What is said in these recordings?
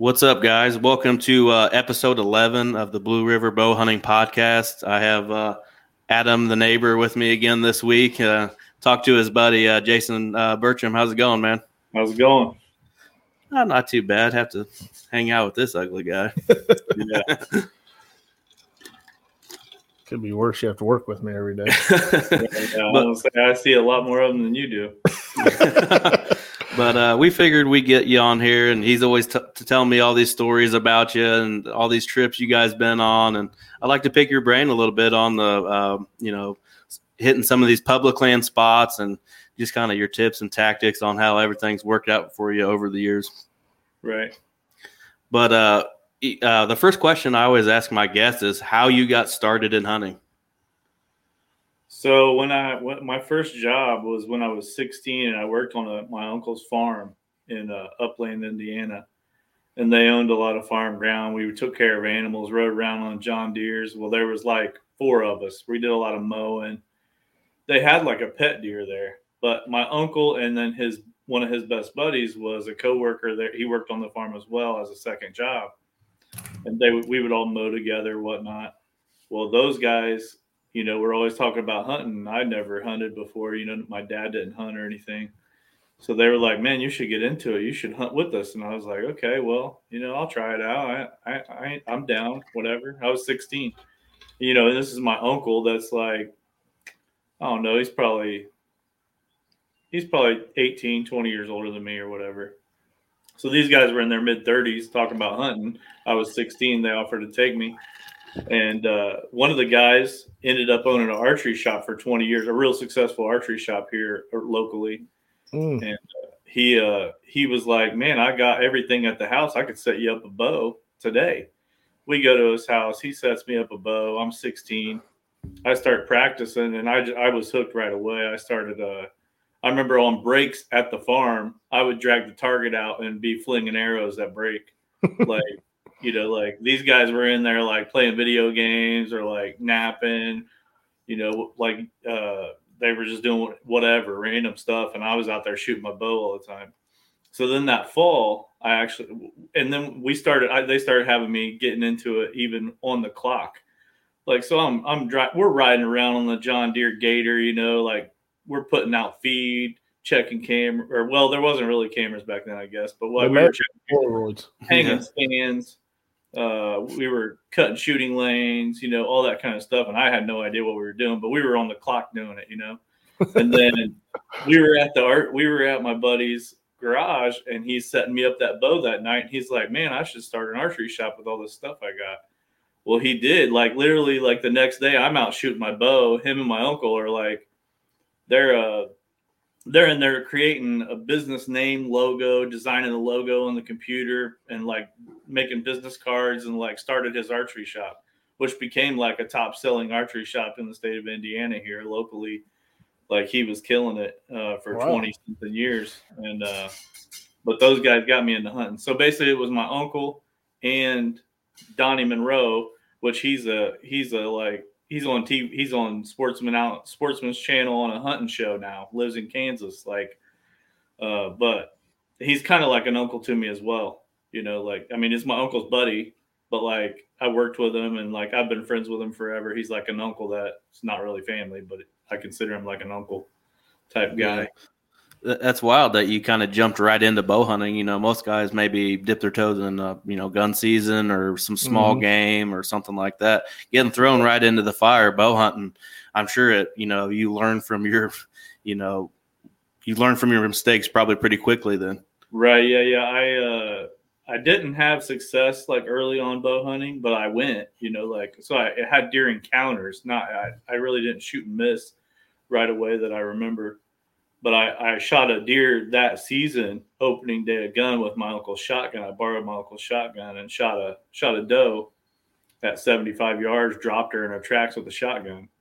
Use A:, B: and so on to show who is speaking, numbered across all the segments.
A: What's up, guys? Welcome to uh, episode 11 of the Blue River Bow Hunting Podcast. I have uh, Adam, the neighbor, with me again this week. Uh, talk to his buddy, uh, Jason uh, Bertram. How's it going, man?
B: How's it going?
A: Uh, not too bad. Have to hang out with this ugly guy.
B: Yeah.
C: Could be worse. You have to work with me every day.
B: Yeah, I,
A: But-
B: say, I see a lot more of them than you do.
A: but uh, we figured we'd get you on here, and he's always t- to tell me all these stories about you and all these trips you guys been on. And I'd like to pick your brain a little bit on the, uh, you know, hitting some of these public land spots and just kind of your tips and tactics on how everything's worked out for you over the years.
B: Right.
A: But uh, uh, the first question I always ask my guests is how you got started in hunting.
B: So when I when, my first job was when I was 16 and I worked on a, my uncle's farm in uh, Upland, Indiana, and they owned a lot of farm ground. We took care of animals, rode around on John Deere's. Well, there was like four of us. We did a lot of mowing. They had like a pet deer there, but my uncle and then his one of his best buddies was a coworker there. He worked on the farm as well as a second job, and they we would all mow together, whatnot. Well, those guys you know, we're always talking about hunting. I never hunted before. You know, my dad didn't hunt or anything. So they were like, "Man, you should get into it. You should hunt with us." And I was like, "Okay, well, you know, I'll try it out. I, I, I I'm down. Whatever." I was 16. You know, and this is my uncle. That's like, I don't know. He's probably, he's probably 18, 20 years older than me or whatever. So these guys were in their mid 30s talking about hunting. I was 16. They offered to take me and uh, one of the guys ended up owning an archery shop for 20 years a real successful archery shop here uh, locally.
C: Mm.
B: he uh he was like man i got everything at the house. I could set you up a bow today. We go to his house. He sets me up a bow. I'm 16 i start practicing and i i was hooked right away. I started uh i remember on breaks at the farm i would drag the target out and be flinging arrows at break. Like you know like these guys were in there like playing video games or like napping you know like uh they were just doing whatever random stuff and i was out there shooting my bow all the time so then that fall i actually and then we started I, they started having me getting into it even on the clock like so i'm i'm driving we're riding around on the john deere gator you know like we're putting out feed checking camera or well there wasn't really cameras back then i guess but what we were checking
C: Polaroids.
B: hanging stands. Uh, we were cutting shooting lanes, you know, all that kind of stuff. And I had no idea what we were doing, but we were on the clock doing it, you know. And then we were at the art, we were at my buddy's garage, and he's setting me up that bow that night. And he's like, "Man, I should start an archery shop with all this stuff I got." Well, he did. Like literally, like the next day, I'm out shooting my bow. Him and my uncle are like, they're uh they're in there creating a business name logo designing the logo on the computer and like making business cards and like started his archery shop which became like a top selling archery shop in the state of indiana here locally like he was killing it uh, for
C: Wow.
B: 20 something years and uh, but those guys got me into hunting so basically it was my uncle and donnie monroe which he's a he's a like he's on TV. He's on Sportsman out Sportsman's channel on a hunting show now. Lives in Kansas, like, uh, but he's kind of like an uncle to me as well. You know, like I mean, it's my uncle's buddy, but like I worked with him and like I've been friends with him forever. He's like an uncle that's not really family, but I consider him like an uncle type guy.
A: Th- That's wild that you kind of jumped right into bow hunting. You know, most guys maybe dip their toes in, uh, you know, gun season or some small
C: Mhm.
A: game or something like that. Getting thrown right into the fire, bow hunting. I'm sure it. You know, you learn from your, you know, you learn from your mistakes probably pretty quickly. Then,
B: Right. Yeah. Yeah. I uh I didn't have success like early on bow hunting, but I went, you know, like so I it had deer encounters. Not I, I really didn't shoot and miss right away that I remember. But I, I shot a deer that season, opening day of gun with my uncle's shotgun. I borrowed my uncle's shotgun and shot a shot a doe at 75 yards, dropped her in her tracks with a shotgun.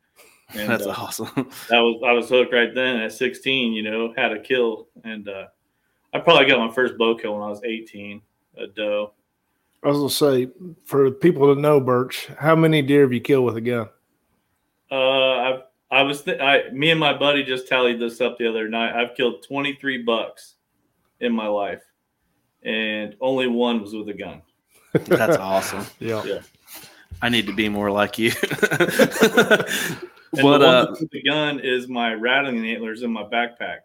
B: And,
A: that's
B: uh,
A: awesome.
B: that was I was hooked right then at 16. You know, had a kill, and uh, I probably got my first bow kill when I was 18, a doe.
C: I was gonna say for people to know, Birch, how many deer have you killed with a gun?
B: Uh, I I was th- I me and my buddy just tallied this up the other night. I've killed 23 bucks in my life, and only one was with a gun.
A: That's awesome.
C: Yeah.
B: Yeah.
A: I need to be more like you.
B: And
A: but
B: the one
A: uh,
B: with the gun is my rattling antlers in my backpack.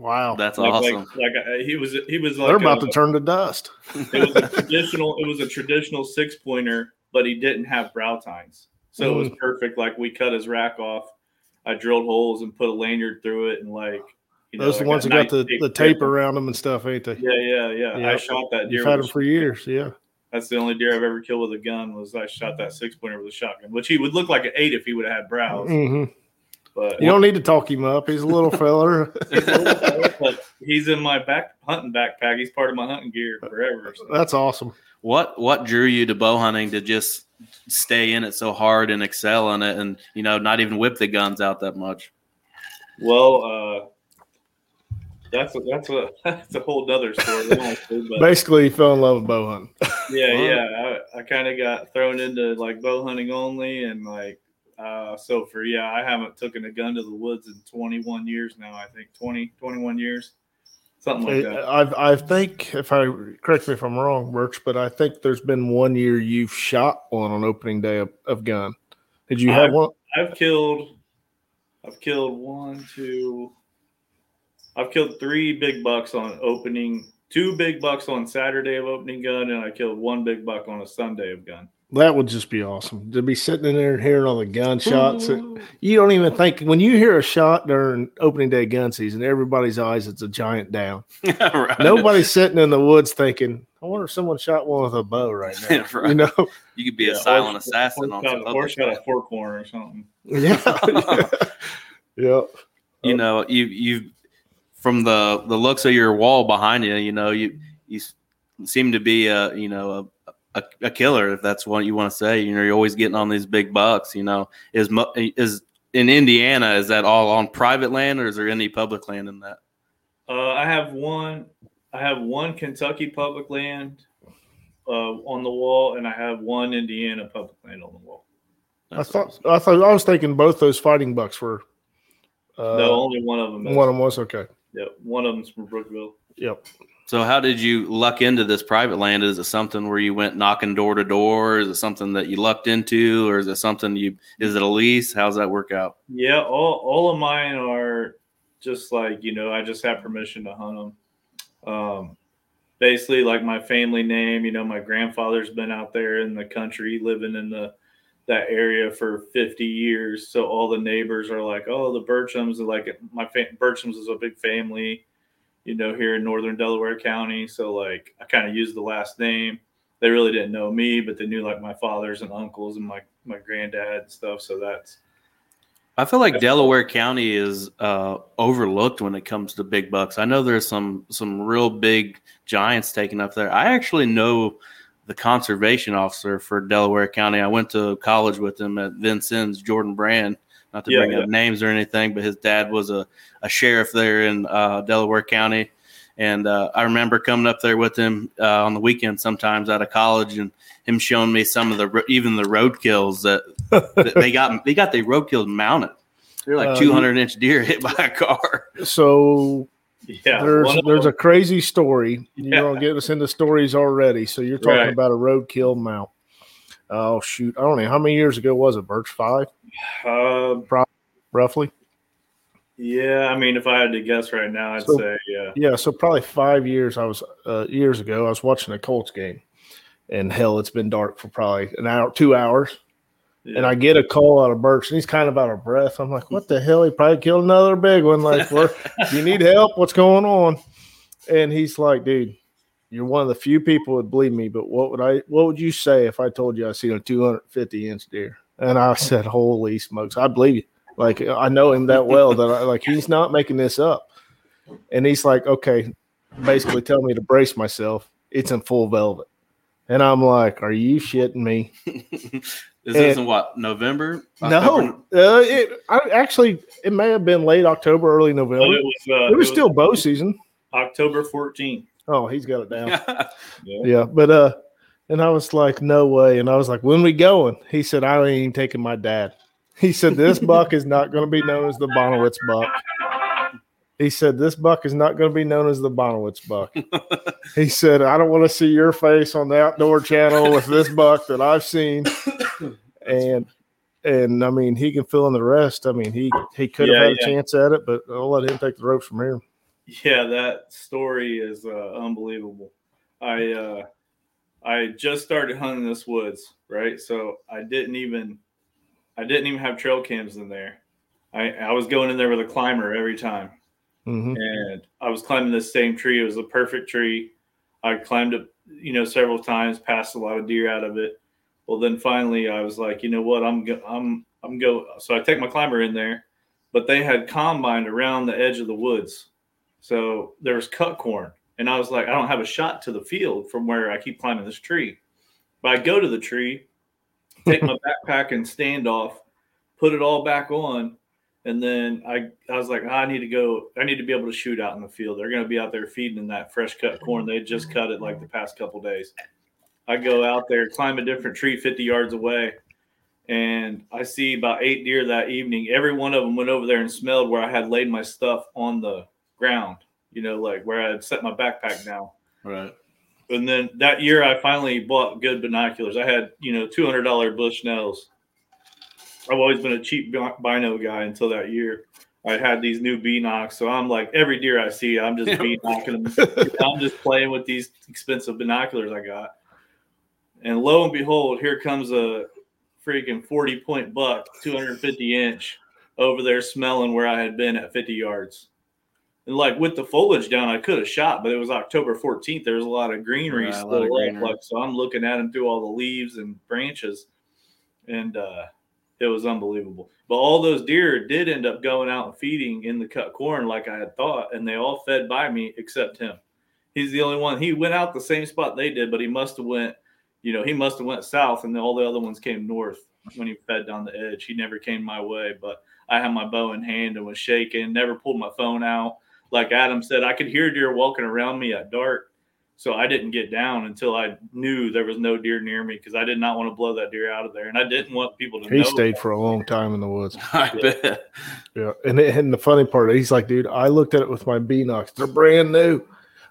C: Wow.
A: that's
B: Like,
A: awesome.
B: like, like uh, he was, he was like
C: They're about
B: a-
C: to turn to dust.
B: it was a traditional it was a traditional six pointer but he didn't have brow tines so it was perfect like we cut his rack off i drilled holes and put a lanyard through it and like you know
C: Those are the ones that got the,
B: tape
C: the tape
B: grip.
C: around them and stuff, ain't they?
B: yeah yeah yeah
C: Yeah.
B: i shot that deer
C: You've had
B: with
C: them for years. Yeah.
B: that's the only deer i've ever killed with a gun was i shot that six pointer with a shotgun which he would look like an eight if he would have had brows
C: hmm
B: but
C: You don't need to talk him up. He's a little feller.
B: but he's in my back hunting backpack he's part of my hunting gear forever so.
C: That's awesome.
A: What what drew you to bow hunting to just stay in it so hard and excel in it, and you know not even whip the guns out that much?
B: well uh that's a, that's a that's a whole nother story but
C: Basically, he fell in love with bow hunting.
B: Yeah,
A: Wow.
B: yeah. I, I kind of got thrown into like bow hunting only, and like uh, so for yeah, I haven't taken a gun to the woods in 21 years now. I think 20, 21 years, something like that.
C: I I think if I correct me if I'm wrong, Birch, but I think there's been one year you've shot one on opening day of, of gun. Did you have
B: I've-
C: one?
B: I've killed, I've killed one, two, I've killed three big bucks on opening, two big bucks on Saturday of opening gun, and I killed one big buck on a Sunday of gun.
C: That would just be awesome to be sitting in there and hearing all the gunshots. You don't even think when you hear a shot during opening day gun season, everybody's eyes it's a giant down.
A: Right.
C: Nobody's sitting in the woods thinking, "I wonder if someone shot one with a bow right now."
A: Right.
C: You know?
A: You could be
B: Yeah,
A: a silent
B: or-
A: assassin
B: or
A: on
B: shot,
A: some
B: or shot a
A: stuff.
B: four corner or something.
C: Yeah. yeah.
A: You know, you you from the the looks of your wall behind you, you know, you you seem to be a you know a, a, a killer if that's what you want to say. You know, you're always getting on these big bucks. You know, is is in Indiana is that all on private land or is there any public land in that?
B: Uh, I have one. I have one Kentucky public land uh, on the wall, and I have one Indiana public land on the wall.
C: I thought
A: awesome.
C: I thought I was thinking both those fighting bucks were uh,
B: no, only one of them. Is,
C: one of them was okay.
B: yeah, one of them's from Brookville.
C: Yep.
A: So how did you luck into this private land? Is it something where you went knocking door to door? Is it something that you lucked into, or is it something you? Is it a lease? How's that work out?
B: Yeah, all all of mine are just like you know. I just have permission to hunt them. Um, basically, like my family name. You know, my grandfather's been out there in the country, living in the that area for 50 years. So all the neighbors are like, "Oh, the Birchams." are Like my fa- Birchams is a big family, you know, here in northern Delaware County. So like, I kind of used the last name. They really didn't know me, but they knew like my fathers and uncles and my my granddad and stuff. So that's
A: I feel like Delaware County is uh, overlooked when it comes to big bucks. I know there's some some real big giants taken up there. I actually know the conservation officer for Delaware County. I went to college with him at Vincennes, Jordan Brand. Not to
B: Yeah,
A: bring
B: yeah.
A: up names or anything, but his dad was a, a sheriff there in uh, Delaware County. And uh, I remember coming up there with him uh, on the weekend sometimes out of college and him showing me some of the ro- even the roadkills that that they got they got the roadkill mounted. They're like
C: Uh,
A: 200 inch deer hit by a car.
C: So
B: yeah.
C: there's there's a crazy story. You're
B: Yeah.
C: gonna get us into stories already. So you're talking
B: Right.
C: about a roadkill mount. Oh shoot! I don't know how many years ago was it. Birch five,
B: Um,
C: roughly.
B: yeah, I mean, if I had to guess right now, I'd
C: So-
B: say yeah.
C: Yeah, so probably five years. I was uh, years ago. I was watching a Colts game, and hell, it's been dark for probably an hour, two hours. And I get a call out of Birch, and he's kind of out of breath. I'm like, "What the hell? He probably killed another big one. Like, you need help? What's going on?" And he's like, "Dude, you're one of the few people that believe me. But what would I? What would you say if I told you I seen a 250 inch deer?" And I said, "Holy smokes, I believe you. Like, I know him that well that I like he's not making this up." And he's like, "Okay, basically tell me to brace myself. It's in full velvet." And I'm like, "Are you shitting me?"
A: This Is this in what November? October?
C: No, uh, it I, actually it may have been late October, early
B: But
C: November.
B: it was, uh,
C: It was still bow season.
B: October 14th.
C: Oh, he's got it down.
B: Yeah.
C: yeah, but uh, and I was like, no way. And I was like, when we going? He said, I ain't even taking my dad. He said, this buck is not going to be known as the Bonowitz buck. He said, This buck is not going to be known as the Bonowitz buck. he said, I don't want to see your face on the outdoor channel with this buck that I've seen. and and I mean, he can fill in the rest. I mean, he he could have
B: Yeah,
C: had a chance at it, but I'll let him take the ropes from here.
B: Yeah, that story is uh, unbelievable. I uh, I just started hunting this woods, right? So I didn't even I didn't even have trail cams in there. I I was going in there with a climber every time,
C: hmm
B: and I was climbing this same tree. It was a perfect tree. I climbed up, you know, several times, passed a lot of deer out of it. Well, then finally, I was like, you know what, I'm go- I'm I'm go. So I take my climber in there, but they had combine around the edge of the woods, so there was cut corn, and I was like, I don't have a shot to the field from where I keep climbing this tree. But I go to the tree, take my backpack and stand off, put it all back on, and then I, I was like, I need to go. I need to be able to shoot out in the field. They're going to be out there feeding in that fresh cut corn. They just cut it like the past couple days. I go out there, climb a different tree 50 yards away, and I see about eight deer that evening. Every one of them went over there and smelled where I had laid my stuff on the ground, you know, like where I had set my backpack down.
A: Right.
B: And then that year, I finally bought good binoculars. I had, you know, two hundred dollar Bushnells. I've always been a cheap bino guy until that year. I had these new Beanox, so I'm like every deer I see, I'm just Beanocking them. I'm just playing with these expensive binoculars I got. And lo and behold, here comes a freaking 40 point buck, 250 inch, over there smelling where I had been at 50 yards. And like with the foliage down, I could have shot, but it was October 14th. There was a lot of greenery
A: a
B: still
A: of greenery.
B: like so. I'm looking at him through all the leaves and branches, and uh, it was unbelievable. But all those deer did end up going out and feeding in the cut corn like I had thought, and they all fed by me except him. He's the only one. He went out the same spot they did, but he must have went, you know, he must have went south, and all the other ones came north when he fed down the edge. He never came my way, but I had my bow in hand and was shaking. Never pulled my phone out. Like Adam said, I could hear deer walking around me at dark, so I didn't get down until I knew there was no deer near me because I did not want to blow that deer out of there, and I didn't want people to
C: He
B: know.
C: stayed for a long time in the woods.
A: I bet.
C: Yeah, and and the funny part, he's like, dude, I looked at it with my Beanox. They're brand new.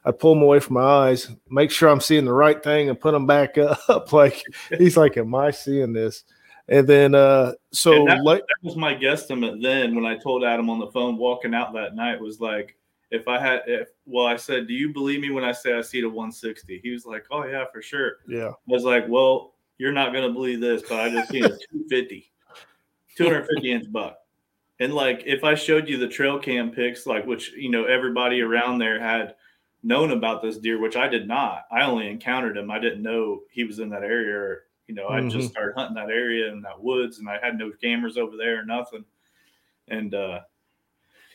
C: I pull them away from my eyes, make sure I'm seeing the right thing, and put them back up. Like he's like, am I seeing this? And then uh so
B: And that-
C: like,
B: that was my guesstimate then when I told Adam on the phone walking out that night was like, if I had, if well, I said, do you believe me when I say I see the 160? He was like, oh yeah, for sure.
C: yeah,
B: I was like, well, you're not gonna believe this, but I just seen a 250, 250 inch buck. And like, if I showed you the trail cam pics, like which you know everybody around there had known about this deer, which I did not. I only encountered him. I didn't know he was in that area. Or, you know, I
C: Mhm.
B: just started hunting that area and that woods, and I had no cameras over there or nothing. And uh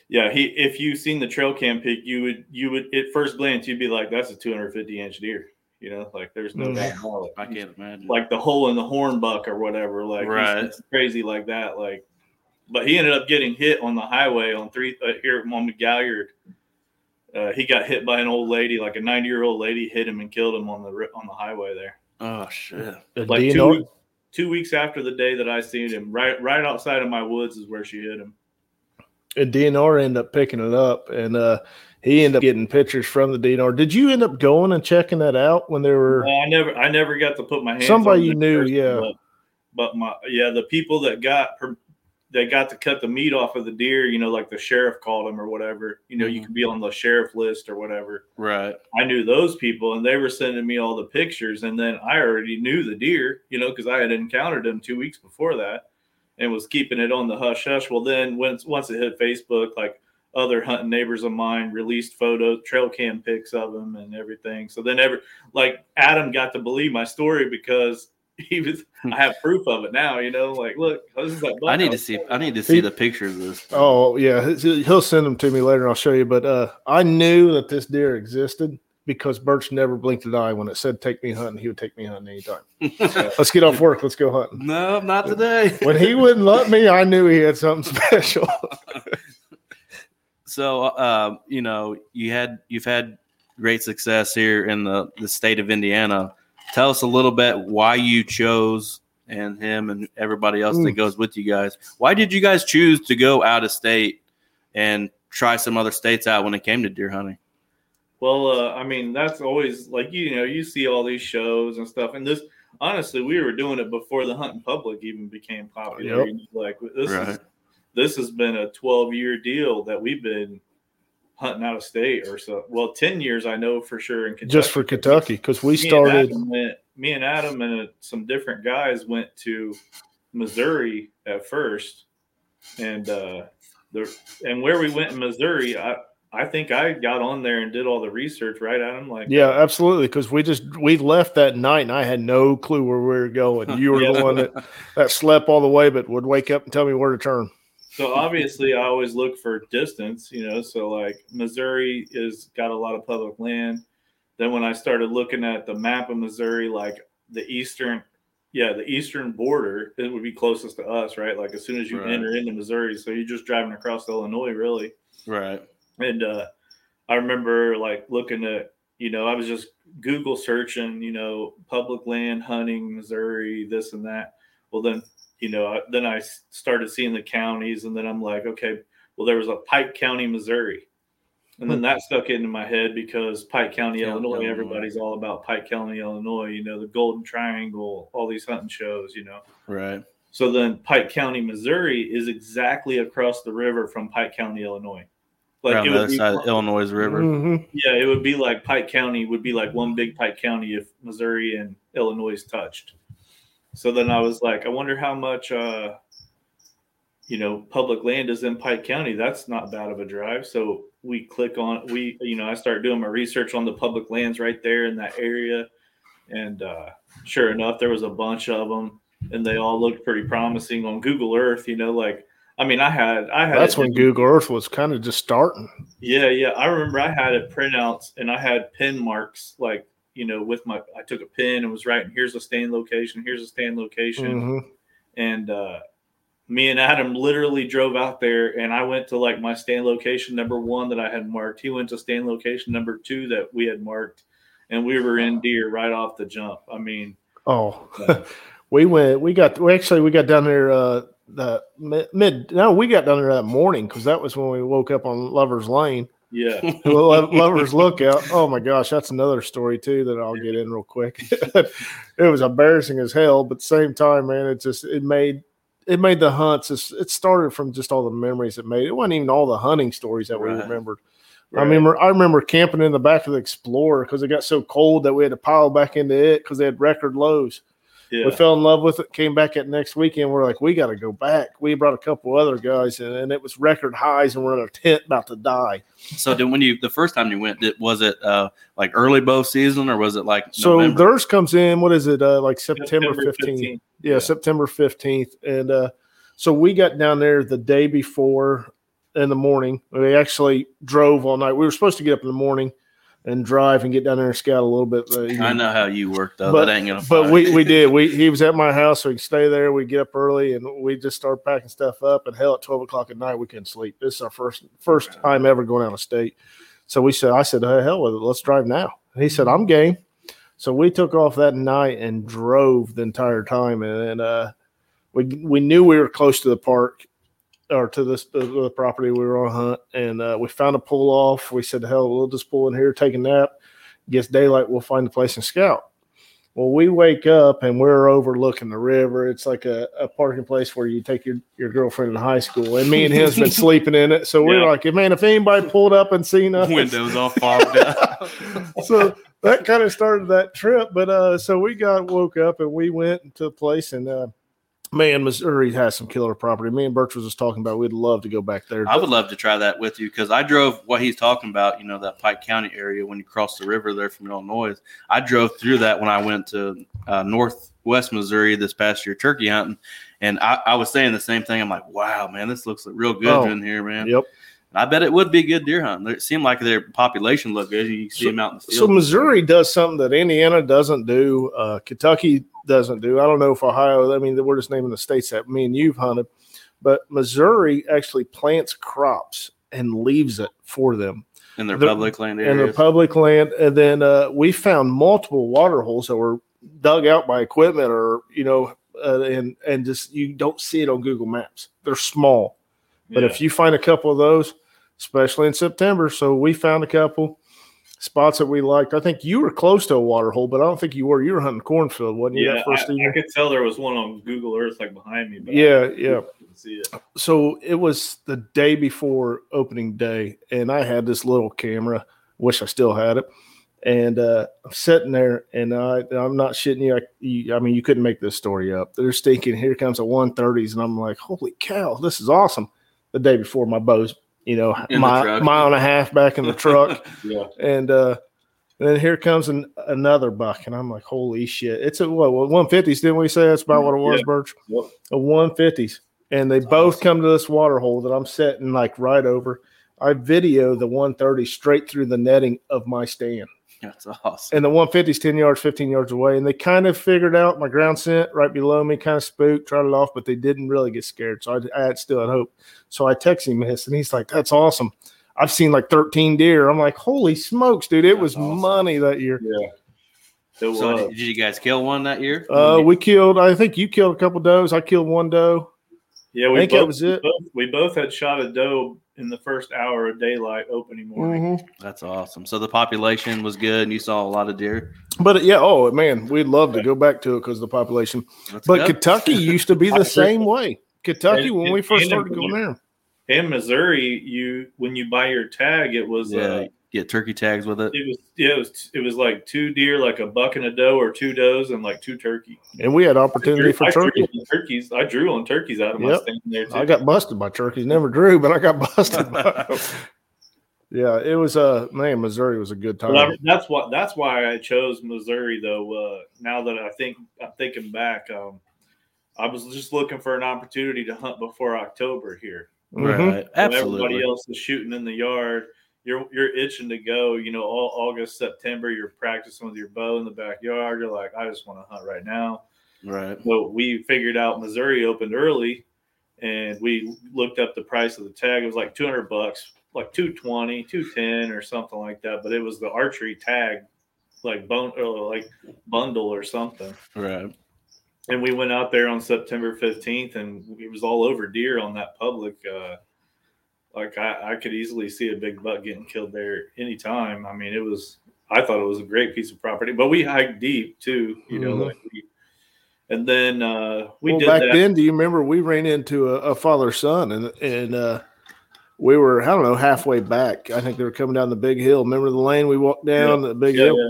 B: yeah, he if you've seen the trail cam pic, you would you would at first glance you'd be like, that's a 250 inch deer. You know, like there's no
C: Mhm.
B: doubt.
A: I can't imagine.
B: Like the hole in the horn buck or whatever, like he's-
A: Right.
B: it's crazy like that. Like, but he ended up getting hit on the highway on three uh, here on McGalliard. Uh, he got hit by an old lady, like a 90 year old lady, hit him and killed him on the on the highway there.
A: oh shit.
C: And
B: Like two, weeks, two weeks after the day that I seen him, right right outside of my woods is where she hit him.
C: And DNR ended up picking it up, and uh he ended up getting pictures from the DNR. Did you end up going and checking that out when there were?
B: Well, I never I never got to put my hands.
C: Somebody
B: on
C: you knew,
B: person,
C: yeah.
B: But, but my yeah, the people that got per, they got to cut the meat off of the deer, you know, like the sheriff called them or whatever. You know, you
A: Mhm.
B: could be on the sheriff list or whatever.
A: Right.
B: I knew those people, and they were sending me all the pictures, and then I already knew the deer, you know, because I had encountered them two weeks before that, and was keeping it on the hush hush. Well, then once once it hit Facebook, like other hunting neighbors of mine released photos, trail cam pics of them, and everything. So then every like Adam got to believe my story because he was. I have proof of it now, you know. Like, look, this is that.
A: I need to see. I need to see the picture of this.
C: Oh yeah, he- he'll send them to me later. and I'll show you. But uh, I knew that this deer existed because Birch never blinked an eye when it said "take me hunting." He would take me hunting anytime. Let's get off work. Let's go hunting.
A: no, not today.
C: When he wouldn't let me, I knew he had something special.
A: So, um, you know, you had you've had great success here in the the state of Indiana. Tell us a little bit why you chose and him and everybody else that
C: Mm.
A: goes with you guys. Why did you guys choose to go out of state and try some other states out when it came to deer hunting?
B: Well, uh, I mean, that's always like you know, you see all these shows and stuff, and this honestly, we were doing it before the hunting public even became popular.
C: Yep.
B: Like this is this has been a 12 year deal that we've been hunting out of state or so. Well, 10 years I know for sure in Kentucky.
C: just for Kentucky because we
B: Me
C: started.
B: Adam went, me and Adam and uh, some different guys went to Missouri at first, and uh, the and where we went in Missouri, I I think I got on there and did all the research, right, Adam? Like,
C: Yeah, absolutely. Because we just we left that night, and I had no clue where we were going. You were
B: Yeah.
C: the one that that slept all the way, but would wake up and tell me where to turn.
B: So obviously, I always look for distance, you know. So like Missouri is got a lot of public land. Then when I started looking at the map of Missouri, like the eastern, yeah, the eastern border, it would be closest to us, right? Like as soon as you
A: Right.
B: enter into Missouri, so you're just driving across Illinois, really.
A: Right.
B: And uh, I remember like looking at, you know, I was just Google searching, you know, public land hunting, Missouri, this and that. Well, then, you know, I, then I started seeing the counties, and then I'm like, okay, well, there was a Pike County, Missouri. And then that stuck into my head because Pike County,
A: Yeah,
B: Illinois,
A: Illinois.
B: everybody's all about Pike County, Illinois, you know, the Golden Triangle, all these hunting shows, you know.
A: Right.
B: So then Pike County, Missouri is exactly across the river from Pike County, Illinois.
A: Around
B: it
A: the
B: would
A: other
B: be-
A: side of Illinois River.
C: Mhm.
B: yeah, it would be like Pike County would be like one big Pike County if Missouri and Illinois touched. So then I was like, I wonder how much, uh, you know, public land is in Pike County. That's not bad of a drive. So we click on, we, you know, I start doing my research on the public lands right there in that area. And uh, sure enough, there was a bunch of them and they all looked pretty promising on Google Earth, you know, like, I mean, I had, I had,
C: That's when Google Earth was kind of just starting.
B: yeah, yeah. I remember I had a printouts and I had pin marks like, you know, with my I took a pin and was writing, here's a stand location, here's a stand location.
C: Mhm.
B: And uh me and Adam literally drove out there and I went to like my stand location number one that I had marked. He went to stand location number two that we had marked, and we were in deer right off the jump. I mean,
C: Oh, we went. We got. We actually we got down there. Uh, the mid. No, we got down there that morning because that was when we woke up on Lovers Lane.
B: yeah.
C: Lovers Lookout. Oh my gosh, that's another story too that I'll get in real quick. it was embarrassing as hell, but same time, man, it just it made it made the hunts. It started from just all the memories it made. It wasn't even all the hunting stories that we
A: Right.
C: remembered. I
B: Right.
C: remember I remember camping in the back of the Explorer because it got so cold that we had to pile back into it because they had record lows.
B: Yeah.
C: We fell in love with it. Came back at next weekend. We're like, we got to go back. We brought a couple other guys, and, and it was record highs, and we're in a tent about to die.
A: So did when you the first time you went, did, was it uh like early bow season or was it like
C: So
A: November?
C: theirs comes in. What is it? Uh, like September fifteenth.
B: 15th.
C: Yeah,
B: Yeah.
C: September fifteenth. And uh, so we got down there the day before in the morning. We actually drove all night. We were supposed to get up in the morning and drive and get down there and scout a little bit. the
A: I know how you work though.
C: But-
A: that ain't gonna.
C: But we, we did. We he was at my house, so we could stay there. We get up early, and we just start packing stuff up. And hell, at twelve o'clock at night, we couldn't sleep. This is our first first time ever going out of state. So we said, I said, hey, hell with it. Let's drive now. And he said, I'm game. So we took off that night and drove the entire time. And, and uh, we we knew we were close to the park or to this the, the property we were on hunt, and uh, we found a pull off. We said, hell, we'll just pull in here, take a nap. Gets daylight, we'll find the place and scout. Well, we wake up and we're overlooking the river. It's like a, a parking place where you take your, your girlfriend in high school. And me and him's been sleeping in it. So we're
B: Yeah.
C: like, man, if anybody pulled up and seen us,
A: windows all fogged up.
C: so that kind of started that trip. But uh, so we got woke up and we went to a place and uh, man, Missouri has some killer property. Me and Birch was just talking about we'd love to go back there.
A: I would love to try that with you because I drove what he's talking about. You know that Pike County area when you cross the river there from Illinois. I drove through that when I went to uh, Northwest Missouri this past year turkey hunting, and I, I was saying the same thing. I'm like, wow, man, this looks real good
C: Oh,
A: in here, man.
C: Yep.
A: And I bet it would be good deer hunting. It seemed like their population looked good. You see
C: So-
A: them out in the field.
C: So Missouri does something that Indiana doesn't do. Uh, Kentucky doesn't do. I don't know if Ohio. I mean, we're just naming the states that me and you've hunted, but Missouri actually plants crops and leaves it for them
A: in their
C: the-
A: public land
C: in the
A: areas.
C: public land. And then uh, we found multiple water holes that were dug out by equipment, or you know, uh, and and just you don't see it on Google Maps. They're small, but
B: Yeah.
C: if you find a couple of those, especially in September. So we found a couple spots that we liked. I think you were close to a water hole, but I don't think you were. You were hunting cornfield, wasn't you?
B: Yeah,
C: first
B: I. I could tell there was one on Google Earth like behind me. But
C: Yeah, yeah.
B: see it.
C: so it was the day before opening day, and I had this little camera. Wish I still had it. And uh, I'm sitting there, and I, I'm not shitting you, I, you. I mean, you couldn't make this story up. They're thinking, here comes a 130s, and I'm like, holy cow, this is awesome. The day before, my bow's, you know,
A: In
C: mile, mile and a half back in the truck,
B: Yeah,
C: and uh, then here comes an, another buck, and I'm like, holy shit! It's a what? what 150s? Didn't we say that's about what it was,
B: Yeah.
C: Birch?
B: Yep.
C: A 150s, and they both come to this water hole that I'm setting like right over. I video the 130 straight through the netting of my stand,
A: That's awesome.
C: and the 150's 10 yards, 15 yards away, and they kind of figured out my ground scent right below me, kind of spooked, tried it off, but they didn't really get scared. So I, I had still had hope. So I text him this, and he's like, "That's awesome." I've seen like 13 deer. I'm like, holy smokes, dude! It
A: That's
C: was
A: awesome.
C: money that year.
B: yeah. It
A: So
B: was.
A: did, did you guys kill one that year?
C: Uh, we killed. I think you killed a couple does. I killed one doe.
B: yeah,
C: I think
B: both,
C: that was it.
B: we both- we both had shot a doe in the first hour of daylight opening morning.
C: Mhm.
A: That's awesome. So the population was good, and you saw a lot of deer.
C: But yeah, oh man, we'd love to go back to it because the population.
A: That's
C: But
A: good.
C: Kentucky used to be the same way. Kentucky,
B: And-
C: when we first started going there,
B: In Missouri, you when you buy your tag, it was
A: yeah,
B: uh,
A: get turkey tags with it.
B: it was yeah, it was it was like two deer, like a buck and a doe, or two does and like two turkey.
C: and we had opportunity for
B: I
C: turkey.
B: on turkeys. I drew on turkeys out of my
C: Yep.
B: stand there too.
C: I got busted by turkeys. Never drew, but I got busted. by Yeah, it was uh man, Missouri was a good
B: But I- that's what that's why I chose Missouri though. Uh, now that I think I'm thinking back, um, I was just looking for an opportunity to hunt before October here.
A: Right.
B: When
A: Absolutely.
B: Everybody else is shooting in the yard. You're you're itching to go. You know, all August, September, you're practicing with your bow in the backyard. You're like, I just want to hunt right now.
A: Right.
B: So we figured out Missouri opened early, and we looked up the price of the tag. It was like 200 bucks, like 220, 210 or something like that. But it was the archery tag, like bone, or like bundle or something.
A: Right.
B: And we went out there on September 15th, and it was all over deer on that public. Uh, like I, I could easily see a big buck getting killed there anytime. I mean, it was. I thought it was a great piece of property, but we hiked deep too. You know,
C: Mhm.
B: like we, and then uh, we
C: well,
B: did
C: back
B: that.
C: then, do you remember we ran into a, a father son and and uh we were I don't know halfway back. I think they were coming down the big hill. Remember the lane we walked down the big
B: Yeah,
C: hill,
B: yeah.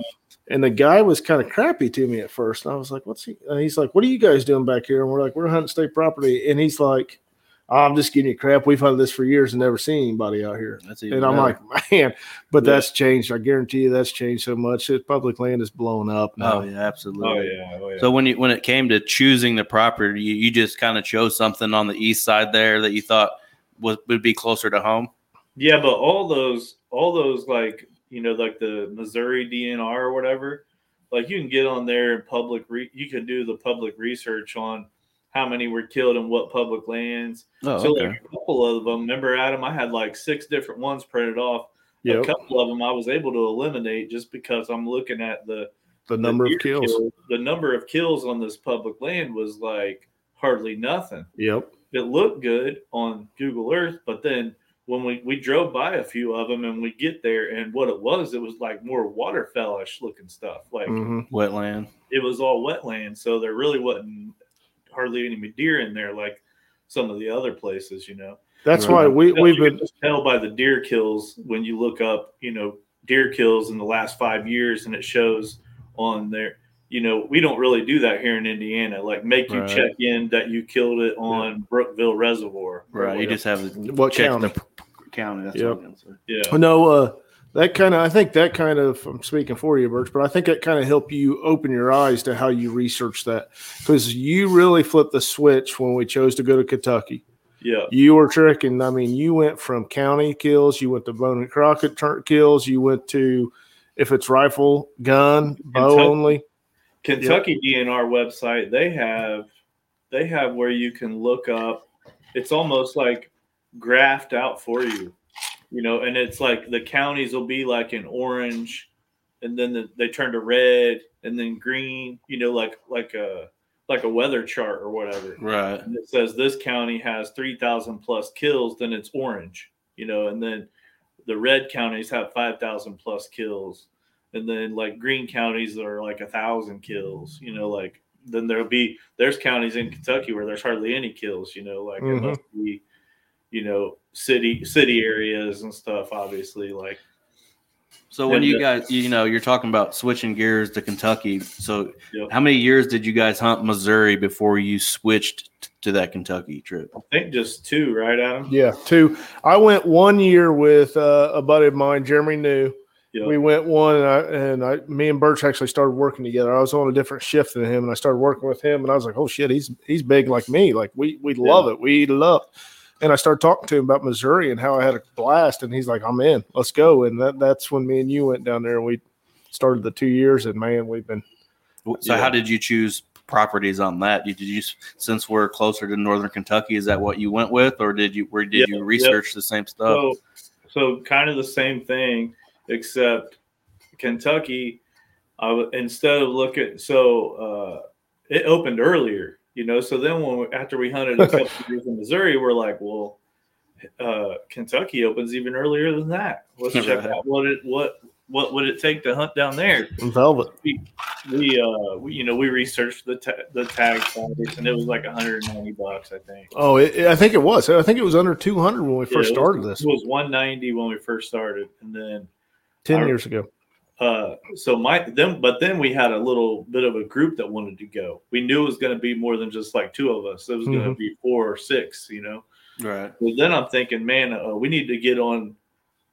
C: and the guy was kind of crappy to me at first. And I was like, "What's he?" And he's like, "What are you guys doing back here?" And we're like, "We're hunting state property." And he's like, oh, "I'm just giving you crap. We've hunted this for years and never seen anybody out here."
A: That's even
C: And I'm like, "Man," but
B: Yeah.
C: that's changed. I guarantee you, that's changed so much. It, public land is blown up. Now.
A: oh yeah, absolutely.
B: Oh yeah, oh yeah.
A: So when you when it came to choosing the property, you, you just kind of chose something on the east side there that you thought was would be closer to home.
B: yeah, but all those, all those, like you know, like the Missouri DNR or whatever, like you can get on there and public. Re- you can do the public research on how many were killed in what public lands.
A: Oh,
B: so like a couple of them. Remember, Adam, I had like six different ones printed off.
C: Yep.
B: A couple of them I was able to eliminate just because I'm looking at the
C: the number
B: the
C: of
B: deer
C: kills.
B: kill- The number of kills on this public land was like hardly nothing.
C: Yep.
B: It looked good on Google Earth, but then when we, we drove by a few of them and we get there and what it was, it was like more waterfellish looking stuff. Like
C: hmm
A: wetland.
B: it was all wetland, so there really wasn't hardly any deer in there like some of the other places, you know.
C: That's
A: Right.
C: why we
B: You
C: we've been
B: just tell by the deer kills when you look up, you know, deer kills in the last five years, and it shows on there. You know, we don't really do that here in Indiana. Like, make you
A: Right.
B: check in that you killed it on Brookville Reservoir.
A: Right. You just have to
C: what
A: check
C: county?
A: the p- p- county. That's
C: Yep.
A: what I'm gonna
B: yeah,
C: No, uh, that kind of I think that kind of I'm speaking for you, Birch, but I think that kind of helped you open your eyes to how you research that because you really flipped the switch when we chose to go to Kentucky.
B: yeah,
C: You were tricking. I mean, you went from county kills, you went to Boone and Crockett kills, you went to if it's rifle, gun, bow only.
B: Kentucky DNR website. They have they have where you can look up. It's almost like graphed out for you, you know, and it's like the counties will be like in orange, and then the, they turn to red, and then green. You know, like like a like a weather chart or whatever.
A: Right.
B: And it says this county has three thousand plus kills, then it's orange. You know, and then the red counties have five thousand plus kills, and then like green counties are like a thousand kills. You know, like then there'll be there's counties in Kentucky where there's hardly any kills. You know, like it
C: Mhm.
B: must be, you know, city city areas and stuff. Obviously, like
A: So when you guys, you know, you're talking about switching gears to Kentucky. So
B: Yep.
A: how many years did you guys hunt Missouri before you switched to that Kentucky trip?
B: I think just two, right, Adam?
C: Yeah, two. I went one year with uh, a buddy of mine, Jeremy New.
B: Yep.
C: We went one, and I and I, me and Birch actually started working together. I was on a different shift than him, and I started working with him, and I was like, "Oh shit, he's he's big like me. Like we we love it. We eat it up." And I started talking to him about Missouri and how I had a blast, and he's like, "I'm in. Let's go." And that that's when me and you went down there, and we started the two years, and man, we've been
A: So
B: Yeah.
A: how did you choose properties on that? Did you since we're closer to northern Kentucky, is that what you went with, or did you where did
B: Yeah,
A: you
B: yeah.
A: research the same stuff?
B: So, so kind of the same thing, except Kentucky. I w- instead of looking, so uh, it opened earlier, you know. So then when we, after we hunted a couple years in Missouri, we're like, well, uh, Kentucky opens even earlier than that. Let's check
A: Right.
B: out what it what what would it take to hunt down there.
C: velvet.
B: We uh, we, you know, we researched the ta- the tag size, and it was like 190 bucks, I think.
C: Oh, it, I think it was. I think it was under 200 when we
B: Yeah,
C: first
B: it was-
C: started this
B: It was 190 when we first started, and then
C: 10
B: I-
C: years ago.
B: Uh so my then but then we had a little bit of a group that wanted to go we knew it was going to be more than just like two of us it was going to be four or six you know
A: right.
B: but then i'm thinking man uh, we need to get on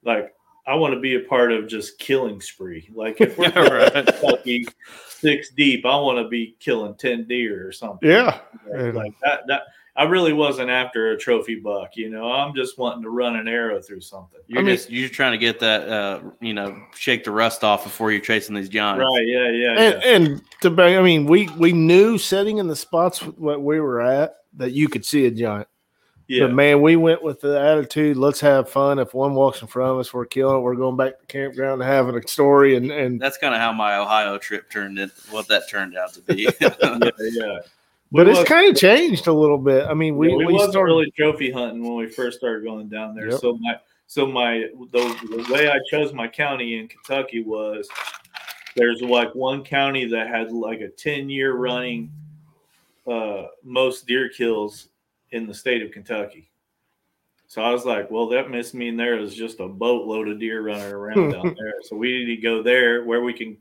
B: like i want to be a part of just killing spree like if we're
A: Right.
B: Kentucky six deep i want to be killing 10 deer or something
C: Yeah.
B: like, like that that i really wasn't after a trophy buck you know i'm just wanting to run an arrow through something
A: You're
C: I mean-
A: just you're trying to get that uh, you know shake the rust off before you're chasing these giants.
B: right yeah yeah
C: and,
B: yeah
C: and to be, I mean, we we knew setting in the spots what we were at that you could see a giant.
B: yeah
C: But man, we went with the attitude: let's have fun. If one walks in front of us, we're killing it. We're going back to campground and having a story. And and
A: That's kind of how my Ohio trip turned in. What that turned out to be.
B: yeah, yeah.
C: But
B: We
C: it's kind of changed a little bit. I mean, we
B: Yeah, we,
C: we,
B: wasn't
C: started.
B: really trophy hunting when we first started going down there.
C: Yep.
B: So my so my the, the way I chose my county in Kentucky was there's like one county that had like a 10 year running uh most deer kills in the state of Kentucky. So I was like, well, that must mean there is just a boatload of deer running around down there. So we need to go there where we can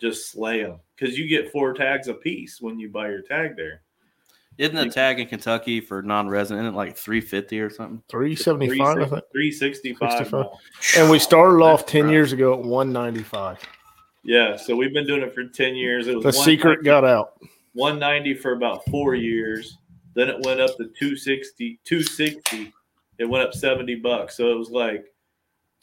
B: just slay them because you get four tags a piece when you buy your tag there.
A: Isn't the tag in Kentucky for non-resident isn't it like three fifty or something?
C: 375, I think.
B: 365.
C: 65. And we started off
A: That's
C: 10
A: rough.
C: years ago at 195.
B: Yeah, so we've been doing it for 10 years. It was
C: The secret got out.
B: 190 for about four years. Then it went up to 260, 260. It went up 70 bucks. So it was like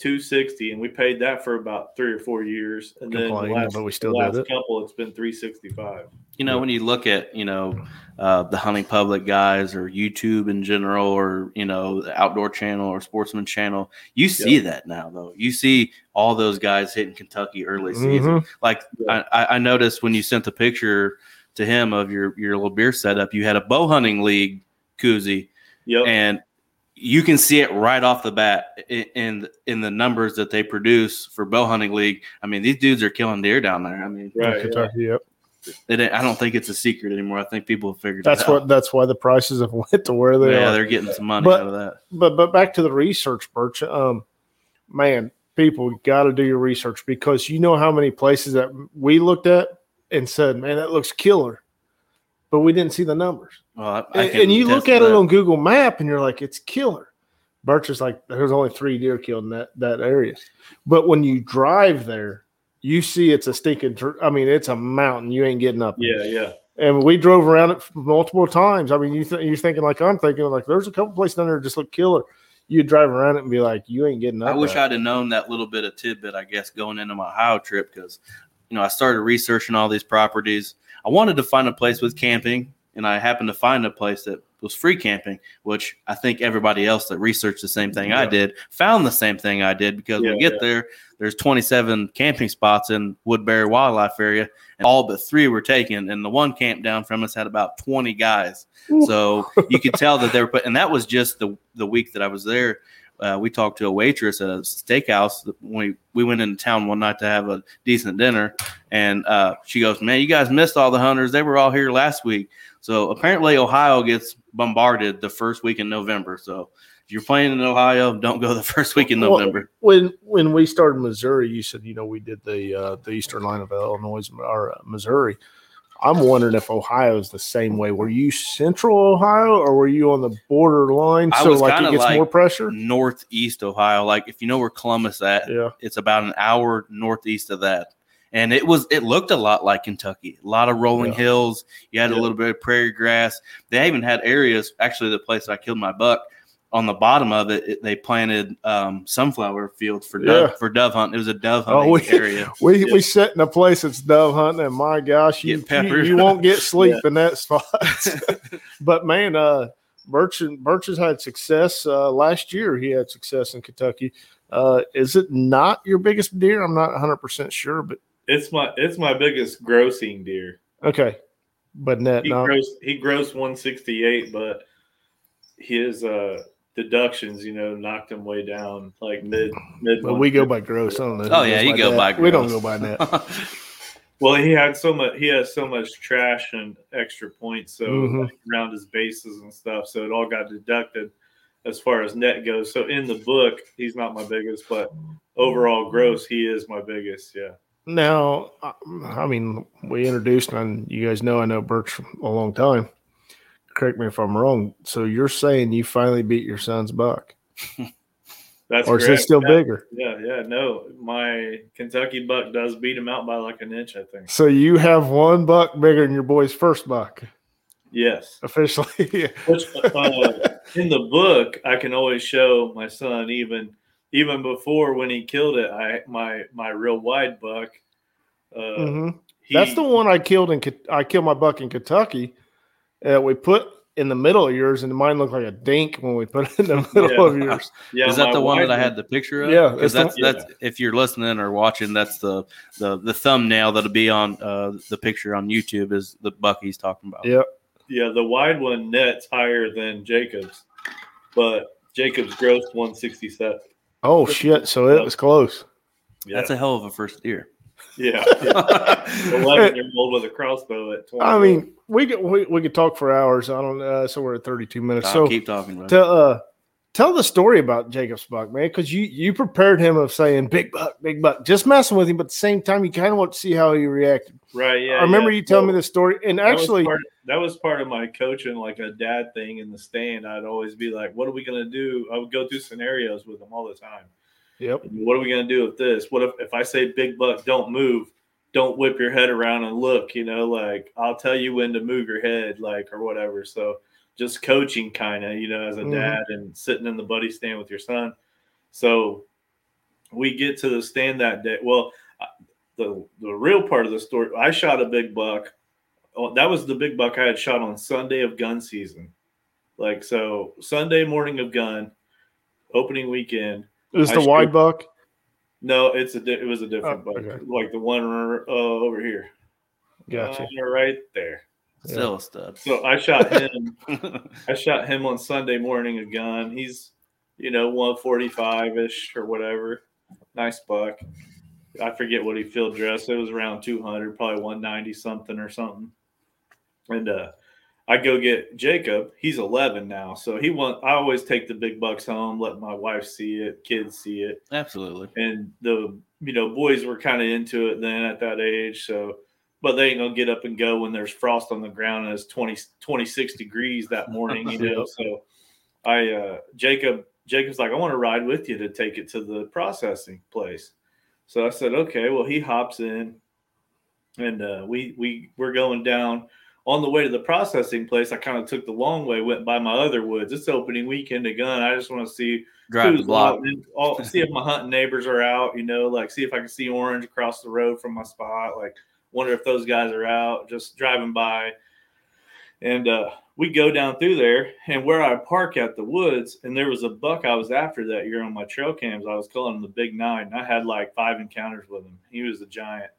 B: 260, and we paid that for about three or four years. And then the last,
C: but we
B: the
C: still
B: last
C: did it.
B: couple, it's been 365.
A: You know, when you look at you know uh, the hunting public guys or YouTube in general, or you know the outdoor channel or sportsman channel, you see that now though. You see all those guys hitting Kentucky early season.
C: Mhm.
A: Like I, I noticed when you sent the picture to him of your your little beer setup, you had a bow hunting league koozie,
B: Yep.
A: and you can see it right off the bat i- in in the numbers that they produce for bow hunting league. I mean, these dudes are killing deer down there. I mean,
B: right. yeah.
C: Yep.
A: it, I don't think it's a secret anymore. I think people have figured
C: That's
A: it out.
C: what. That's why the prices have went to where they
A: yeah,
C: are.
A: Yeah, they're getting some money
C: But-
A: out of that.
C: but but back to the research, Birch. Um, man, people got to do your research because you know how many places that we looked at and said, "Man, that looks killer," but we didn't see the numbers.
A: Well, I, I
C: And, and you look at
A: to
C: it on Google Map, and you're like, "It's killer." Birch is like, "There's only three deer killed in that that area," but when you drive there, you see it's a stinking. I mean, it's a mountain. You ain't getting up.
B: Yeah, yeah.
C: And we drove around it multiple times. I mean, you th- you're thinking like I'm thinking like there's a couple places down there that just look killer. You drive around it and be like, you ain't getting up.
A: I wish
C: that.
A: I'd have known that little bit of tidbit, I guess, going into my Ohio trip because, you know, I started researching all these properties. I wanted to find a place with camping, and I happened to find a place that was free camping, which I think everybody else that researched the same thing I did found the same thing I did because
B: Yeah,
A: we get
B: yeah.
A: there, there's 27 camping spots in Woodbury Wildlife Area, and all but three were taken, and the one camp down from us had about 20 guys. So you could tell that they were put, and that was just the the week that I was there. Uh, we talked to a waitress at a steakhouse. When we we went into town one night to have a decent dinner, and uh, she goes, "Man, you guys missed all the hunters. They were all here last week." So apparently, Ohio gets bombarded the first week in November. So if you're playing in Ohio, don't go the first week in
C: Well,
A: November.
C: when when we started Missouri, you said you know we did the uh, the eastern line of Illinois or uh, Missouri. I'm wondering if Ohio is the same way. Were you central Ohio or were you on the borderline?
A: I
C: So like it gets
A: like-
C: more pressure.
A: Northeast Ohio, like if you know where Columbus at,
C: Yeah,
A: it's about an hour northeast of that. And it was it looked a lot like Kentucky. A lot of rolling
C: Yeah.
A: hills. You had a little bit of prairie grass. They even had areas. Actually, the place that I killed my buck on the bottom of it, it- they planted um, sunflower fields for dove,
C: Yeah.
A: for dove hunt. It was a dove
C: Oh,
A: hunting
C: we-
A: area.
C: we
B: Yeah.
C: we sit in a place that's dove hunting, and my gosh, you you, you won't get sleep in that spot. but man, uh, Birch and Birch has had success uh, last year. He had success in Kentucky. Uh, is it not your biggest deer? I'm not 100 percent sure, but
B: It's my it's my biggest grossing deer.
C: okay. But net
B: He
C: no.
B: grossed he grossed 168, but his uh deductions, you know, knocked him way down like mid mid.
C: But we go by gross. I don't know.
A: Oh, yeah,
C: goes
A: you go
C: net.
A: by
C: We don't go by net.
B: Well, he had so much. He has so much trash and extra points, so
C: Mhm.
B: like, around his bases and stuff. So it all got deducted as far as net goes. So in the book, he's not my biggest, but overall gross, he is my biggest. Yeah.
C: Now, I- I mean, we introduced, and you guys know I know Birch a long time. Correct me if I'm wrong. So you're saying you finally beat your son's buck,
B: That's
C: or is it still
B: yeah,
C: bigger?
B: Yeah, yeah. No, my Kentucky buck does beat him out by like an inch, I think.
C: So you have one buck bigger than your boy's first buck
B: Yes.
C: officially.
B: Which uh, in the book, I can always show my son even even before when he killed it. I my my real wide buck. Uh,
C: Mhm.
B: he-
C: That's the one I killed in. I killed my buck in Kentucky. Uh, we put in the middle of yours, and mine looked like a dink when we put it in the middle
B: Yeah.
C: of yours.
B: Yeah,
A: Is that the one
B: wide
A: that I had the picture of?
C: Yeah,
A: because that's
C: the-
A: that's if you're listening or watching, that's the the the thumbnail that'll be on uh, the picture on YouTube is the buck he's talking about.
C: Yep.
B: Yeah, the wide one nets higher than Jacob's, but Jacob's grossed 167.
C: Oh shit! So it was close.
B: Yeah,
A: That's a hell of a first deer.
B: Yeah. 11 year old with a crossbow at 20.
C: I mean, we could we, we could talk for hours. I don't. Uh, so we're at 32 minutes.
A: I'll
C: so
A: keep talking about it.
C: tell uh tell the story about Jacob's buck, man, because you you prepared him of saying big buck, big buck, just messing with him, but at the same time you kind of want to see how he reacted.
B: right? Yeah.
C: I remember
B: yeah.
C: you telling me the story, and
B: that was
C: actually,
B: part- that was part of my coaching, like a dad thing in the stand. I'd always be like, "What are we gonna do?" I would go through scenarios with him all the time.
C: Yep,
B: What are we gonna do with this? What if if I say big buck, don't move, don't whip your head around and look, you know, like I'll tell you when to move your head, like or whatever. So just coaching kind of, you know, as a
C: Mhm.
B: dad and sitting in the buddy stand with your son. So we get to the stand that day. Well, the the real part of the story, I shot a big buck. Oh, that was the big buck I had shot on Sunday of gun season. Like so, Sunday morning of gun, opening weekend.
C: It was
B: I
C: the
B: shoot-
C: wide buck.
B: No, it's a di- it was a different
C: Oh,
B: buck,
C: okay.
B: like the one uh, over here.
C: Gotcha.
B: Uh, right there.
A: Still a stud.
B: So I shot him. I shot him on Sunday morning a gun. He's, you know, 145 ish or whatever. Nice buck. I forget what he field dressed. It was around 200, probably 190 something or something. And uh, I go get Jacob. He's 11 now, so he want. I always take the big bucks home, let my wife see it, kids see it
A: Absolutely.
B: and the you know boys were kind of into it then at that age so but they ain't gonna get up and go when there's frost on the ground and it's 20 26 degrees that morning you know so i uh jacob jacob's like i want to ride with you to take it to the processing place so i said okay well he hops in and uh we we we're going down on the way to the processing place i kind of took the long way went by my other woods it's opening weekend to gun i just want to see
A: Drive
B: who's
A: block.
B: out and all, see if my hunting neighbors are out, you know, like see if I can see orange across the road from my spot. Like, wonder if those guys are out just driving by. And uh, we go down through there, and where I park at the woods, and there was a buck I was after that year on my trail cams. I was calling him the Big Nine. And I had like five encounters with him. He was a giant.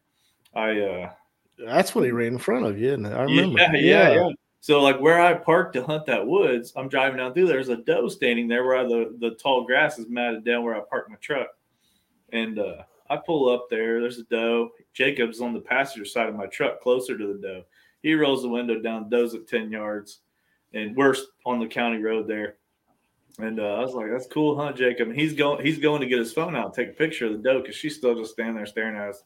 B: I uh,
C: That's what he ran in front of you. Isn't? I remember.
B: yeah, yeah, yeah. So like where I parked to hunt that woods, I'm driving down through. There's a doe standing there where the the tall grass is matted down where I parked my truck, and uh, I pull up there. There's a doe. Jacob's on the passenger side of my truck, closer to the doe. He rolls the window down, does at ten yards, and we're on the county road there. And uh, I was like, "That's cool, huh, Jacob?" And he's going, he's going to get his phone out, take a picture of the doe because she's still just standing there staring at us.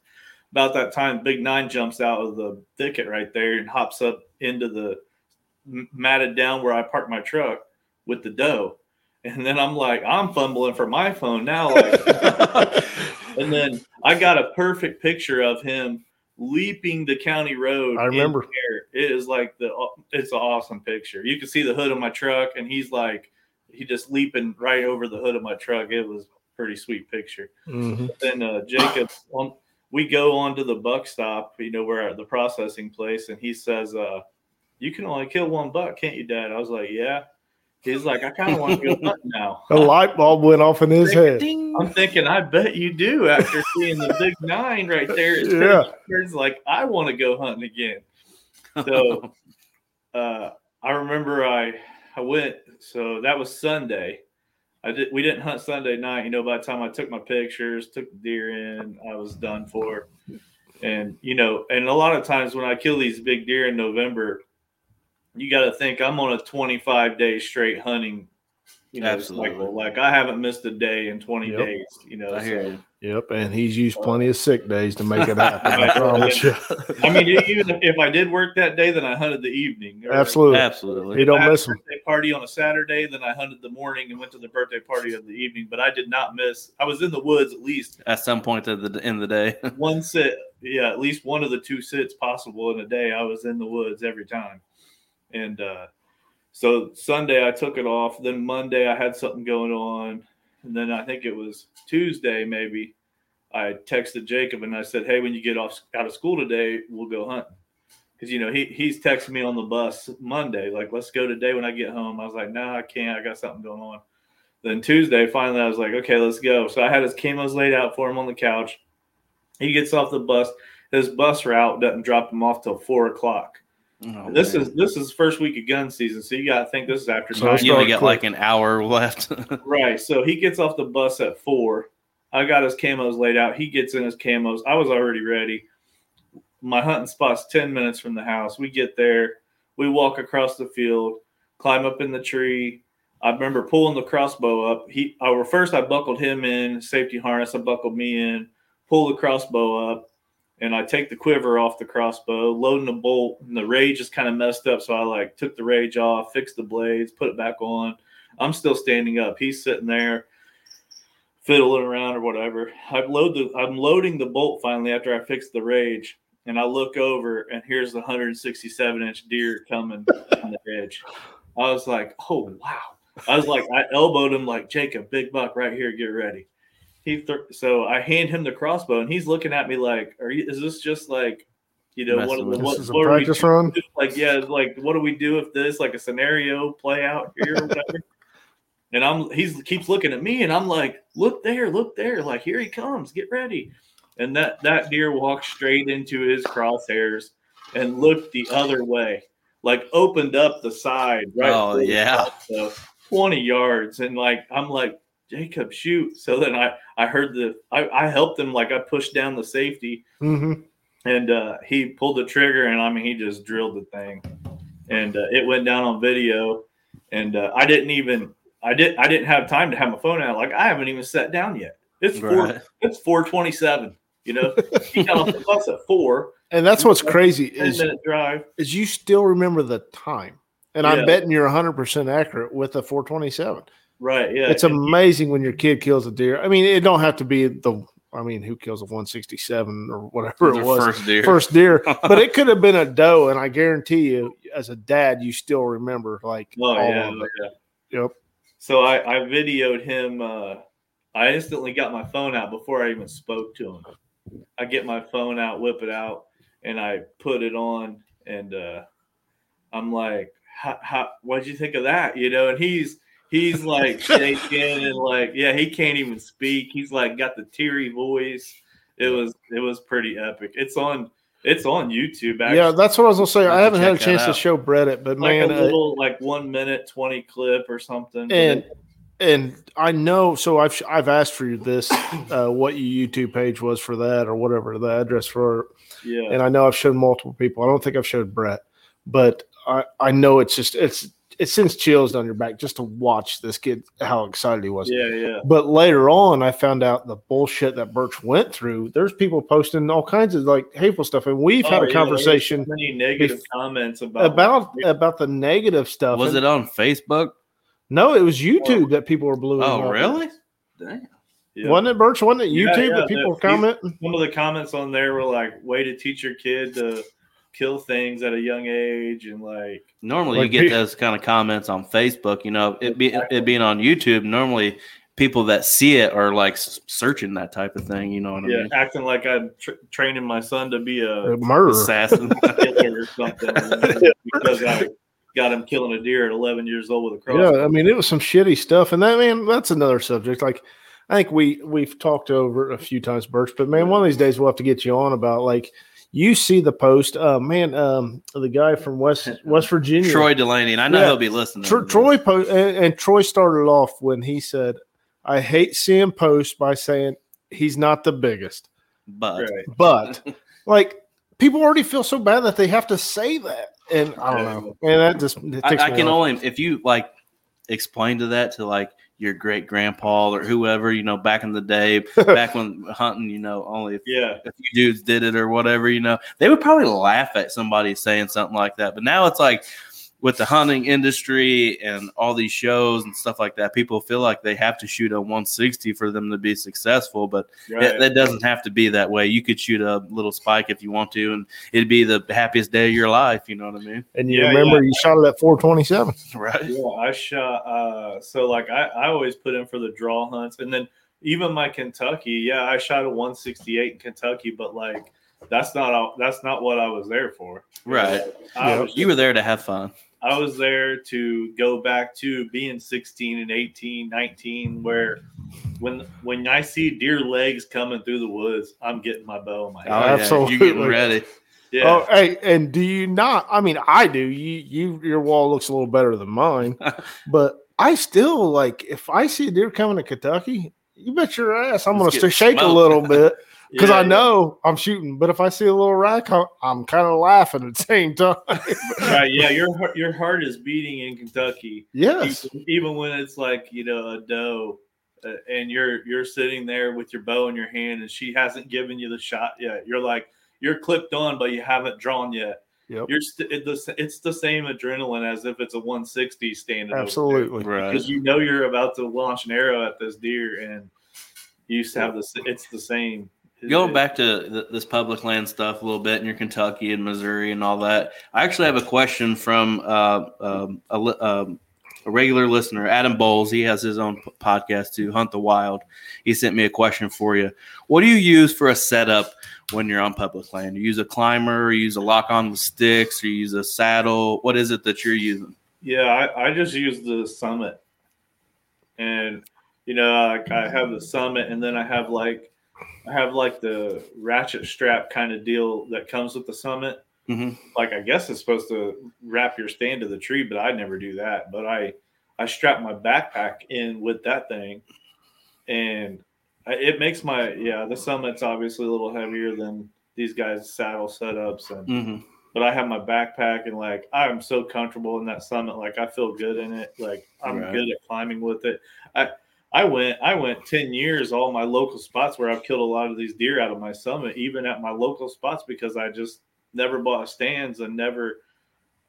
B: About that time, Big Nine jumps out of the thicket right there and hops up into the matted down where I parked my truck with the doe. And then I'm like, I'm fumbling for my phone now. Like, and then I got a perfect picture of him leaping the county road.
C: I remember.
B: It is like the it's an awesome picture. You can see the hood of my truck, and he's like he just leaping right over the hood of my truck. It was a pretty sweet picture.
C: Mm-hmm.
B: Then uh, Jacob, on, we go on to the buck stop, you know, we're at the processing place, and he says, uh, "You can only kill one buck, can't you, Dad?" I was like, "Yeah." He's like, "I kind of want to go hunting now."
C: A light bulb went off in his head.
B: I'm thinking, I bet you do after seeing the big nine right there.
C: Yeah.
B: It's like I want to go hunting again. So uh, I remember I I went. So that was Sunday. I did. We didn't hunt Sunday night. You know, by the time I took my pictures, took the deer in, I was done for. And you know, and a lot of times when I kill these big deer in November, you got to think I'm on a 25 day straight hunting. You know,
A: Absolutely.
B: cycle. Like I haven't missed a day in 20
C: Yep.
B: days. You know,
A: I hear
B: so-
A: you.
C: Yep, and he's used plenty of sick days to make it happen. I promise you.
B: I mean, even if- if I did work that day, then I hunted the evening. Or
C: Absolutely,
A: Absolutely.
C: you don't
B: I
C: miss
B: a birthday party on a Saturday, then I hunted the morning and went to the birthday party of the evening. But I did not miss. I was in the woods at least
A: At some point at the end of the day.
B: one sit. Yeah, at least one of the two sits possible in a day. I was in the woods every time. And uh, so Sunday I took it off. Then Monday I had something going on, and then I think it was Tuesday maybe. I texted Jacob and I said, "Hey, when you get off out of school today, we'll go hunting." Because you know he he's texting me on the bus Monday, like, "Let's go today when I get home." I was like, "No, I can't. I got something going on." Then Tuesday, finally, I was like, "Okay, let's go." So I had his camos laid out for him on the couch. He gets off the bus. His bus route doesn't drop him off till four o'clock.
A: Oh,
B: this
A: man.
B: is this is first week of gun season, so you got to think this is after
C: So
B: nine.
C: it's
A: you only got like an hour left.
B: Right. So he gets off the bus at four. I got his camos laid out. He gets in his camos. I was already ready. My hunting spot's 10 minutes from the house. We get there. We walk across the field, climb up in the tree. I remember pulling the crossbow up. He I, well, first I buckled him in, safety harness, I buckled me in, pull the crossbow up, and I take the quiver off the crossbow, loading the bolt, and the rage is kind of messed up. So I like took the rage off, fixed the blades, put it back on. I'm still standing up. He's sitting there fiddling around or whatever. I load the I'm loading the bolt finally after I fix the rage. And I look over and here's the 167 inch deer coming on the edge. I was like, oh wow. I was like, I elbowed him like Jacob, big buck right here, get ready. He th- so I hand him the crossbow and he's looking at me like, are you is this just like you know one of the what,
C: This is a
B: what are we
C: practice run.
B: like yeah like what do we do if this? Like a scenario play out here or whatever. And i'm he's keeps looking at me and i'm like look there look there like here he comes get ready. And that that deer walked straight into his crosshairs and looked the other way like opened up the side right
A: Oh, yeah.
B: crossbow, 20 yards. And like i'm like jacob shoot so then i i heard the i, I helped him like i pushed down the safety
C: hmm
B: and uh, he pulled the trigger, and I mean, he just drilled the thing, and uh, it went down on video. And uh, I didn't even, I didn't, I didn't have time to have my phone out. Like I haven't even sat down yet. It's four,
A: Right.
B: it's four twenty seven. You know, he got off the bus at four,
C: And that's what's crazy is,
B: drive.
C: is you still remember the time. And
B: Yeah.
C: I'm betting you're 100% accurate with a 427.
B: Right? Yeah,
C: It's amazing when your kid kills a deer. I mean, it don't have to be the. I mean, who kills a 167 or whatever
A: Their
C: it was
A: first deer.
C: first deer? but it could have been a doe, and I guarantee you, as a dad, you still remember like
B: Oh
C: all
B: yeah,
C: of it.
B: yeah.
C: Yep.
B: So I, I videoed him. Uh, I instantly got my phone out before I even spoke to him. I get my phone out, whip it out, and I put it on, and uh, I'm like, how, how, "What'd you think of that?" You know, and he's he's like shaking and like, yeah, he can't even speak. He's like got the teary voice. It was it was pretty epic. It's on It's on YouTube. Actually.
C: Yeah, that's what I was gonna say.
A: To
C: haven't had a chance to show Brett it, but
B: like
C: man,
B: a
C: uh,
B: little like one minute twenty clip or something.
C: and and I know. So I've I've asked for you this, uh, what your YouTube page was for that or whatever the address for,
B: yeah,
C: and I know I've shown multiple people. I don't think I've showed Brett, but I I know it's just it's it sends chills down your back just to watch this kid how excited he was.
B: yeah, yeah.
C: But later on, I found out the bullshit that Birch went through. There's people posting all kinds of like hateful stuff, and we've
B: Oh,
C: had a
B: there was
C: conversation
B: so many negative
C: bef-
B: comments about
C: about about the negative stuff.
A: Was
C: And-
A: it on Facebook?
C: No, it was YouTube oh. that people were blowing.
A: Oh,
C: up.
A: really? Dang.
B: Yeah.
C: Wasn't it Birch? Wasn't it YouTube
B: yeah,
C: that people were commenting?
B: Some of the comments on there were like, "Way to teach your kid to kill things at a young age," and like,
A: Normally,
C: Like
A: you get those kind of comments on Facebook. You know, it be it being on YouTube. Normally, people that see it are like searching that type of thing. You know what I mean?
B: acting like I'm tr- training my son to be a
C: A murderer.
A: Assassin.
B: killer or something because I got him killing a deer at 11 years old with a crossbow.
C: Yeah, I mean, it was some shitty stuff, and that man, that's another subject. Like, I think we we've talked over it a few times, Birch. But man, one of these days we'll have to get you on about like you see the post. Uh, man, um, the guy from West West Virginia,
A: Troy Delaney, and I know
C: Yeah.
A: he'll be listening.
C: Tro- Troy po- and, and Troy started off when he said, "I hate seeing posts by saying he's not the biggest."
A: but
B: Right.
C: but like people already feel so bad that they have to say that and i don't know and that just it
A: I, I
C: me
A: can
C: off.
A: only if you like explain to that to like your great grandpa or whoever you know back in the day, back when hunting, you know, only if
B: Yeah,
A: if you dudes did it or whatever, you know, they would probably laugh at somebody saying something like that. But now it's like with the hunting industry and all these shows and stuff like that, people feel like they have to shoot a 160 for them to be successful. But
B: right.
A: it, that doesn't have to be that way. You could shoot a little spike if you want to, and it'd be the happiest day of your life. You know what I mean?
C: and you
B: Yeah,
C: remember you shot it at 427
A: Right.
B: Yeah, I shot. Uh, so like I, I always put in for the draw hunts, and then even my Kentucky. Yeah, I shot a 168 in Kentucky, but like that's not all, that's not what I was there for.
A: Right.
C: Yep.
B: was
A: You were there to have fun.
B: I was there to go back to being 16 and 18, 19, where when when I see deer legs coming through the woods, I'm getting my bow in my hand.
A: Oh, yeah.
C: Absolutely.
A: You're getting ready.
B: Yeah.
C: oh hey and do you not i mean i do you you your wall looks a little better than mine but i still like if i see a deer coming to kentucky you bet your ass i'm gonna
A: get
C: st- shake a little bit because
B: Yeah,
C: i know i'm shooting but if i see a little rack i'm, I'm kind of laughing at the same time
B: Right. Yeah. Your heart- your heart is beating in Kentucky.
C: yes
B: even, even when it's like you know a doe uh, and you're you're sitting there with your bow in your hand and she hasn't given you the shot yet you're like you're clipped on but you haven't drawn yet
C: Yep.
B: you're st- it, the, it's the same adrenaline as if it's a 160 standing
C: absolutely.
A: Right.
B: because you know you're about to launch an arrow at this deer and you used to have this it's the same
A: Going back to th- this public land stuff a little bit in your Kentucky and Missouri and all that, I actually have a question from uh, um, a, um, a regular listener, Adam Bowles. He has his own p- podcast to Hunt the Wild. He sent me a question for you. What do you use for a setup when you're on public land? You use a climber, or you use a lock on with sticks, or you use a saddle? What is it that you're using?
B: Yeah, I, I just use the summit, and you know, I, I have the summit, and then I have like, I have like the ratchet strap kind of deal that comes with the summit.
A: Mhm.
B: Like I guess it's supposed to wrap your stand to the tree, but I never do that. But I, I strap my backpack in with that thing, and I, it makes my yeah. The summit's obviously a little heavier than these guys' saddle setups, and
A: hmm
B: but I have my backpack and like I'm so comfortable in that summit. Like I feel good in it. Like I'm
A: Right.
B: good at climbing with it. I I went I went ten years all my local spots where I've killed a lot of these deer out of my summit, even at my local spots because I just never bought stands and never.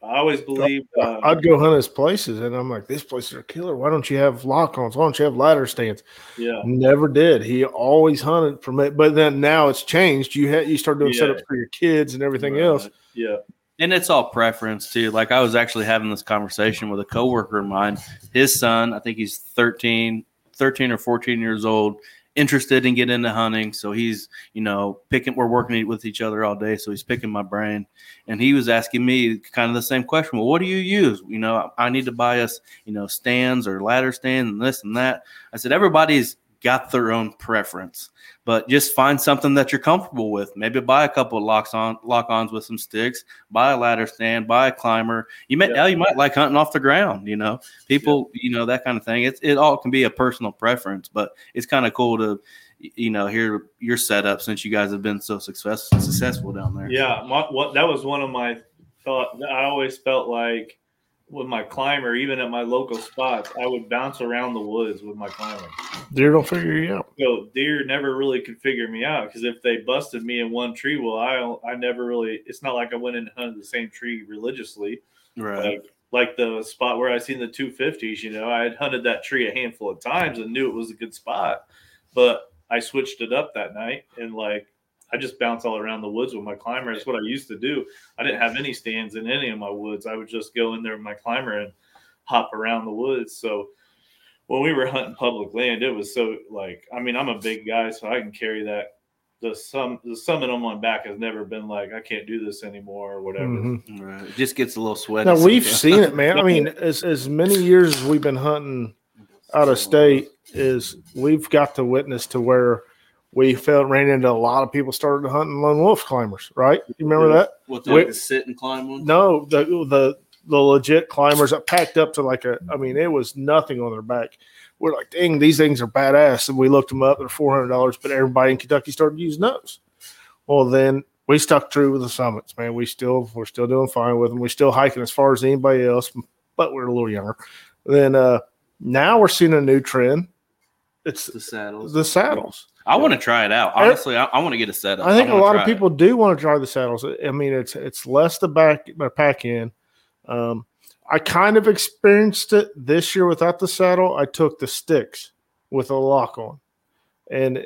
B: I always believed. Uh,
C: I'd go hunt his places, and I'm like, "This place is a killer. Why don't you have lock-ons? Why don't you have ladder stands?"
B: yeah,
C: Never did. He always hunted from it, but then now it's changed. You had you start doing
B: Yeah.
C: setups for your kids and everything else.
B: yeah,
A: and it's all preference too. Like I was actually having this conversation with a coworker of mine. His son, I think he's 13, 13 or 14 years old, interested in getting into hunting. So he's, you know, picking, we're working with each other all day. So he's picking my brain. And he was asking me kind of the same question. Well, what do you use? You know, I need to buy us, you know, stands or ladder stands and this and that. I said, everybody's got their own preference. But just find something that you're comfortable with. Maybe buy a couple of locks on lock-ons with some sticks. Buy a ladder stand. Buy a climber. You may yeah. you might like hunting off the ground. You know, people. Yeah. You know that kind of thing. It's it all can be a personal preference, but it's kind of cool to you know hear your setup since you guys have been so success, successful down there.
B: Yeah, my, what that was one of my thought. I always felt like with my climber, even at my local spots, I would bounce around the woods with my climber.
C: Deer don't figure you out.
B: So deer never really could figure me out because if they busted me in one tree, well, I I never really. It's not like I went in and hunted the same tree religiously.
A: Right.
B: Like, like the spot where I seen the 250s, you know, I had hunted that tree a handful of times and knew it was a good spot, but I switched it up that night and like I just bounce all around the woods with my climber. That's what I used to do. I didn't have any stands in any of my woods. I would just go in there with my climber and hop around the woods. So when we were hunting public land, it was so like I mean I'm a big guy, so I can carry that. The sum the summit on my back has never been like I can't do this anymore or whatever.
A: Mm-hmm. Right. It just gets a little sweaty.
C: Now we've seen it, man. I mean, as as many years as we've been hunting out of state, is we've got to witness to where we felt ran into a lot of people started hunting lone wolf climbers, right? You remember that?
A: What the, sit and climb one?
C: No, the the the legit climbers that packed up to like a I mean, it was nothing on their back. We're like, dang, these things are badass. And we looked them up, they're four hundred dollars, but everybody in Kentucky started using those. Well, then we stuck true with the summits, man. We still we're still doing fine with them. We're still hiking as far as anybody else, but we're a little younger. Then uh now we're seeing a new trend. It's
A: the saddles.
C: The saddles.
A: I want to try it out. Honestly, I, I want to get a setup.
C: I think I a lot of people it. do want to try the saddles. I mean, it's it's less the back the pack in. Um, I kind of experienced it this year without the saddle. I took the sticks with a lock on, and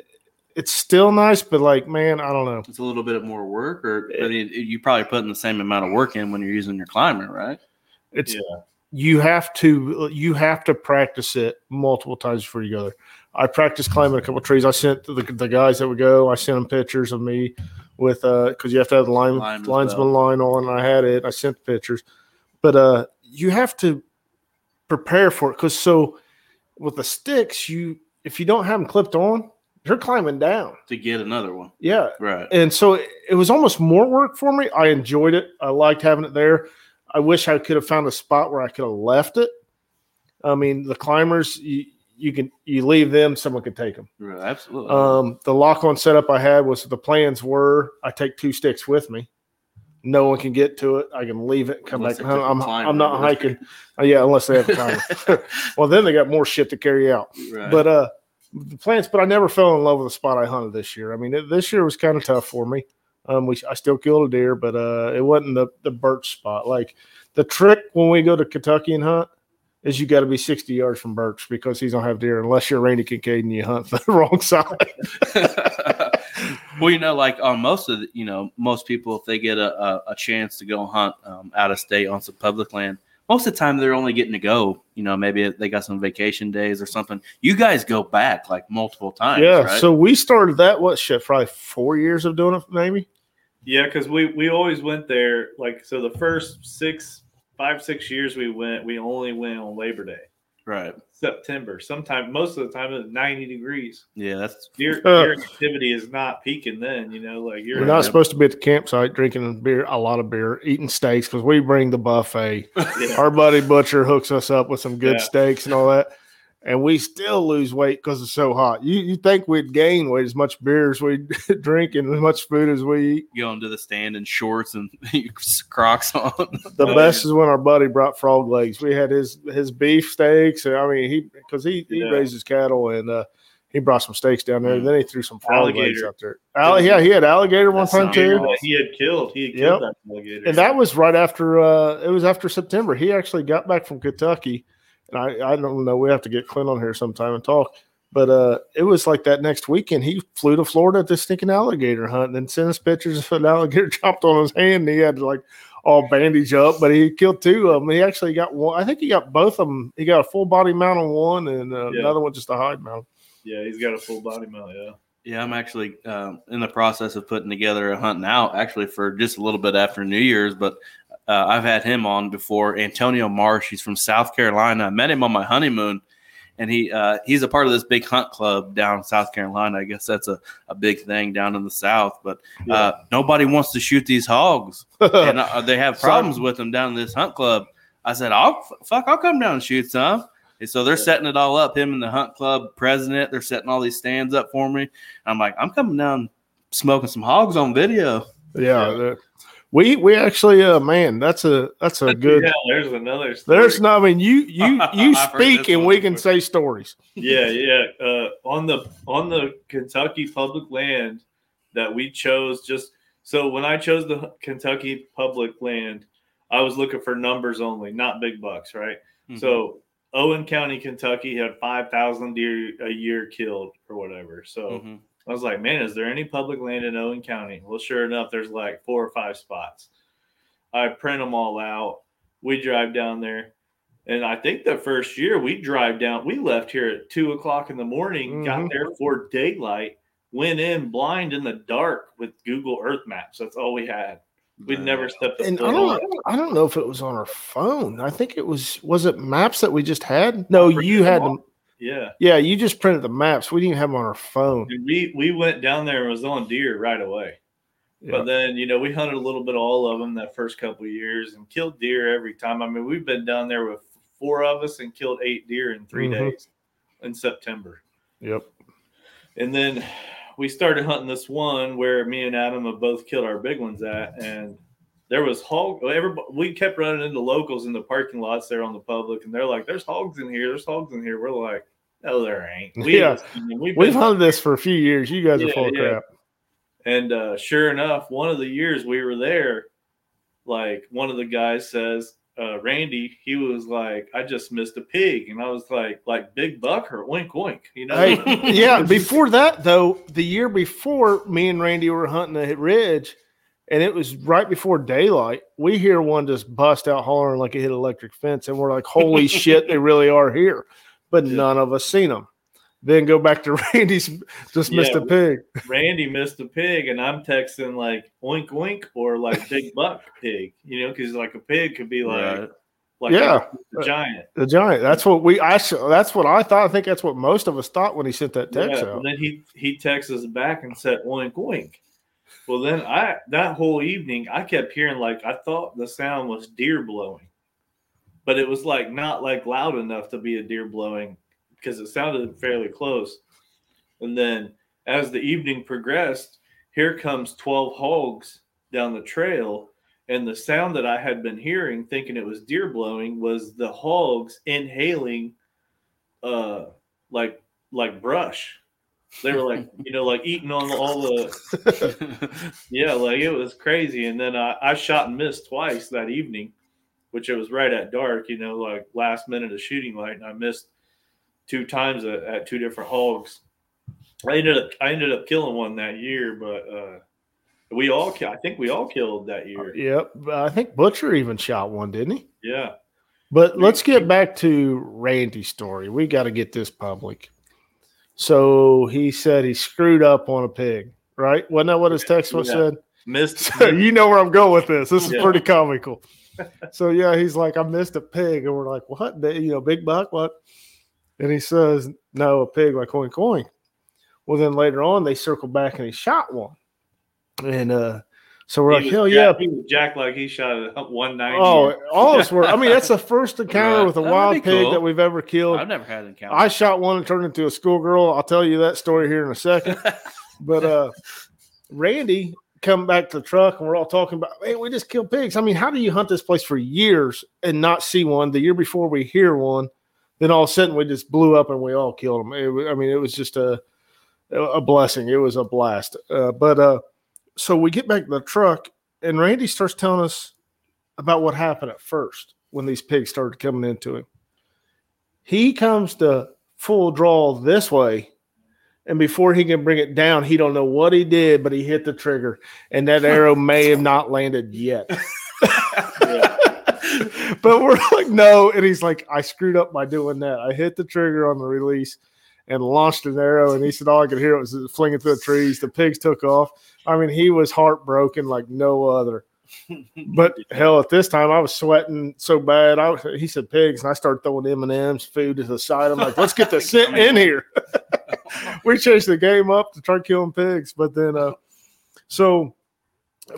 C: it's still nice, but like, man, I don't know.
A: It's a little bit more work, or I mean, you probably putting the same amount of work in when you're using your climber, right?
C: It's yeah. you have to you have to practice it multiple times before you go there. I practiced climbing a couple trees. I sent the, the guys that would go. I sent them pictures of me with uh because you have to have the line linesman line on. I had it. I sent the pictures, but uh you have to prepare for it because so with the sticks you if you don't have them clipped on you're climbing down
A: to get another one.
C: Yeah,
A: right.
C: And so it, it was almost more work for me. I enjoyed it. I liked having it there. I wish I could have found a spot where I could have left it. I mean, the climbers, you, you can you leave them, someone could take them.
A: Right, absolutely.
C: Um, the lock on setup I had was the plans were I take two sticks with me. No one can get to it. I can leave it, come unless back. I'm, I'm not hiking. Uh, yeah, unless they have time. well, then they got more shit to carry out. Right. But uh, the plants. But I never fell in love with the spot I hunted this year. I mean, it, this year was kind of tough for me. Um, we I still killed a deer, but uh, it wasn't the the birch spot. Like the trick when we go to Kentucky and hunt is you got to be 60 yards from Birch because he's gonna have deer unless you're Randy Kincaid and you hunt the wrong side.
A: well, you know, like on most of the, you know, most people if they get a, a, a chance to go hunt um, out of state on some public land, most of the time they're only getting to go. You know, maybe they got some vacation days or something. You guys go back like multiple times.
C: Yeah.
A: Right?
C: So we started that what shit probably four years of doing it maybe.
B: Yeah, because we we always went there. Like so, the first six five six years we went we only went on labor day.
A: Right.
B: September. Sometime most of the time it's 90 degrees.
A: Yeah that's
B: your, uh, your activity is not peaking then you know like you're
C: we're not supposed to be at the campsite drinking beer a lot of beer eating steaks because we bring the buffet. Yeah. our buddy butcher hooks us up with some good yeah. steaks and all that and we still lose weight because it's so hot. You you think we'd gain weight as much beer as we drink and as much food as we eat?
A: Going to the stand in shorts and Crocs on.
C: the best is when our buddy brought frog legs. We had his his beef steaks. I mean, he because he he yeah. raises cattle and uh, he brought some steaks down there. Mm. Then he threw some frog alligator. legs out there. All, yeah, he had alligator one time too.
B: He had killed. He had killed yep. that alligator.
C: And that was right after. uh It was after September. He actually got back from Kentucky I, I don't know. We have to get Clint on here sometime and talk. But uh, it was like that next weekend. He flew to Florida to stinking alligator hunt and sent us pictures of an alligator chopped on his hand. And he had to like all bandage up, but he killed two of them. He actually got one. I think he got both of them. He got a full body mount on one, and uh, yeah. another one just a hide mount.
B: Yeah, he's got a full body mount. Yeah.
A: Yeah, I'm actually uh, in the process of putting together a hunt now, actually for just a little bit after New Year's. But uh, I've had him on before. Antonio Marsh, he's from South Carolina. I met him on my honeymoon, and he uh, he's a part of this big hunt club down in South Carolina. I guess that's a, a big thing down in the South. But uh, nobody wants to shoot these hogs, and uh, they have problems with them down in this hunt club. I said, "I'll fuck, I'll come down and shoot some." And so they're setting it all up. Him and the hunt club president, they're setting all these stands up for me. And I'm like, I'm coming down smoking some hogs on video.
C: yeah, the- we we actually uh man, that's a that's a good
B: Yeah, there's another. Story.
C: there's no I mean you you you speak and
A: one
C: we can say stories.
B: yeah, yeah. Uh, on the on the Kentucky public land that we chose, just so when I chose the Kentucky public land, I was looking for numbers only, not big bucks, right?
A: Mhm.
B: So Owen County, Kentucky had five thousand deer a year killed or whatever. So
A: Mhm.
B: I was like, man, is there any public land in Owen County? Well, sure enough, there's like four or five spots. I print them all out. We drive down there. And I think the first year we drive down, we left here at two o'clock in the morning, got
C: Mhm.
B: there for daylight, went in blind in the dark with Google Earth Maps. That's all we had. We'd never stepped a
C: And I don't I don't know if it was on our phone. I think it was was it maps that we just had? No, you had them.
B: Yeah.
C: Yeah, you just printed the maps. We didn't have them on our phone.
B: And we we went down there and was on deer right away.
C: Yeah.
B: But then, you know, we hunted a little bit of all of them that first couple of years and killed deer every time. I mean, we've been down there with four of us and killed eight deer in 3
C: Mhm.
B: days in September.
C: Yep.
B: And then we started hunting this one where me and Adam have both killed our big ones at, and there was hog. Everybody, we kept running into locals in the parking lots there on the public, and they're like, "There's hogs in here. There's hogs in here." We're like, "No, there ain't." We,
C: Yeah.
B: we've,
C: We've
B: been-
C: hunted this for a few years. You guys are
B: Yeah,
C: full of
B: yeah.
C: crap.
B: and uh, sure enough, one of the years we were there, like one of the guys says, uh, Randy, he was like, I just missed a pig. And I was like, like big buck or wink wink, you know?
C: Hey, yeah. Before that, though, the year before, me and Randy were hunting a ridge, and it was right before daylight. We hear one just bust out hollering like it hit an electric fence, and we're like, "Holy shit, they really are here!" But
B: Yeah.
C: none of us seen them. Then go back to Randy's. Just missed a pig.
B: Randy missed a pig, and I'm texting like wink wink or like big buck pig, you know, because like a pig could be like,
A: Right.
B: like
C: Yeah.
B: a giant.
C: The giant. That's what we. I. That's what I thought. I think that's what most of us thought when he sent that text
B: Yeah,
C: out.
B: and then he he texts us back and said wink wink. Well, then I that whole evening I kept hearing like I thought the sound was deer blowing, but it was like not like loud enough to be a deer blowing because it sounded fairly close. And then as the evening progressed, here comes twelve hogs down the trail, and the sound that I had been hearing, thinking it was deer blowing, was the hogs inhaling, uh, like like brush. They were like, you know, like eating on all the, yeah, like it was crazy. And then I, I shot and missed twice that evening, which it was right at dark, you know, like last minute of shooting light, and I missed two times at, at two different hogs. I ended up, I ended up killing one that year, but uh, we all, I think we all killed that year.
C: Yep. I think Butcher even shot one, didn't he?
B: Yeah,
C: But let's get back to Randy's story. We got to get this public. So he said he screwed up on a pig, right? Wasn't that what his text was
B: Yeah.
C: said?
B: missed.
C: So you know where I'm going with this. This is
B: Yeah.
C: pretty comical. So yeah, he's like, I missed a pig, and we're like, what? The- You know, big buck, what? And he says, no, a pig like coin coin. Well, then later on, they circle back and he shot one, and uh, so we're like,
B: He was
C: hell
B: jacked-
C: yeah,
B: he was like he shot a 190.
C: Oh, all of us were. I mean, that's the first encounter
A: Right.
C: with a wild pig
A: cool.
C: that we've ever killed.
A: I've never had an encounter.
C: I shot one and turned into a schoolgirl. I'll tell you that story here in a second. But uh Randy come back to the truck and we're all talking about, hey, we just killed pigs. I mean, how do you hunt this place for years and not see one? The year before we hear one, then all of a sudden we just blew up and we all killed them. It, I mean, it was just a a blessing. It was a blast. Uh, but uh so we get back to the truck and Randy starts telling us about what happened at first when these pigs started coming into him. He comes to full draw this way, and before he can bring it down, he don't know what he did, but he hit the trigger, and that arrow may have not landed yet. but we're like, no, and he's like, I screwed up by doing that. I hit the trigger on the release and launched an arrow, and he said all I could hear was it flinging through the trees. The pigs took off. I mean, he was heartbroken like no other. But hell, at this time I was sweating so bad. I he said pigs, and I started throwing M and M's, food to the side. I'm like, let's get the sit in here. we changed the game up to try killing pigs, but then uh, so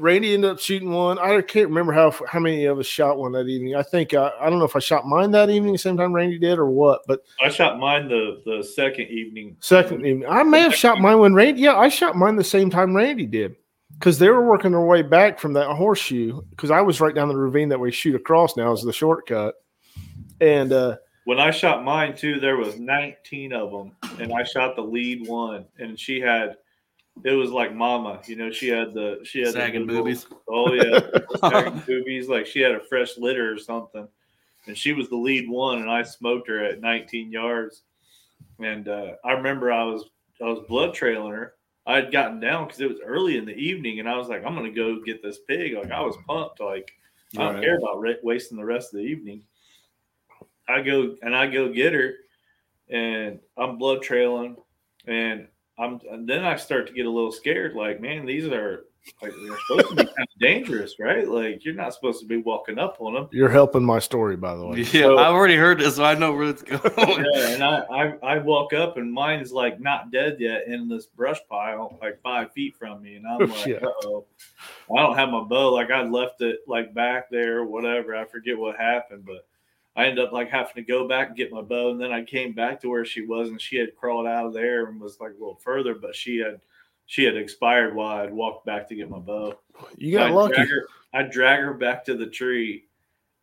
C: Randy ended up shooting one. I can't remember how how many of us shot one that evening. I think uh, I don't know if I shot mine that evening, the same time Randy did, or what. But
B: I shot mine the the second evening.
C: second evening, I may have shot mine when Randy. Yeah, I shot mine the same time Randy did, because they were working their way back from that horseshoe. Because I was right down the ravine that we shoot across now is the shortcut, and uh,
B: When I shot mine too, there was 19 of them, and I shot the lead one, and she had. It was like Mama, you know. She had the she had the
A: Sagging
B: little-
A: boobies.
B: Oh yeah, sagging boobies. Like she had a fresh litter or something, and she was the lead one, and I smoked her at 19 yards. And uh, I remember I was I was blood trailing her. I had gotten down because it was early in the evening, and I was like, I'm gonna go get this pig. Like I was pumped. Like I don't
A: Right.
B: care about re- wasting the rest of the evening. I go and I go get her, and I'm blood trailing, and I'm and then I start to get a little scared. Like, man, these are like they're supposed to be kind of dangerous, right? Like you're not supposed to be walking up on them.
C: you're helping my story by the way.
A: Yeah,
B: So-
A: I've already heard this, so I know where it's going.
B: Yeah, and I, I I walk up and mine's like not dead yet in this brush pile, like five feet from me, and I'm like,
C: shit.
B: oh, I don't have my bow. Like I left it like back there, whatever. I forget what happened, but I ended up like having to go back and get my bow, and then I came back to where she was, and she had crawled out of there and was like a little further, but she had she had expired while I'd walked back to get my bow.
C: You got
B: I
C: lucky.
B: Drag her, I drag her back to the tree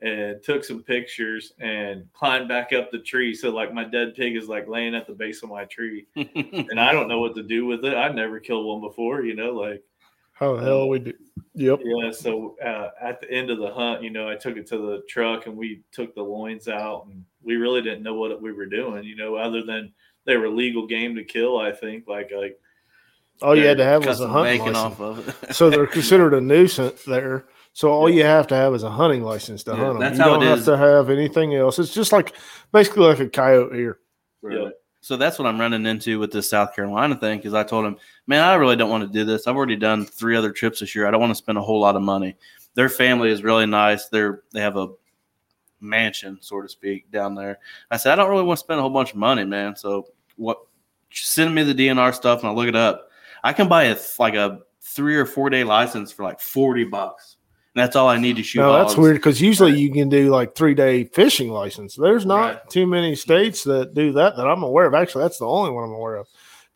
B: and took some pictures and climbed back up the tree. So like my dead pig is like laying at the base of my tree, and I don't know what to do with it. I've never killed one before, you know, like
C: How the hell we do? Yep.
B: yeah. So uh, at the end of the hunt, you know, I took it to the truck and we took the loins out, and we really didn't know what we were doing, you know, other than they were legal game to kill. I think like like
C: All you had to have was a hunting
A: bacon
C: license.
A: off of it.
C: so they're considered a nuisance there. So all you have to have is a hunting license to
A: Yeah,
C: hunt them.
A: that's
C: you
A: how
C: don't
A: it
C: have
A: is.
C: to have anything else. It's just like basically like a coyote here.
B: yeah.
A: So that's what I'm running into with this South Carolina thing because I told him, man, I really don't want to do this. I've already done three other trips this year. I don't want to spend a whole lot of money. Their family is really nice. They're they have a mansion, so to speak, down there. I said, I don't really want to spend a whole bunch of money, man. So what? Send me the DNR stuff and I'll look it up. I can buy a like a three or four day license for like forty bucks. And that's all I need to shoot.
C: No, that's weird because usually you can do like three day fishing license. There's not
A: Right.
C: too many states that do that that I'm aware of. Actually, that's the only one I'm aware of.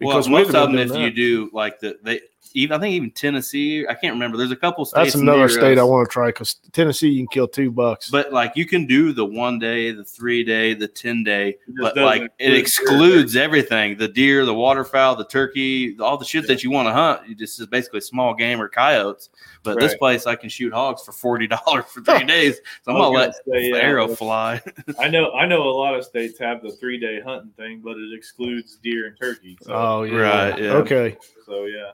A: Well,
C: we've
A: most of them, if
C: that.
A: you do like the they even I think even Tennessee, I can't remember. There's a couple states.
C: that's another
A: near
C: state I want to try because Tennessee you can kill two bucks.
A: But like you can do the one day, the three day, the ten day, but
B: doesn't
A: like it
B: include
A: excludes everything: the deer, the waterfowl, the turkey, all the shit that you want to hunt. You just is basically small game or coyotes. But this place, I can shoot hogs for forty dollars for three days. So I'm gonna let
B: say,
A: the
B: yeah,
A: arrow
B: but-
A: fly.
B: I know I know a lot of states have the three day hunting thing, but it excludes deer and turkey. So,
C: oh yeah,
A: Right, yeah.
C: okay.
B: so yeah.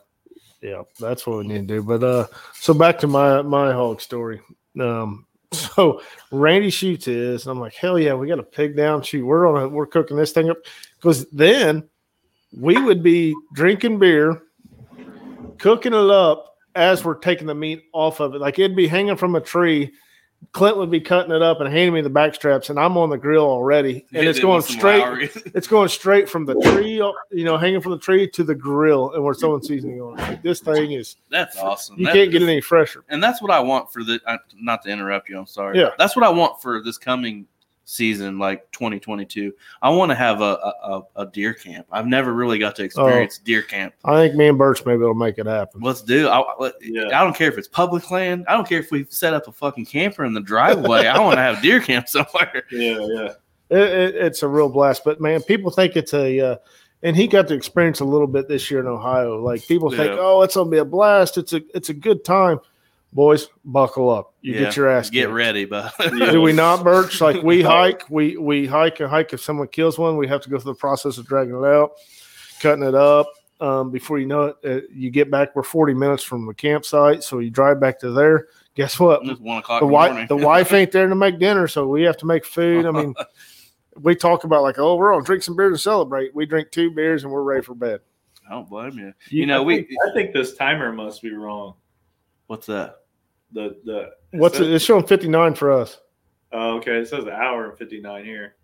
C: Yeah, that's what we need to do. But uh so back to my my hog story. Um so Randy shoots his, and I'm like, hell yeah, we got a pig down. Shoot, we're on a we're cooking this thing up. Because then we would be drinking beer, cooking it up as we're taking the meat off of it. Like it'd be hanging from a tree. Clint would be cutting it up and handing me the back straps, and I'm on the grill already, and it's going straight. It's going straight from the tree, you know, hanging from the tree to the grill, and we're throwing seasoning on it. This thing is
A: That's awesome.
C: you
A: That-
C: can't get any fresher.
A: and that's what I want for the. Not to interrupt you, I'm sorry.
C: Yeah.
A: that's what I want for this coming season, like 2022. I want to have a, a a- a deer camp. I've never really got to experience deer camp.
C: I think me and Birch maybe will make it happen.
A: Let's do. I, let-
B: Yeah.
A: I don't care if it's public land. I don't care if we set up a fucking camper in the driveway. I want to have deer camp somewhere.
B: Yeah, yeah.
C: It, it, it's a real blast. But man, people think it's a, uh, and he got to experience a little bit this year in Ohio. Like people think, oh, it's gonna be a blast. It's a, it's a good time. Boys, buckle up. You
A: Yeah.
C: get your ass
A: Get
C: kicked.
A: ready, but
C: Do we not, Birch? Like we hike, we we hike and hike. If someone kills one, we have to go through the process of dragging it out, cutting it up. Um, before you know it, uh, you get back. We're forty minutes from the campsite, so you drive back to there. Guess what?
A: it's one o'clock
C: The
A: in the
C: wife,
A: morning.
C: the wife ain't there to make dinner, so we have to make food. I mean, we talk about like, oh, we're gonna drink some beer to celebrate. We drink two beers and we're ready for bed.
A: I don't blame you. You know,
B: I
A: we.
B: think, I think this timer must be wrong.
A: What's that?
B: The the
C: What's it?
B: says-
C: It's showing 59 for us.
B: Oh, okay. It says an hour and fifty nine here.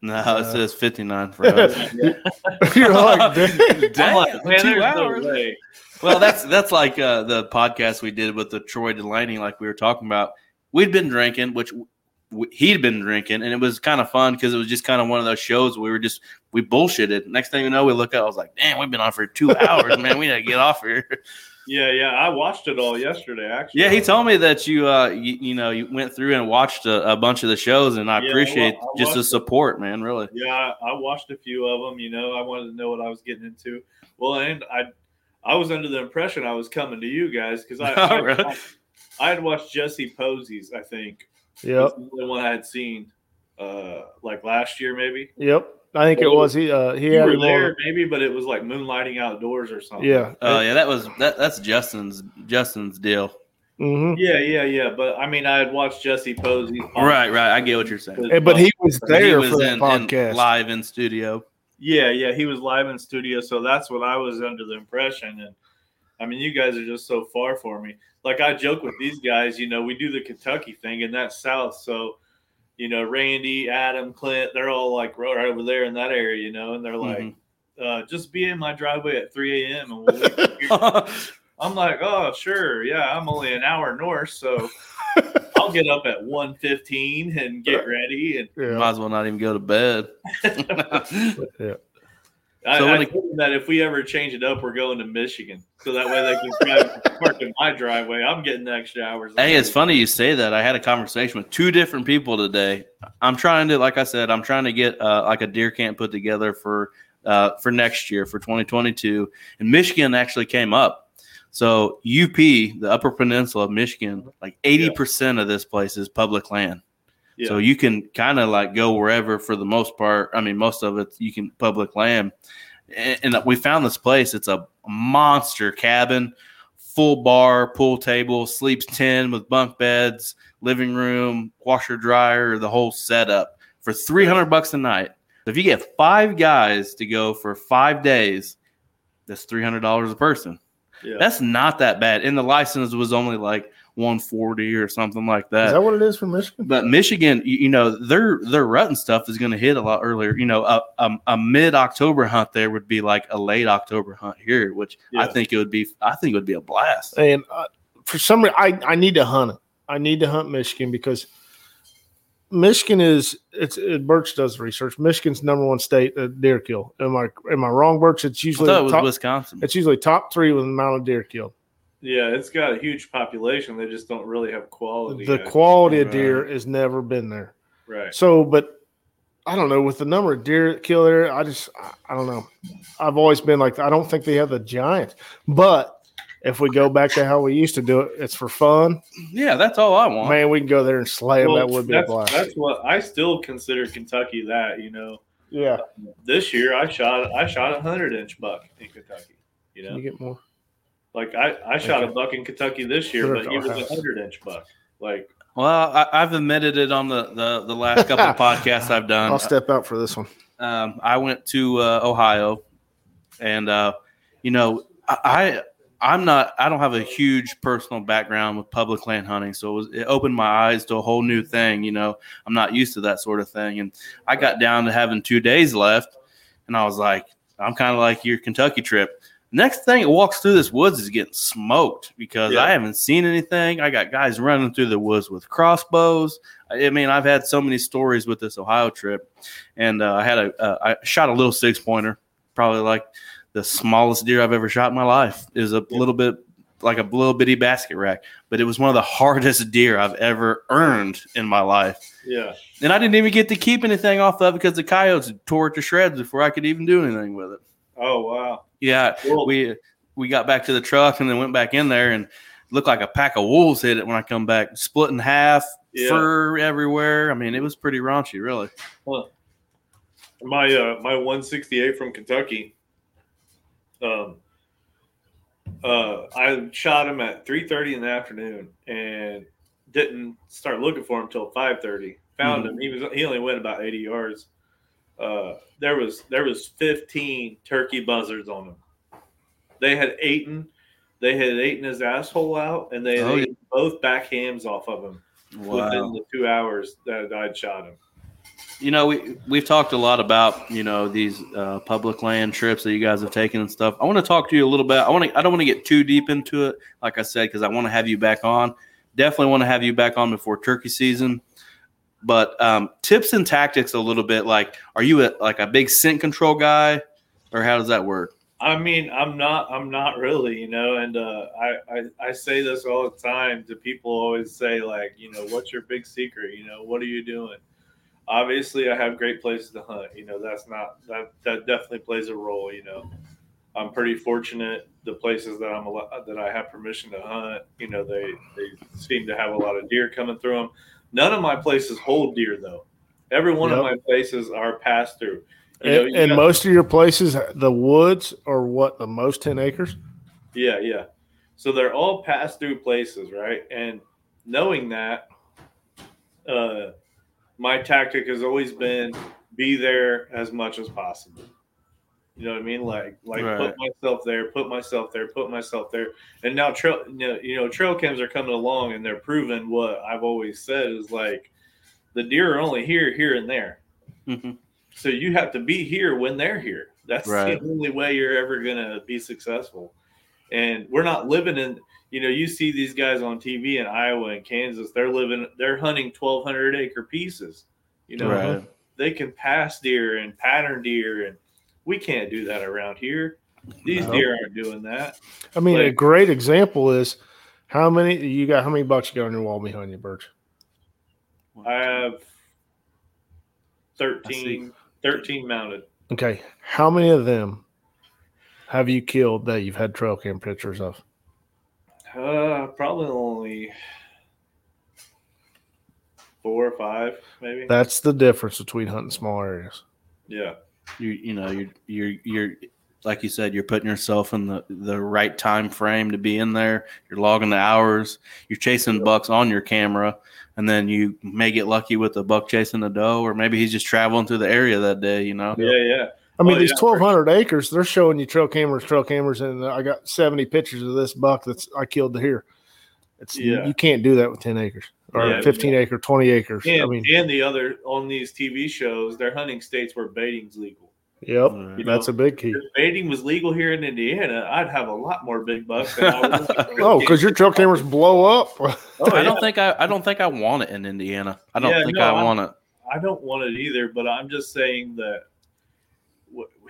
A: No,
C: Uh,
A: it says 59 for us.
C: You're like, "Dang."
A: Damn,
B: like, man,
A: two
B: there's
A: hours.
B: no
A: well, that's that's like uh, the podcast we did with the Troy Delaney, like we were talking about. We'd been drinking, which w- he'd been drinking, and it was kind of fun because it was just kind of one of those shows we were just we bullshitted. Next thing you know, we look up, I was like, "Damn, we've been on for two hours, man. We gotta get off here."
B: Yeah, yeah. I watched it all yesterday. Actually,
A: Yeah, he told me that you uh you, you know you went through and watched a, a bunch of the shows, and I
B: Yeah,
A: appreciate
B: wa- I
A: just the
B: watched it.
A: support, man. Really.
B: Yeah, I, I watched a few of them. You know, I wanted to know what I was getting into. Well, and I, I was under the impression I was coming to you guys because I, I,
A: Oh, really?
B: I, I had watched Jesse Posey's. I think
C: Yep.
B: This is the one I had seen, uh, like last year maybe.
C: Yep. I think it was. He, uh, he
B: You
C: had
B: were
C: him on-
B: there maybe, but it was like moonlighting outdoors or something.
C: Yeah.
A: Oh yeah, that was that. That's Justin's Justin's deal.
C: hmm
B: yeah, yeah, yeah. But I mean, I had watched Jesse Posey.
A: Right, right. I get what you're saying.
C: But he was
A: He
C: there
A: was
C: for that
A: in, in
C: podcast.
A: live in studio.
B: Yeah, yeah, he was live in studio, so that's what I was under the impression. And I mean, you guys are just so far for me. Like I joke with these guys, you know, we do the Kentucky thing, and that's South. So, you know, Randy, Adam, Clint, they're all like right over there in that area, you know, and they're like,
A: Mhm.
B: uh, just be in my driveway at 3 a.m. and we'll. I'm like, oh, sure, yeah, I'm only an hour north, so I'll get up at 1:15 and get ready and
C: Yeah.
A: Might as well not even go to bed.
B: I,
A: So
B: I
A: when
B: told them that if we ever change it up, we're going to Michigan, so that way they can drive park in my driveway. I'm getting extra hours.
A: hey, it's funny you say that. I had a conversation with two different people today. I'm trying to, like I said, I'm trying to get uh, like a deer camp put together for uh, for next year for 2022, and Michigan actually came up. So UP, the Upper Peninsula of Michigan, like 80 percent of this place is public land.
B: Yeah.
A: So you can kind of like go wherever for the most part. I mean, most of it you can public land. And, and we found this place. It's a monster cabin, full bar, pool table, sleeps 10 with bunk beds, living room, washer dryer, the whole setup for 300 bucks a night. So If you get five guys to go for five days, that's $300 a person.
B: yeah.
A: That's not that bad. And the license was only like 140 or something like
C: Is that what it is for Michigan?
A: but Michigan, you, you know, their their rut and stuff is going to hit a lot earlier. You know, a, a, a mid October hunt there would be like a late October hunt here, which I think it would be. I think it would be a blast.
C: And uh, for some reason, I, I need to hunt it. I need to hunt Michigan because Michigan is it's it, Birch does research. Michigan's number one state at deer kill. Am I am I wrong, Birch? It's usually
A: it
C: top,
A: Wisconsin.
C: it's usually top three with the amount of deer kill.
B: Yeah, it's got a huge population. They just don't really have quality.
C: The
B: yet.
C: quality of
A: Right.
C: deer has never been there.
B: right.
C: So, but I don't know with the number of deer kill there. I just I, I don't know. I've always been like I don't think they have the giants, but if we go back to how we used to do it, it's for fun.
A: Yeah, that's all I want.
C: Man, we can go there and slay them. That would be a blast.
B: that's what I still consider Kentucky. That you know,
C: yeah,
B: this year I shot I shot a hundred inch buck in Kentucky. You know,
C: you get more.
B: Like I I shot a buck in Kentucky this year,
C: Put
B: but
C: it
B: he was a hundred inch buck. Like
A: Well, I, I've admitted it on the the, the last couple of podcasts I've done.
C: I'll step out for this one.
A: um, I went to uh, Ohio, and uh, you know, I I'm not I don't have a huge personal background with public land hunting, so it, was, it opened my eyes to a whole new thing. You know, I'm not used to that sort of thing, and I got down to having two days left, and I was like, I'm kind of like your Kentucky trip. Next thing it walks through this woods is getting smoked because
B: Yeah.
A: I haven't seen anything. I got guys running through the woods with crossbows. I mean, I've had so many stories with this Ohio trip, and uh, I had a uh, I shot a little six pointer, probably like the smallest deer I've ever shot in my life. Is a little bit like a little bitty basket rack, but it was one of the hardest deer I've ever earned in my life.
B: yeah,
A: And I didn't even get to keep anything off of it because the coyotes tore it to shreds before I could even do anything with it.
B: oh wow.
A: Yeah,
B: Well,
A: we we got back to the truck and then went back in there and looked like a pack of wolves hit it when I come back, split in half,
B: Yeah.
A: fur everywhere. I mean, it was pretty raunchy, really.
B: my uh my 168 from Kentucky. Um uh I shot him at 3:30 in the afternoon and didn't start looking for him until 5:30. Found him. He was he only went about 80 yards. Uh there was there was 15 turkey buzzards on him. They had eaten they had eaten his asshole out and they had
A: Oh, yeah.
B: both back hams off of him within the two hours that I'd shot him.
A: You know, we we've talked a lot about you know these uh, public land trips that you guys have taken and stuff. I want to talk to you a little bit. I want to. I don't want to get too deep into it, like I said, because I want to have you back on. Definitely want to have you back on before turkey season. But um, tips and tactics a little bit. Like, are you a, like a big scent control guy, or how does that work?
B: I mean, I'm not. I'm not really, you know. And uh, I, I, I say this all the time to people. Always say like, you know, what's your big secret? You know, what are you doing? Obviously, I have great places to hunt. You know, that's not that that definitely plays a role. You know, I'm pretty fortunate. The places that I'm that I have permission to hunt, you know, they they seem to have a lot of deer coming through them. None of my places hold deer though. Every one yep. of my places are passed through.
C: You know, and, and most of your places, the woods are what the most ten acres.
B: Yeah, yeah. So they're all pass through places, right? And knowing that, uh, my tactic has always been be there as much as possible. You know what I mean? Like, like right. put myself there, put myself there, put myself there. And now trail, you know, you know, trail cams are coming along and they're proving what I've always said is like the deer are only here, here, and there. Mm-hmm. So you have to be here when they're here. That's right. the only way you're ever going to be successful. And we're not living in, you know, you see these guys on TV in Iowa and Kansas, they're living, they're hunting 1,200 acre pieces. You know, right. they can pass deer and pattern deer, and we can't do that around here. These no. deer aren't doing that.
C: I mean, a great example is how many you got? How many bucks you got on your wall behind you, Birch?
B: I have 13. 13 mounted.
C: Okay. How many of them have you killed that you've had trail cam pictures of?
B: Uh, probably only four or five, maybe.
C: That's the difference between hunting small areas.
B: Yeah.
A: You you know you're you're you're like you said you're putting yourself in the the right time frame to be in there. You're logging the hours. You're chasing bucks on your camera and then you may get lucky with a buck chasing a doe, or maybe he's just traveling through the area that day. You know?
B: Yeah, yeah.
C: I mean, oh, these yeah, twelve hundred acres, they're showing you trail cameras, trail cameras, and I got seventy pictures of this buck that's I killed here. It's yeah. you, you can't do that with ten acres or yeah, fifteen yeah. acre, twenty acres.
B: And,
C: I mean,
B: and the other on these TV shows, they're hunting states where baiting's legal.
C: Yep, you that's know, a big key.
B: If baiting was legal here in Indiana, I'd have a lot more big bucks.
C: oh, because your trail cameras blow up.
A: oh, oh yeah. I don't think I, I don't think I want it in Indiana. I don't yeah, think no, I want it.
B: I don't want it either. But I'm just saying that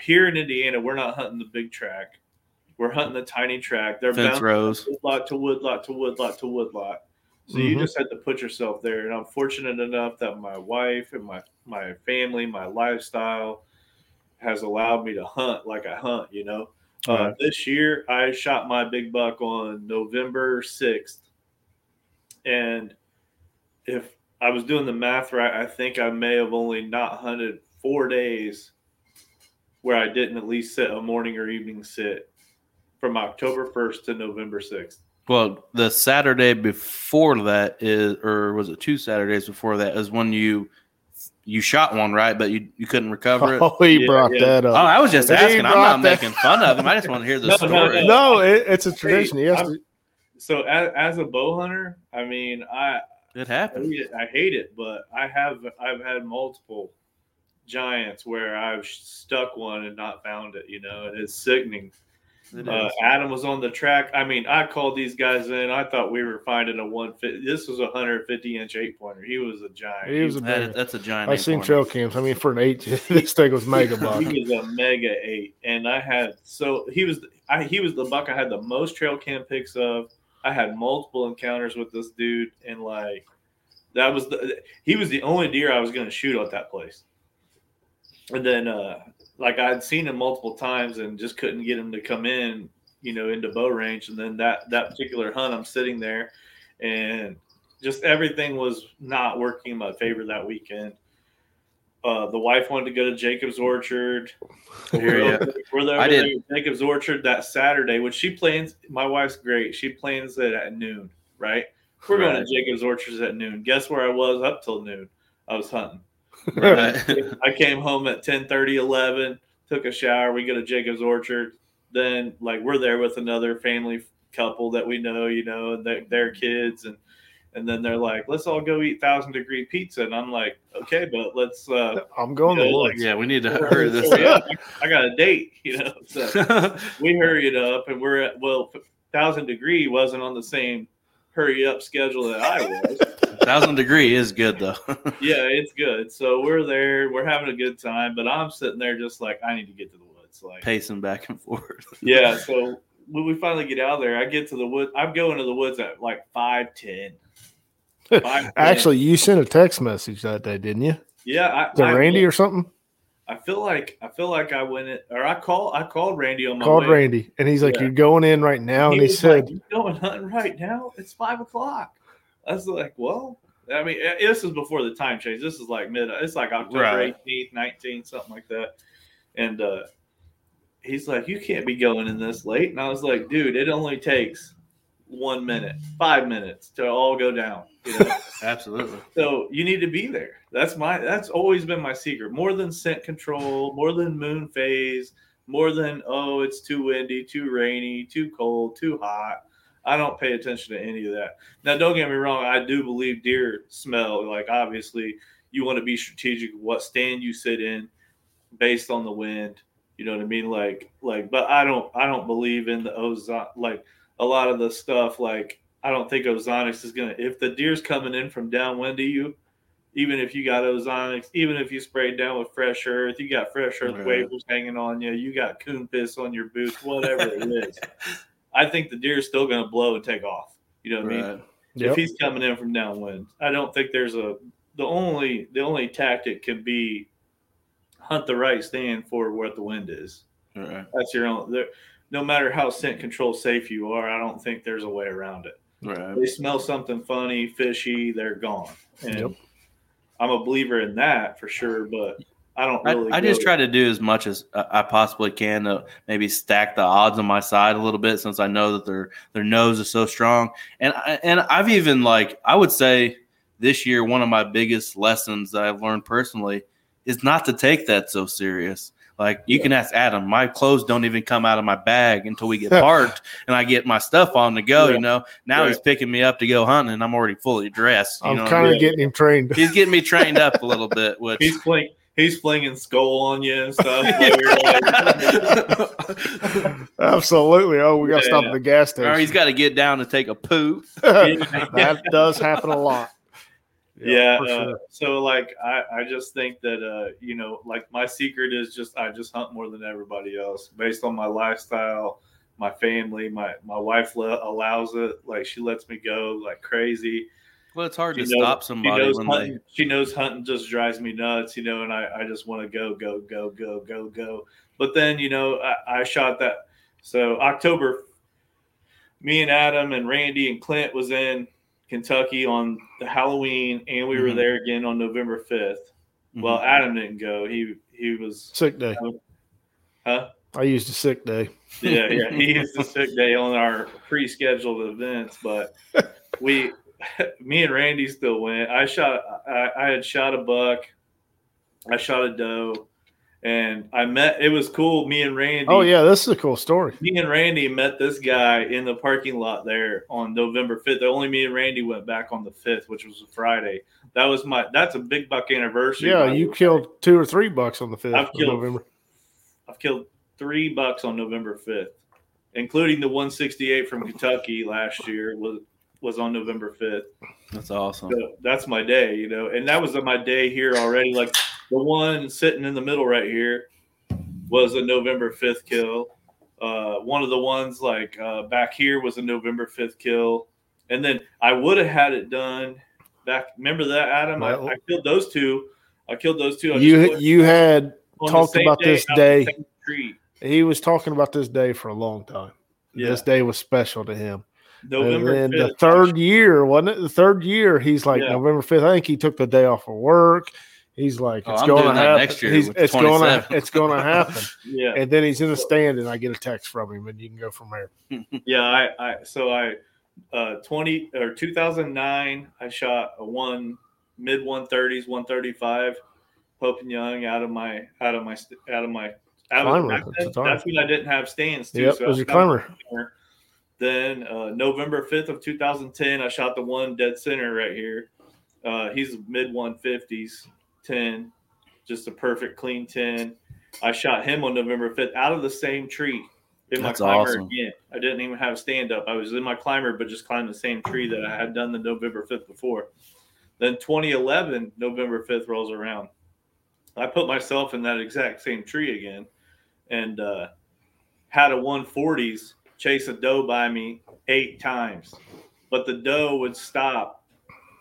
B: here in Indiana, we're not hunting the big track. We're hunting the tiny track. They're
A: fence rows,
B: woodlot to woodlot to woodlot to woodlot. So mm-hmm. you just had to put yourself there. And I'm fortunate enough that my wife and my my family, my lifestyle has allowed me to hunt like I hunt, you know. Uh, this year, I shot my big buck on November 6th. And if I was doing the math right, I think I may have only not hunted four days where I didn't at least sit a morning or evening sit from October 1st to November 6th.
A: Well, the Saturday before that is, or was it two Saturdays before that, is when you you shot one right, but you, you couldn't recover it.
C: Oh, he yeah, brought yeah. that up.
A: Oh, I was just asking. I'm not that. making fun of him. I just want to hear the no, story. No,
C: no, no it, it's a tradition. Hey, to...
B: So as, as, a bow hunter, I mean, I
A: it happened.
B: I hate it, but I have I've had multiple giants where I've stuck one and not found it. You know, and it's sickening. Uh, Adam was on the track. I mean, I called these guys in. I thought we were finding a one fit. This was a 150 inch eight pointer. He was a giant.
C: He was a
A: that, that's a giant.
C: I've seen trail cams. I mean, for an eight, this thing was mega buck.
B: he was a mega eight, and I had so he was I, he was the buck I had the most trail cam pics of. I had multiple encounters with this dude, and like that was the he was the only deer I was going to shoot at that place. And then uh like I'd seen him multiple times and just couldn't get him to come in, you know, into bow range. And then that that particular hunt, I'm sitting there, and just everything was not working in my favor that weekend. Uh, the wife wanted to go to Jacob's Orchard. We're, we're there, I did. Jacob's Orchard that Saturday, which she plans. My wife's great. She plans it at noon, right? We're right. going to Jacob's Orchards at noon. Guess where I was up till noon? I was hunting. I came home at 10 30, 11, took a shower. We go to Jacob's Orchard. Then, like, we're there with another family couple that we know, you know, and their, their kids, and and then they're like, let's all go eat thousand degree pizza, and I'm like, okay, but let's. uh
C: I'm going
B: you
C: to look.
B: like-
A: Yeah, we need to hurry this up.
B: I got a date, you know. So we hurried up, and we're at well, thousand degree wasn't on the same hurry up schedule that I was.
A: Thousand degree is good though.
B: yeah, it's good. So we're there, we're having a good time, but I'm sitting there just like I need to get to the woods. Like,
A: Pacing back and forth.
B: yeah. So when we finally get out there, I get to the wood. I'm going to the woods at like five ten.
C: Actually, you sent a text message that day, didn't you?
B: yeah, I,
C: To
B: I,
C: Randy or something?
B: I feel like I feel like I went in, or I call I called Randy on my
C: Called
B: way.
C: Randy, and he's like,
B: Yeah.
C: "You're going in right now," and he said,
B: like, "You going hunting right now? It's five o'clock." I was like, "Well, I mean, eh, this is before the time change. This is like mid. It's like October
A: Right.
B: eighteenth, nineteenth, something like that." And uh, he's like, "You can't be going in this late." And I was like, "Dude, it only takes one minute, five minutes to all go down." You know,
A: Absolutely.
B: so you need to be there. That's my. That's always been my secret. More than scent control, more than moon phase, more than oh, it's too windy, too rainy, too cold, too hot. I don't pay attention to any of that. Now, don't get me wrong. I do believe deer smell. Like obviously, you want to be strategic. What stand you sit in, based on the wind. You know what I mean? Like, like, but I don't. I don't believe in the ozone. Like a lot of the stuff. Like I don't think ozonics is gonna. If the deer's coming in from downwind to you, even if you got ozonics, even if you sprayed down with fresh earth, you got fresh earth
A: Right.
B: wafers hanging on you, you got coon piss on your boots, whatever it is. I think the deer is still going to blow and take off. You know what I mean?
C: Yep.
B: If he's coming in from downwind, I don't think there's a the only the only tactic can be hunt the right stand for what the wind is.
A: Right.
B: That's your own. There, no matter how scent control safe you are, I don't think there's a way around it
A: Right.
B: they smell something funny, fishy, they're gone. And
C: Yep.
B: I'm a believer in that for sure, but I don't really.
A: I
B: go
A: just try to do as much as I I possibly can to maybe stack the odds on my side a little bit, since I know that their their nose is so strong. And I, and I've even like I would say this year one of my biggest lessons that I've learned personally is not to take that so serious. Like you can ask Adam, my clothes don't even come out of my bag until we get parked and I get my stuff on to go.
B: Yeah.
A: You know, now he's picking me up to go hunting, and I'm already fully dressed. You
C: I'm
A: I
C: kind of getting him trained.
A: he's getting me trained up a little bit, which
B: He's fling, he's flinging skull on you and stuff. while you're like-
C: Absolutely. Oh, we got to stop at the gas
A: or he's got to get down and take a poo.
C: that does happen a lot.
B: yeah.
C: for
B: uh,
C: sure.
B: So like, I I just think that uh, you know, like my secret is just I just hunt more than everybody else based on my lifestyle. My family, my my wife le- allows it. Like she lets me go like crazy.
A: Well, it's hard
B: She
A: to
B: knows-
A: stop
B: she
A: somebody
B: knows
A: when
B: hunting,
A: they.
B: she knows hunting just drives me nuts, you know, and I, I just want to go, go, go, go, go, go. But then, you know, I, I shot that. So October, me and Adam and Randy and Clint was in Kentucky on the Halloween, and we were
A: Mhm.
B: there again on November 5th. Well, Adam didn't go. He he was,
C: Sick day.
B: huh?
C: I used a sick day.
B: yeah, yeah. He used a sick day on our pre-scheduled events, but we, me and Randy still went. I shot. I, I had shot a buck. I shot a doe, and I met. It was cool. Me and Randy.
C: Oh yeah, this is a cool story.
B: Me and Randy met this guy in the parking lot there on November fifth. Only me and Randy went back on the fifth, which was a Friday. That was my. That's a big buck anniversary.
C: Yeah, you killed two or three bucks on the fifth
B: I've
C: of
B: killed-
C: November.
B: I've killed three bucks on November 5th, including the 168 from Kentucky last year was was on November 5th.
A: That's awesome.
B: So that's my day, you know, and that was my day here already. Like the one sitting in the middle right here was a November 5th kill. Uh, one of the ones like uh, back here was a November 5th kill. And then I would have had it done back. Remember that, Adam? I,
C: Well-
B: I killed those two. I killed those two. I
C: You you had talked
B: same
C: about this day.
B: the same tree.
C: he was talking about this day for a long time.
B: Yeah.
C: This day was special to him.
B: November
C: and then the third year, wasn't it? The third year, he's like
B: Yeah.
C: November fifth. I think he took the day off of work. He's like,
A: Oh,
C: it's
A: I'm
C: going to happen.
A: next year
C: He's, it's going to it's going to happen.
B: Yeah,
C: and then he's in the stand, and I get a text from him, and you can go from there.
B: yeah. I, I so I, uh, twenty or two thousand nine. I shot a one mid one thirties, one thirty five, Pope and Young out of my out of my out of my out of
C: Climber,
B: back
C: that's
B: then,
C: the time.
B: that's when I didn't have stands too.
C: Yep,
B: so
C: it was
B: I
C: your climber.
B: Then uh, November 5th of 2010, I shot the one dead center right here. Uh, he's mid 150s, 10, just a perfect clean 10. I shot him on November 5th out of the same tree in
A: That's
B: my climber
A: awesome.
B: again. I didn't even have a stand up. I was in my climber, but just climbed the same tree that I had done the November 5th before. Then 2011, November 5th rolls around. I put myself in that exact same tree again and uh, had a 140s chase a doe by me eight times. But the doe would stop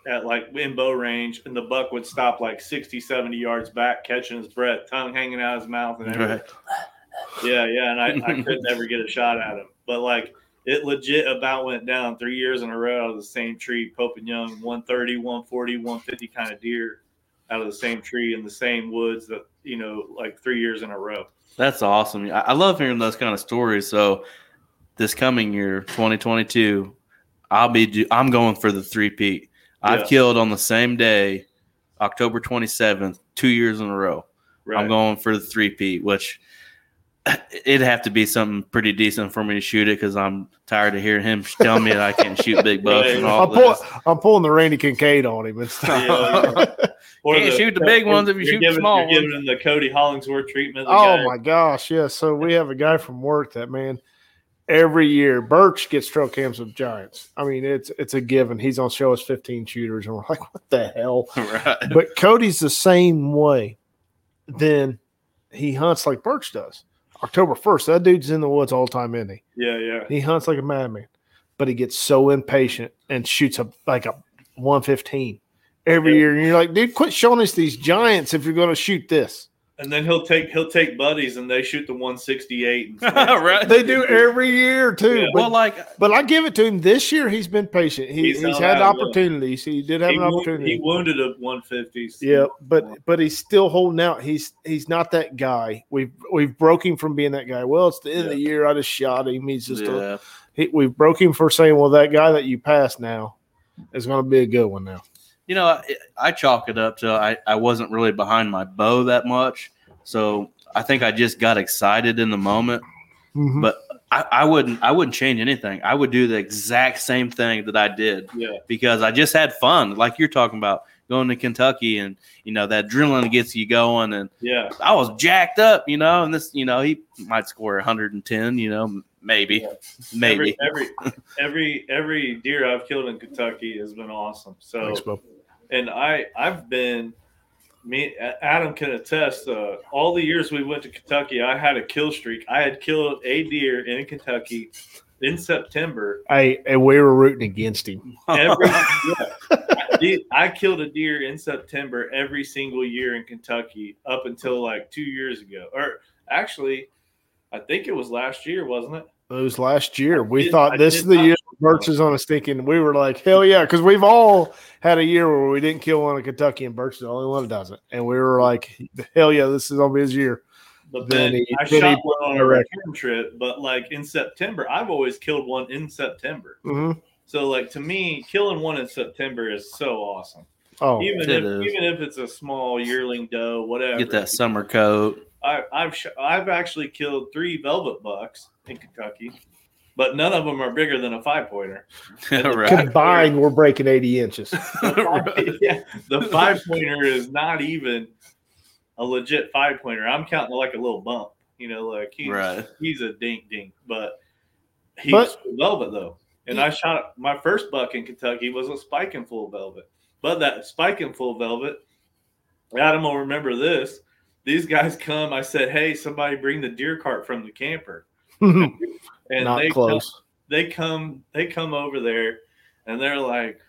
B: at like in bow range and the buck would stop like 60, 70 yards back, catching his breath, tongue hanging out of his mouth and everything.
A: Right.
B: Yeah, yeah, and I, I could never get a shot at him. But like it legit about went down three years in a row out of the same tree, Pope and Young, 130, 140, 150 kind of deer out of the same tree in the same woods that, you know, like three years in a row.
A: That's awesome. I I love hearing those kind of stories. So this coming year, 2022, I'll be do- I'm going for the three peat. I've
B: Yeah.
A: killed on the same day, October 27th, two years in a row.
B: Right.
A: I'm going for the three peat, which it'd have to be something pretty decent for me to shoot it because I'm tired of hearing him tell me that I can't shoot big bucks and all
C: I'm, pull,
A: this.
C: I'm pulling the Randy Kincaid on him and stuff.
B: Yeah, Or
A: Can't shoot the big ones if you
B: you're
A: shoot the small
B: You're giving him the Cody Hollingsworth treatment. The
C: Oh
B: guy-
C: my gosh, yeah. So we have a guy from work that man every year Birch gets trail cams of giants. I mean, it's it's a given. He's on show us 15 shooters, and we're like, what the hell?
A: right.
C: But Cody's the same way. Then he hunts like Birch does. October 1st, that dude's in the woods all the time, isn't he?
B: Yeah, yeah.
C: He hunts like a madman, but he gets so impatient and shoots a like a 115 every
B: Yeah.
C: year. And you're like, dude, quit showing us these giants if you're going to shoot this.
B: And then he'll take he'll take buddies and they shoot the 168. And
A: right.
C: They do every year too.
B: Yeah.
C: But,
A: well, like
C: but I give it to him this year. He's been patient. He,
B: He's
C: he's, had
B: out, yeah.
C: opportunities. He did have
B: he,
C: an
B: wound-
C: opportunity.
B: he wounded a 150.
C: Yeah, but but he's still holding out. He's he's not that guy. We've we've broke him from being that guy. Well, it's the end of the year. I just shot him. He's just a,
A: yeah.
C: he, we've broke him for saying, well, that guy that you passed now is going to be a good one now.
A: You know, I, I chalk it up to I, I wasn't really behind my bow that much. So I think I just got excited in the moment.
C: Mhm.
A: But I, I wouldn't I wouldn't change anything. I would do the exact same thing that I did
B: Yeah.
A: because I just had fun, like you're talking about going to Kentucky and you know that adrenaline gets you going and
B: Yeah.
A: I was jacked up, you know, and this, you know, he might score 110, you know, maybe, maybe.
B: Every, every every every deer I've killed in Kentucky has been awesome. So
C: Thanks, Bo.
B: And I I've been me Adam can attest. Uh, all the years we went to Kentucky, I had a kill streak. I had killed a deer in Kentucky in September.
C: Hey, and we were rooting against him.
B: Every yeah. I killed a deer in September every single year in Kentucky up until like two years ago, or actually, I think it was last year, wasn't it?
C: It was last year. We
B: did-
C: thought this
B: did
C: is the year Birch is on a stinking. We were like, hell yeah, because we've all had a year where we didn't kill one in Kentucky, and Birch is the only one that doesn't. And we were like, hell yeah, this is gonna be his year.
B: But
C: Then
B: then,
C: he-
B: I
C: then
B: shot one on
C: a
B: a
C: record.
B: return trip, but like in September, I've always killed one in September.
C: hmm
B: So like to me, killing one in September is so awesome.
C: Oh,
B: even if
A: is.
B: even if it's a small yearling doe, whatever.
A: Get that summer coat.
B: I, I've sh- I've actually killed three velvet bucks in Kentucky, but none of them are bigger than a five pointer.
A: right.
C: combined, we're breaking eighty inches.
B: yeah, the five pointer is not even a legit five pointer. I'm counting like a little bump. You know, like he's
A: Right.
B: he's a dink dink, but he's
C: But-
B: velvet though. And I shot my first buck in Kentucky was a spiking full velvet, but that spiking full velvet, Adam will remember this. These guys come. I said, "Hey, somebody bring the deer cart from the camper." And
C: Not
B: they
C: close.
B: they come they come over there and they're like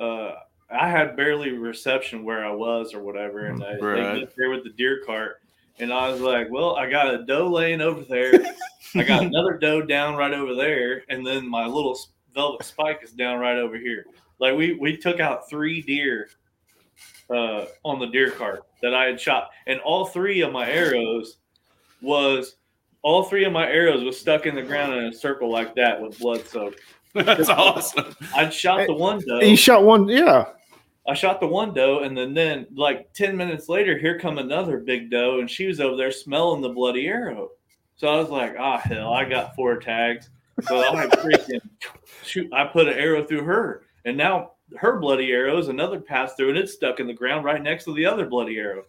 B: uh i had barely reception where i was or whatever. And they,
A: Right.
B: they get there with the deer cart. And i was like well i got a doe laying over there. I got another doe down right over there. And then my little velvet spike is down right over here. Like we we took out three deer uh on the deer cart that i had shot. And all three of my arrows was all three of my arrows was stuck in the ground in a circle like that with blood soaked.
A: That's awesome.
B: I shot the one doe.
C: He shot one. Yeah,
B: I shot the one doe, and then then like ten minutes later, here come another big doe, and she was over there smelling the bloody arrow. So I was like, ah, hell, I got four tags. So I freaking shoot. I put an arrow through her, and now her bloody arrow is another pass through, and it's stuck in the ground right next to the other bloody arrow.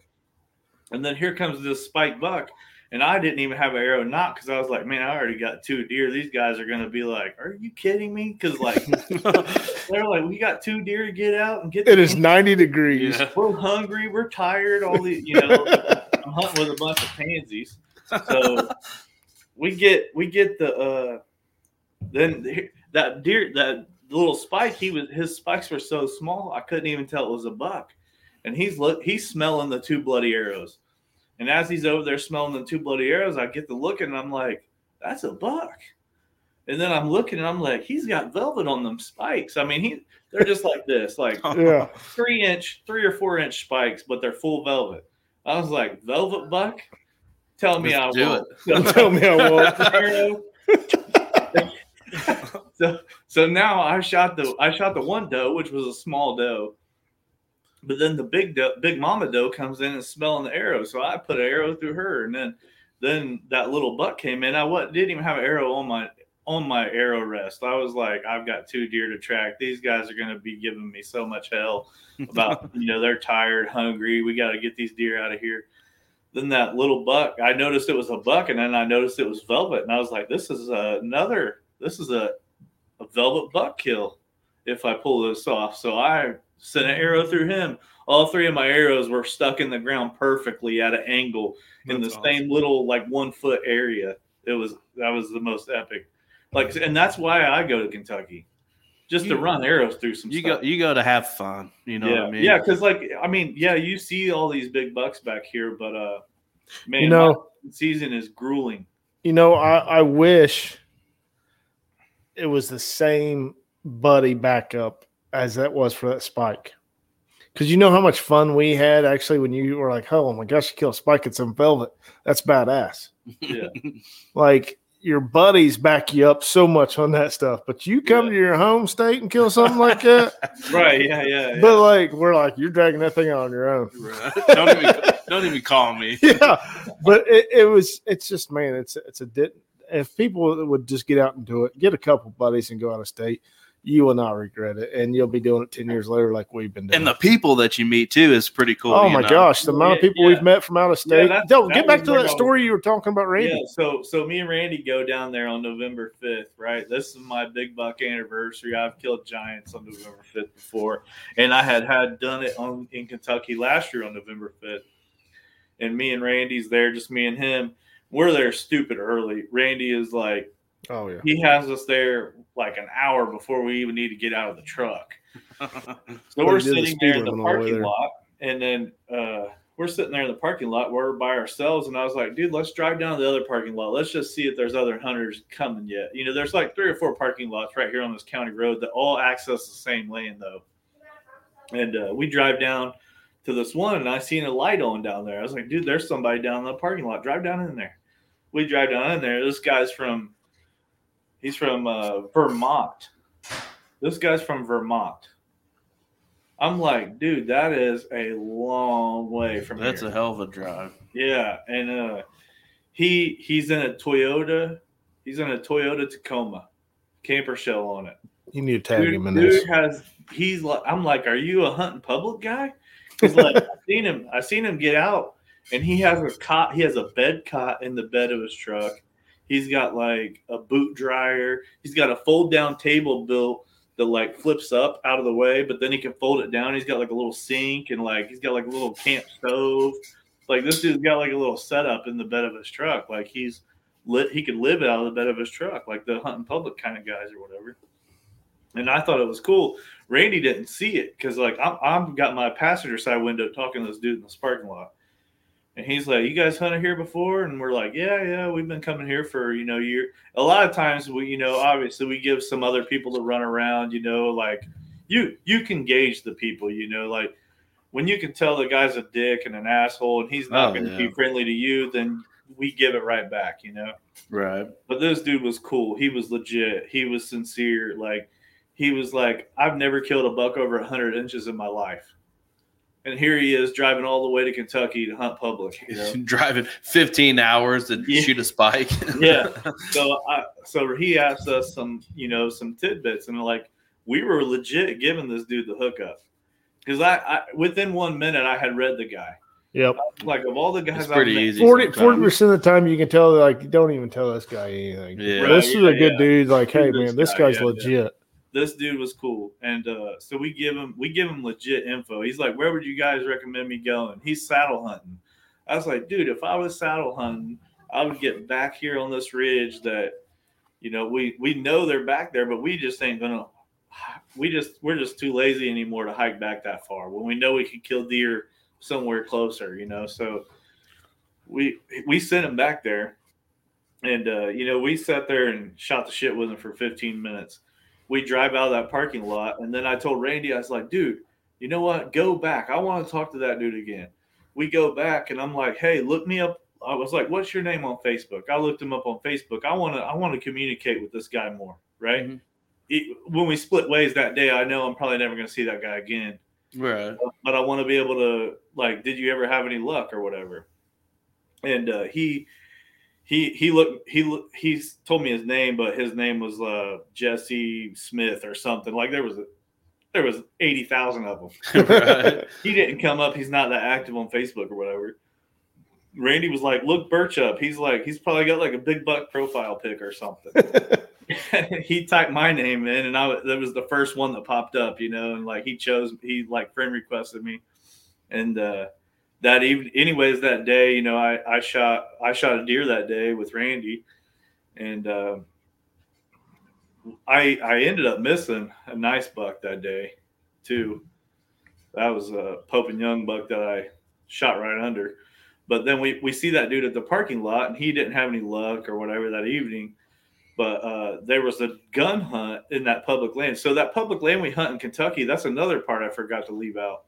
B: And then here comes this spike buck, and I didn't even have an arrow nock because I was like, man, I already got two deer. These guys are gonna be like, are you kidding me? Because like they're like, we got two deer to get out and get.
C: It is 90 degrees.
A: Yeah.
B: We're hungry. We're tired. All the you know, I'm hunting with a bunch of pansies. So we get we get the uh then the- that deer that little spike he was his spikes were so small I couldn't even tell it was a buck, and he's look he's smelling the two bloody arrows, and as he's over there smelling the two bloody arrows, I get the look and I'm like, that's a buck. And then I'm looking and I'm like, he's got velvet on them spikes. I mean, he they're just like this, like
C: Yeah.
B: three inch, three or four inch spikes, but they're full velvet. I was like, velvet buck? Tell me
A: Let's
B: I
A: do
B: won't.
C: Tell me I won't.
B: So so now I shot the I shot the one doe, which was a small doe. But then the big big mama doe comes in and smelling the arrow. So I put an arrow through her, and then then that little buck came in. I what didn't even have an arrow on my on my arrow rest. I was like, I've got two deer to track. These guys are going to be giving me so much hell about you know they're tired, hungry. We got to get these deer out of here. Then that little buck, I noticed it was a buck, and then I noticed it was velvet, and I was like, this is another, this is a, a velvet buck kill if I pull this off. So I sent an arrow through him. All three of my arrows were stuck in the ground perfectly at an angle in the
A: awesome.
B: same little like one foot area. It was that was the most epic. Like, and that's why I go to Kentucky, just to run arrows through some.
A: You
B: stuff.
A: go you go to have fun. You know
B: yeah,
A: what I mean?
B: yeah, because like I mean, yeah, you see all these big bucks back here, but uh, man,
C: You know,
B: my season is grueling.
C: you know, I, I wish it was the same buddy backup as that was for that spike. Because you know how much fun we had actually when you were like, oh my gosh, you killed a spike in some velvet. That's badass.
B: Yeah,
C: Like your buddies back you up so much on that stuff, but you come
B: Yeah.
C: to your home state and kill something like that.
B: right. Yeah, yeah. yeah.
C: But like we're like, you're dragging that thing out on your own.
A: Right. don't even don't even call me.
C: yeah, but it, it was. It's just man. It's it's a if people would just get out and do it, get a couple buddies and go out of state, you will not regret it, and you'll be doing it ten years later like we've been doing.
A: And the people that you meet too is pretty cool.
C: oh
A: you
C: my
A: know?
C: gosh, the amount of
B: Yeah,
C: people we've met from out of state.
B: that-
C: Don't
B: that
C: get back to that
B: I
C: story you were talking about, Randy.
B: Yeah, so so me and Randy go down there on November fifth, right? This is my big buck anniversary. I've killed giants on November fifth before, and I had had done it on in Kentucky last year on November fifth. And me and Randy's there, just me and him. We're there stupid early. Randy is like,
C: Oh yeah.
B: he has us there like an hour before we even need to get out of the truck. So we're sitting there in the
C: all the
B: parking lot, and then uh, we're sitting there in the parking lot. We're by ourselves, and I was like, "Dude, let's drive down to the other parking lot. Let's just see if there's other hunters coming yet." You know, there's like three or four parking lots right here on this county road that all access the same lane, though. And uh, we drive down to this one, and I seen a light on down there. I was like, "Dude, there's somebody down in the parking lot. Drive down in there." We drive down in there. This guy's from, he's from uh, Vermont. This guy's from Vermont. I'm like, dude, that is a long way from
A: That's
B: here.
A: a hell of a drive.
B: yeah, and uh, he he's in a Toyota. He's in a Toyota Tacoma, camper shell on it.
C: You need to tag
B: Dude,
C: him in
B: dude
C: this.
B: has he's like, I'm like, are you a hunting public guy? He's like, I seen him. I've seen him get out, and he has a cot. He has a bed cot in the bed of his truck. He's got like a boot dryer. He's got a fold down table built that like flips up out of the way, but then he can fold it down. He's got like a little sink and like he's got like a little camp stove. Like this dude's got like a little setup in the bed of his truck. Like he's lit. He could live out of the bed of his truck, like the hunting public kind of guys or whatever. And I thought it was cool. Randy didn't see it because like I'm I'm got my passenger side window talking to this dude in the parking lot. And he's like, "You guys hunted here before?" And we're like, "Yeah, yeah, we've been coming here for you know year." A lot of times we, you know, obviously we give some other people to run around. You know, like you you can gauge the people. You know, like when you can tell the guy's a dick and an asshole, and he's not
A: Oh,
B: going to
A: yeah.
B: be friendly to you, then we give it right back. You know.
A: Right.
B: But this dude was cool. He was legit. He was sincere. Like he was like, I've never killed a buck over hundred inches in my life. And here he is driving all the way to Kentucky to hunt public. You know?
A: Driving 15 hours to
B: Yeah.
A: shoot a spike.
B: yeah. So I so he asked us some, you know, some tidbits, and like we were legit giving this dude the hookup because I, I within one minute I had read the guy.
C: Yep.
B: Like of all the guys,
A: It's
B: I've
A: pretty
B: met-
A: easy.
C: 40 percent of the time you can tell like don't even tell this guy anything.
A: Yeah.
C: But this is
B: yeah,
C: a good
B: yeah.
C: dude. Like, hey
B: Who's
C: man,
B: this
C: this
B: guy?
C: guy's
B: Yeah, yeah.
C: legit.
B: This dude was cool, and uh, so we give him we give him legit info. He's like, "Where would you guys recommend me going?" He's saddle hunting. I was like, "Dude, if I was saddle hunting, I would get back here on this ridge that, you know, we we know they're back there, but we just ain't gonna. We just we're just too lazy anymore to hike back that far when we know we could kill deer somewhere closer, you know. So we we sent him back there, and uh, you know we sat there and shot the shit with him for 15 minutes. We drive out of that parking lot, and then I told Randy, I was like, dude, you know what? Go back. I want to talk to that dude again. We go back, and I'm like, hey, look me up. I was like, what's your name on Facebook? I looked him up on Facebook. I want to I want to communicate with this guy more, right?
A: Mhm.
B: It- when we split ways that day, I know I'm probably never going to see that guy again
A: Right.
B: but I want to be able to like, did you ever have any luck or whatever? And uh, he he he looked he he's told me his name, but his name was uh, Jesse Smith or something. Like there was a, there was eighty thousand of them.
A: right.
B: He didn't come up. He's not that active on Facebook or whatever. Randy was like, "Look Birch up." He's like, he's probably got like a big buck profile pic or something. he typed my name in, and I that was the first one that popped up, you know, and like he chose, he like friend requested me, and uh, that even, anyways, that day, you know, I I shot I shot a deer that day with Randy, and uh, I I ended up missing a nice buck that day, too. That was a Pope and Young buck that I shot right under. But then we, we see that dude at the parking lot, and he didn't have any luck or whatever that evening but uh, there was a gun hunt in that public land. So that public land we hunt in Kentucky, that's another part I forgot to leave out,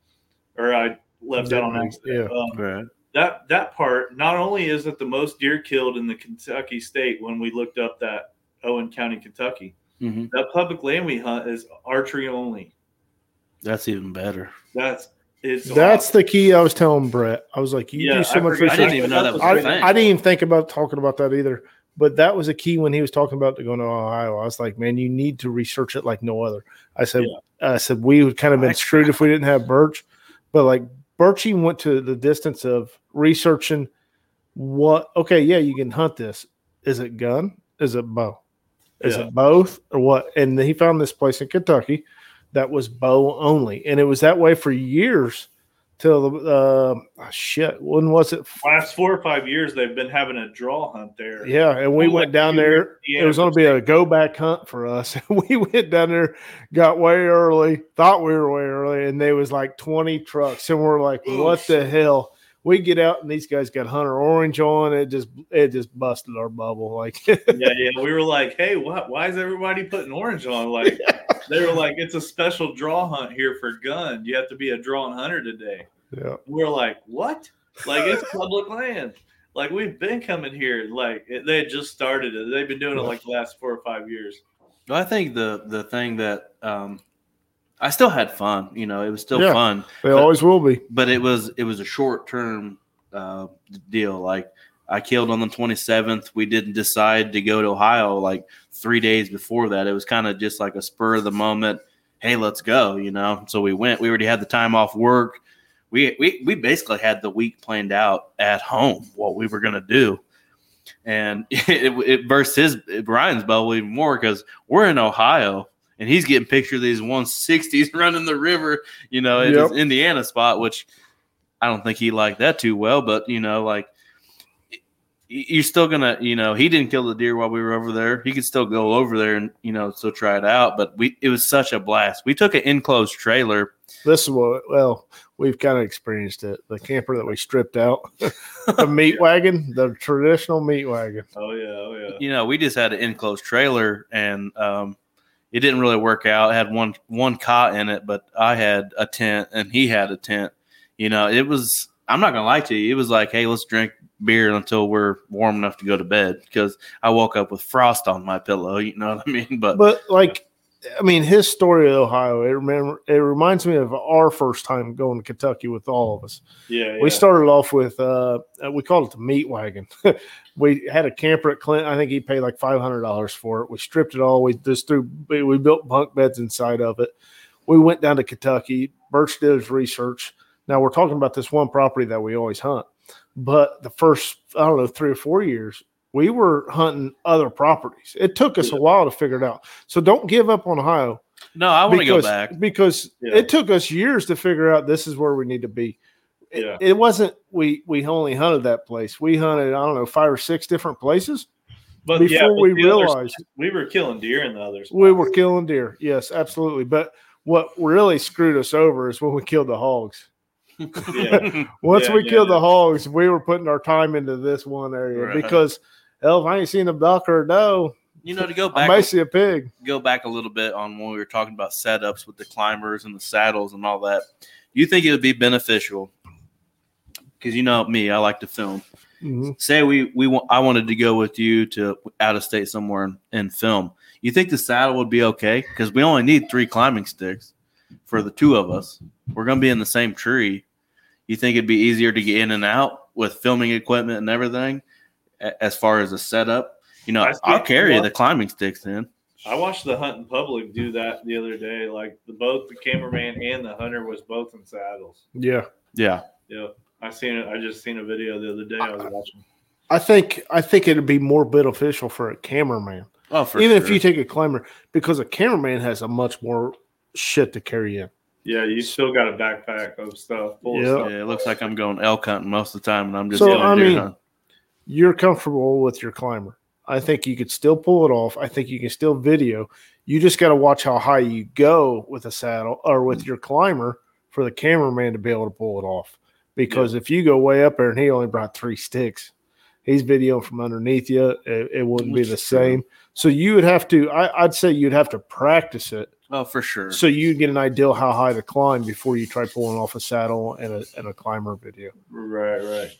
B: or I left out on accident.
C: Yeah.
B: Um,
A: Right.
B: that that part not only is it the most deer killed in the Kentucky state when we looked up that Owen County, Kentucky,
A: hmm
B: that public land we hunt is archery only.
A: That's even better.
B: That's it's
C: That's the key. I was telling Brett. I was like, you
B: Yeah,
C: do so
B: I
C: much
B: forgot-
A: I didn't
C: research.
A: even know that was
C: I,
A: a thing.
C: I didn't even think about talking about that either. But that was a key when he was talking about going to Ohio. I was like, man, you need to research it like no other. I said, I said we would kind of been screwed if we didn't have Birch, but like Birch even went to the distance of researching what. Okay, yeah, you can hunt this. Is it gun? Is it bow? Is
B: Yeah.
C: it both or what? And he found this place in Kentucky that was bow only, and it was that way for years till the uh, oh, shit. When was it?
B: last four or five years they've been having a draw hunt there.
C: Yeah, and we
B: Well,
C: went down there. It was going to be a go back hunt for us. we went down there, got way early, thought we were way early, and there was like twenty trucks, and we're like, "What the hell?" We get out, and these guys got Hunter Orange on. It just it just busted our bubble. Like,
B: yeah, yeah. We were like, hey, what? Why is everybody putting orange on? Like, they were like, it's a special draw hunt here for gun. You have to be a drawn hunter today.
C: yeah,
B: We're like, what? Like, it's public land. Like, we've been coming here. Like, it, they had just started it. They've been doing it like the last four or five years.
A: Well, I think the the thing that um, I still had fun. You know, it was still
C: Yeah.
A: fun,
C: they
A: But-
C: always will be.
A: but it was it was a short term uh, deal. Like I killed on the 27th. We didn't decide to go to Ohio like three days before that. It was kind of just like a spur of the moment. Hey, let's go. You know, so we went. We already had the time off work. We we we basically had the week planned out at home what we were gonna do. And it, it burst his Brian's bubble even more because we're in Ohio and he's getting picture of these 160s running the river, you know, at
C: Yep.
A: his Indiana spot, which I don't think he liked that too well, but you know, like you're still gonna, you know, he didn't kill the deer while we were over there. He could still go over there and you know still try it out. But we, it was such a blast. We took an enclosed trailer.
C: This is what well we've kind of experienced it. The camper that we stripped out, the meat wagon, the traditional meat wagon.
B: Oh, yeah. Oh, yeah.
A: You know, we just had an enclosed trailer, and um, it didn't really work out. It had one one cot in it, but I had a tent and he had a tent. You know, it was. I'm not gonna lie to you. It was like, hey, let's drink beer until we're warm enough to go to bed because I woke up with frost on my pillow. You know what I mean? But
C: But like I mean, his story of Ohio. It remember it reminds me of our first time going to Kentucky with all of us.
B: Yeah,
C: We
B: yeah.
C: started off with uh, we called it the meat wagon. we had a camper at Clint. I think he paid like five hundred dollars for it. We stripped it all. We just threw. We we built bunk beds inside of it. We went down to Kentucky. Birch did his research. Now we're talking about this one property that we always hunt, but the first I don't know three or four years we were hunting other properties. It took us a while to figure it out. So don't give up on Ohio
A: No, I want to go
C: because
A: back.
C: because
B: Yeah.
C: it took us years to figure out this is where we need to be. It,
B: Yeah.
C: it wasn't we we only hunted that place. We hunted I don't know five or six different places
B: but
C: before
B: yeah, but
C: we
B: the others-
C: realized
B: we were killing deer in the others.
C: we were killing deer. Yes, absolutely. But what really screwed us over is when we killed the hogs. Once
B: Yeah,
C: we
B: yeah,
C: killed
B: yeah.
C: the hogs, we were putting our time into this one area
A: Right.
C: because hell, if I ain't seen a duck or a doe,
A: you know, to go back, I
C: may see a pig.
A: go back a little bit on when we were talking about setups with the climbers and the saddles and all that. Do you think it would be beneficial? Because you know me, I like to film.
C: Mhm.
A: Say we we wa- I wanted to go with you to out of state somewhere and, and film. You think the saddle would be okay? Because we only need three climbing sticks for the two of us. We're gonna be in the same tree. You think it'd be easier to get in and out with filming equipment and everything, as far as a setup? You know,
B: I
A: I'll carry the climbing sticks in.
B: I watched the Hunting Public do that the other day. Like the both the cameraman and the hunter was both in saddles.
C: Yeah.
A: Yeah.
B: Yeah, I seen it. I just seen a video the other day. I was watching.
C: I think I think it'd be more beneficial for a cameraman.
A: Oh, for
C: even
A: sure.
C: if you take a climber, because a cameraman has a much more shit to carry in.
B: Yeah, you still got a backpack of stuff full
C: Yeah.
B: of stuff.
A: Yeah, it looks like I'm going elk hunting most of the time, and I'm just
C: So,
A: going
C: I
A: deer
C: mean-
A: hunting.
C: You're comfortable with your climber. I think you could still pull it off. I think you can still video. You just got to watch how high you go with a saddle or with your climber for the cameraman to be able to pull it off. Because if you go way up there and he only brought three sticks, he's videoing from underneath you. It, it wouldn't be the
A: That's true.
C: same. So you would have to. I, I'd say you'd have to practice it
A: Oh, for sure.
C: so you get an idea how high to climb before you try pulling off a saddle and a, and a climber video.
B: Right, right.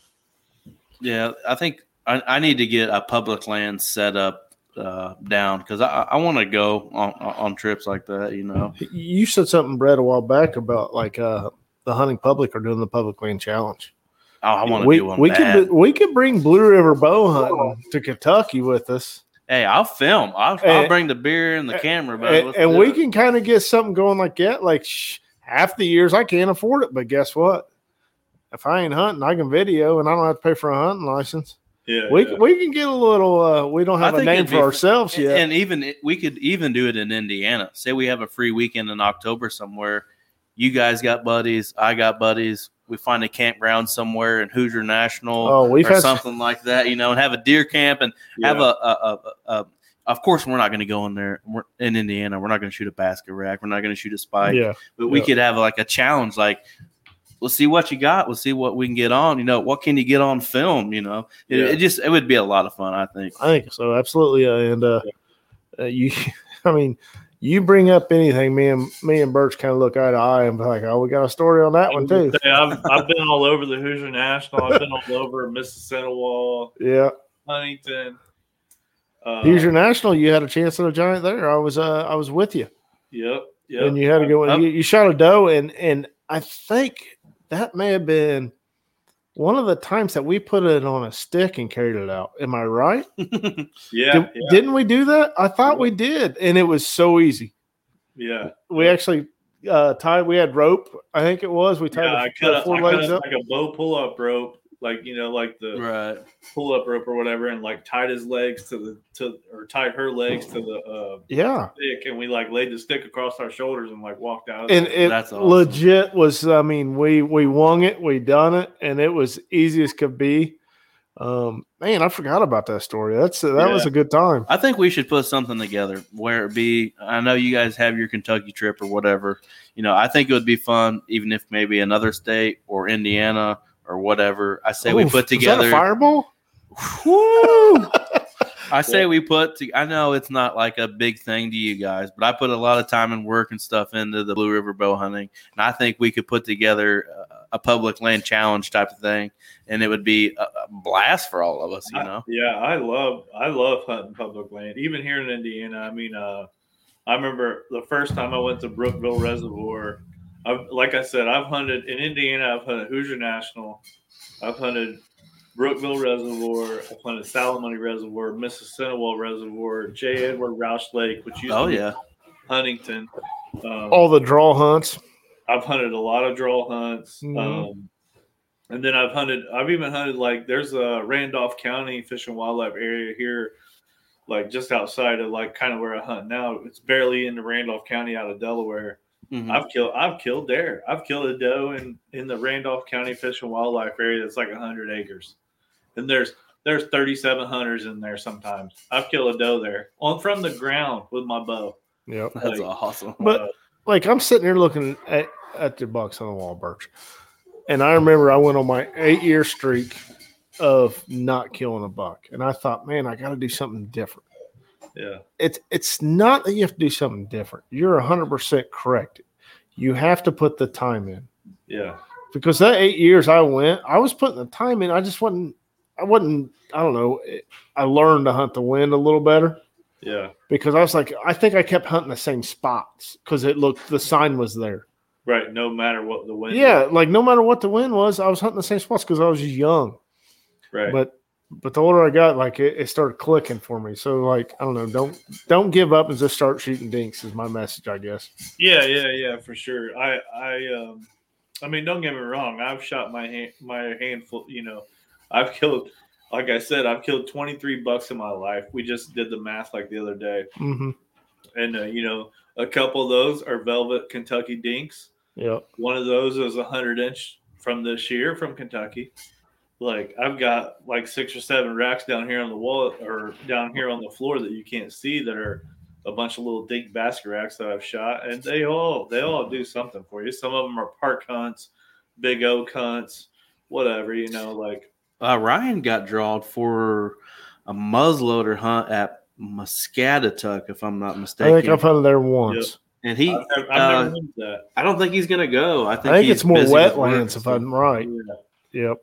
A: Yeah, I think I, I need to get a public land set up uh, down because I, I want to go on, on trips like that. You know,
C: You said something, Brett, a while back about like uh, the hunting public are doing the public land challenge.
A: oh, I want to do one
C: we
A: bad.
C: could we could bring Blue River bow hunting to Kentucky with us,
A: hey, I'll film. I'll, I'll bring the beer and the camera, but
C: and, and we
A: it.
C: can kind of get something going like that. Like sh- half the years I can't afford it, but guess what? If I ain't hunting, I can video, and I don't have to pay for a hunting license.
B: Yeah,
C: We
B: yeah.
C: we can get a little. Uh, we don't have a name for
A: be-
C: ourselves
A: And-
C: yet.
A: And even we could even do it in Indiana. Say we have a free weekend in October somewhere. You guys got buddies. I got buddies. We find a campground somewhere in Hoosier National
C: oh, we've
A: or
C: had
A: something like that, you know, and have a deer camp and have
B: Yeah.
A: a, a, a, a, a of course we're not going to go in there we're in Indiana. We're not going to shoot a basket rack. We're not going to shoot a spike.
C: yeah.
A: But we
C: yeah.
A: could have like a challenge, like let's see what you got. Let's see what we can get on. You know, what can you get on film? You know, it,
B: Yeah.
A: it just it would be a lot of fun. I think.
C: I think so, absolutely. Uh, and uh, uh, you, I mean, you bring up anything, me and me and Birch kind of look eye to eye and be like, "Oh, we got a story on that one too."
B: Say, I've, I've been all over the Hoosier National. I've been all over Mississinewa,
C: Yeah,
B: Huntington. Uh,
C: Hoosier National, you had a chance at a giant there. I was, uh, I was with you,
B: Yep. Yep.
C: and you had to go. You, you shot a doe, and and I think that may have been one of the times that we put it on a stick and carried it out. Am I right?
B: yeah.
C: Did,
B: yeah.
C: Didn't we do that? I thought we did, and it was so easy.
B: Yeah.
C: We actually uh, tied. We had rope. I think it was. We tied
B: Yeah,
C: the,
B: I cut
C: four
B: I cut
C: legs
B: up
C: up.
B: like a bow pull up rope, like you know, like the
A: Right.
B: pull up rope or whatever, and like tied his legs to the to or tied her legs to the uh,
C: Yeah,
B: stick, and we like laid the stick across our shoulders and like walked out.
C: and it
A: That's awesome.
C: legit was. I mean, we we won it. We done it, and it was easy as could be. Um, man, I forgot about that story. That's that was a good time.
A: I think we should put something together where it be. I know you guys have your Kentucky trip or whatever. You know, I think it would be fun, even if maybe another state or Indiana or whatever. I say we
C: Oof,
A: put
C: was that a
A: together.
C: fireball.
A: Woo! I say we put. To, I know it's not like a big thing to you guys, but I put a lot of time and work and stuff into the Blue River bow hunting, and I think we could put together a, a public land challenge type of thing, and it would be a, a blast for all of us. You
B: I-
A: know,
B: yeah, I love I love hunting public land, even here in Indiana. I mean, uh, I remember the first time I went to Brookville Reservoir. I've, like I said, I've hunted in Indiana. I've hunted Hoosier National. I've hunted Brookville Reservoir. I've hunted Salamonie Reservoir, Mississinewa Reservoir, J. Edward Roush Lake, which used
A: Oh
B: to be
A: yeah.
B: Huntington. Um,
C: All the draw hunts.
B: I've hunted a lot of draw hunts.
C: Mhm.
B: Um, and then I've hunted, I've even hunted like there's a Randolph County Fish and Wildlife area here, like just outside of like kind of where I hunt now. It's barely into Randolph County out of Delaware.
A: Mhm.
B: I've killed, I've killed there. I've killed a doe in in the Randolph County Fish and Wildlife area that's like hundred acres, and there's there's 37 hunters in there sometimes. I've killed a doe there on from the ground with my bow.
C: Yep.
A: That's
B: like-
A: awesome.
C: But-
B: Uh,
C: like I'm sitting here looking at, at the bucks on the wall, Birch. And I remember I went on my eight year streak of not killing a buck. And I thought, man, I got to do something different.
B: Yeah,
C: It's it's not that you have to do something different. You're 100% correct. You have to put the time in.
B: yeah,
C: Because that eight years I went, I was putting the time in. I just wasn't, I wasn't, I don't know. Eh, I learned to hunt the wind a little better
B: yeah.
C: because I was like, I think I kept hunting the same spots because it looked, the sign was there.
B: Right. No matter what the wind.
C: Yeah, like no matter what the wind was, I was hunting the same spots because I was just young.
B: Right.
C: But but the older I got, like it, it started clicking for me. So like I don't know, don't don't give up and just start shooting dinks is my message, I guess.
B: yeah, yeah, yeah, for sure. I, I, um, I mean, don't get me wrong. I've shot my hand, my handful. You know, I've killed. Like I said, I've killed 23 bucks in my life. We just did the math like the other day,
C: Mm-hmm.
B: and uh, you know, a couple of those are velvet Kentucky dinks.
C: Yep.
B: One of those is a hundred inch from this year from Kentucky. Like I've got like six or seven racks down here on the wall or down here on the floor that you can't see that are a bunch of little dink basket racks that I've shot, and they all they all do something for you. Some of them are park hunts, big oak hunts, whatever you know. Like
A: Uh, Ryan got drawed for a muzzleloader hunt at Muscatatuck, if I'm not mistaken.
C: I
A: mistaken.
C: think I've hunted there once.
A: and he,
B: I've, I've
A: uh,
B: never heard that.
A: I don't think he's gonna go. I think,
C: I think
A: he's
C: it's more
A: busy with work
C: wetlands if. I'm right.
B: Yeah.
C: Yep.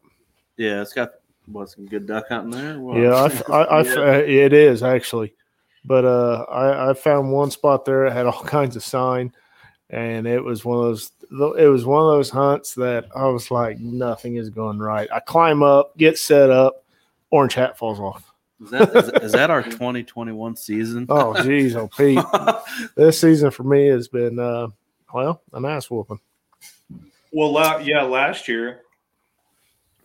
A: Yeah, it's got what some good duck hunting there. What?
C: Yeah, I f- I, I f-
B: Yeah.
C: uh, it is actually, but uh, I, I found one spot there that had all kinds of sign, and it was one of those. It was one of those hunts that I was like, nothing is going right. I climb up, get set up, orange hat falls off.
A: is, that, is, is that our 2021 season?
C: Oh, geez, oh Pete, this season for me has been uh, well, an ass whooping.
B: Well, la- yeah, last year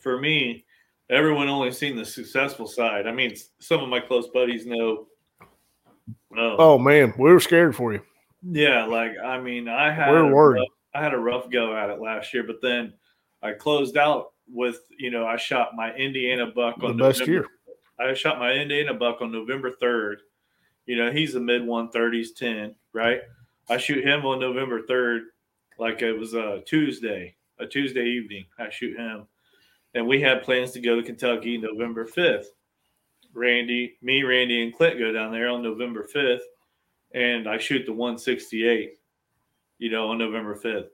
B: for me, everyone only seen the successful side. I mean, some of my close buddies know. Oh,
C: Oh man, we were scared for you.
B: yeah, like I mean, I had
C: We're
B: a
C: worried.
B: rough- I had a rough go at it last year, but then I closed out with you know I shot my Indiana buck on
C: The
B: on
C: best
B: November-
C: year.
B: I shot my Indiana buck on November 3rd. You know, he's a mid 130s 10, right? I shoot him on November 3rd, like it was a Tuesday, a Tuesday evening. I shoot him. And we had plans to go to Kentucky November 5th. Randy, me, Randy, and Clint go down there on November 5th. And I shoot the 168, you know, on November 5th.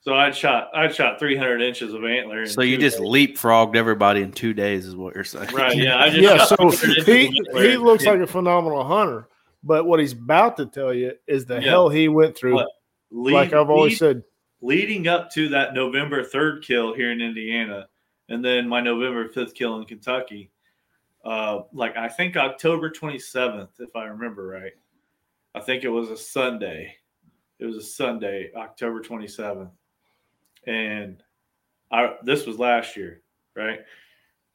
B: So I'd shot I'd shot 300 inches of antler. in
A: so you just
B: days.
A: leapfrogged everybody in two days, is what you're saying?
B: right? Yeah, I just
C: Yeah, so he he looks
B: in
C: like a phenomenal hunter, but what he's about to tell you is the
B: Yeah.
C: hell he went through.
B: Lead-
C: like I've always
B: lead-
C: said,
B: leading up to that November 3rd kill here in Indiana, and then my November 5th kill in Kentucky, uh, like I think October 27th, if I remember right. I think it was a Sunday. It was a Sunday, October 27th. And I this was last year, right?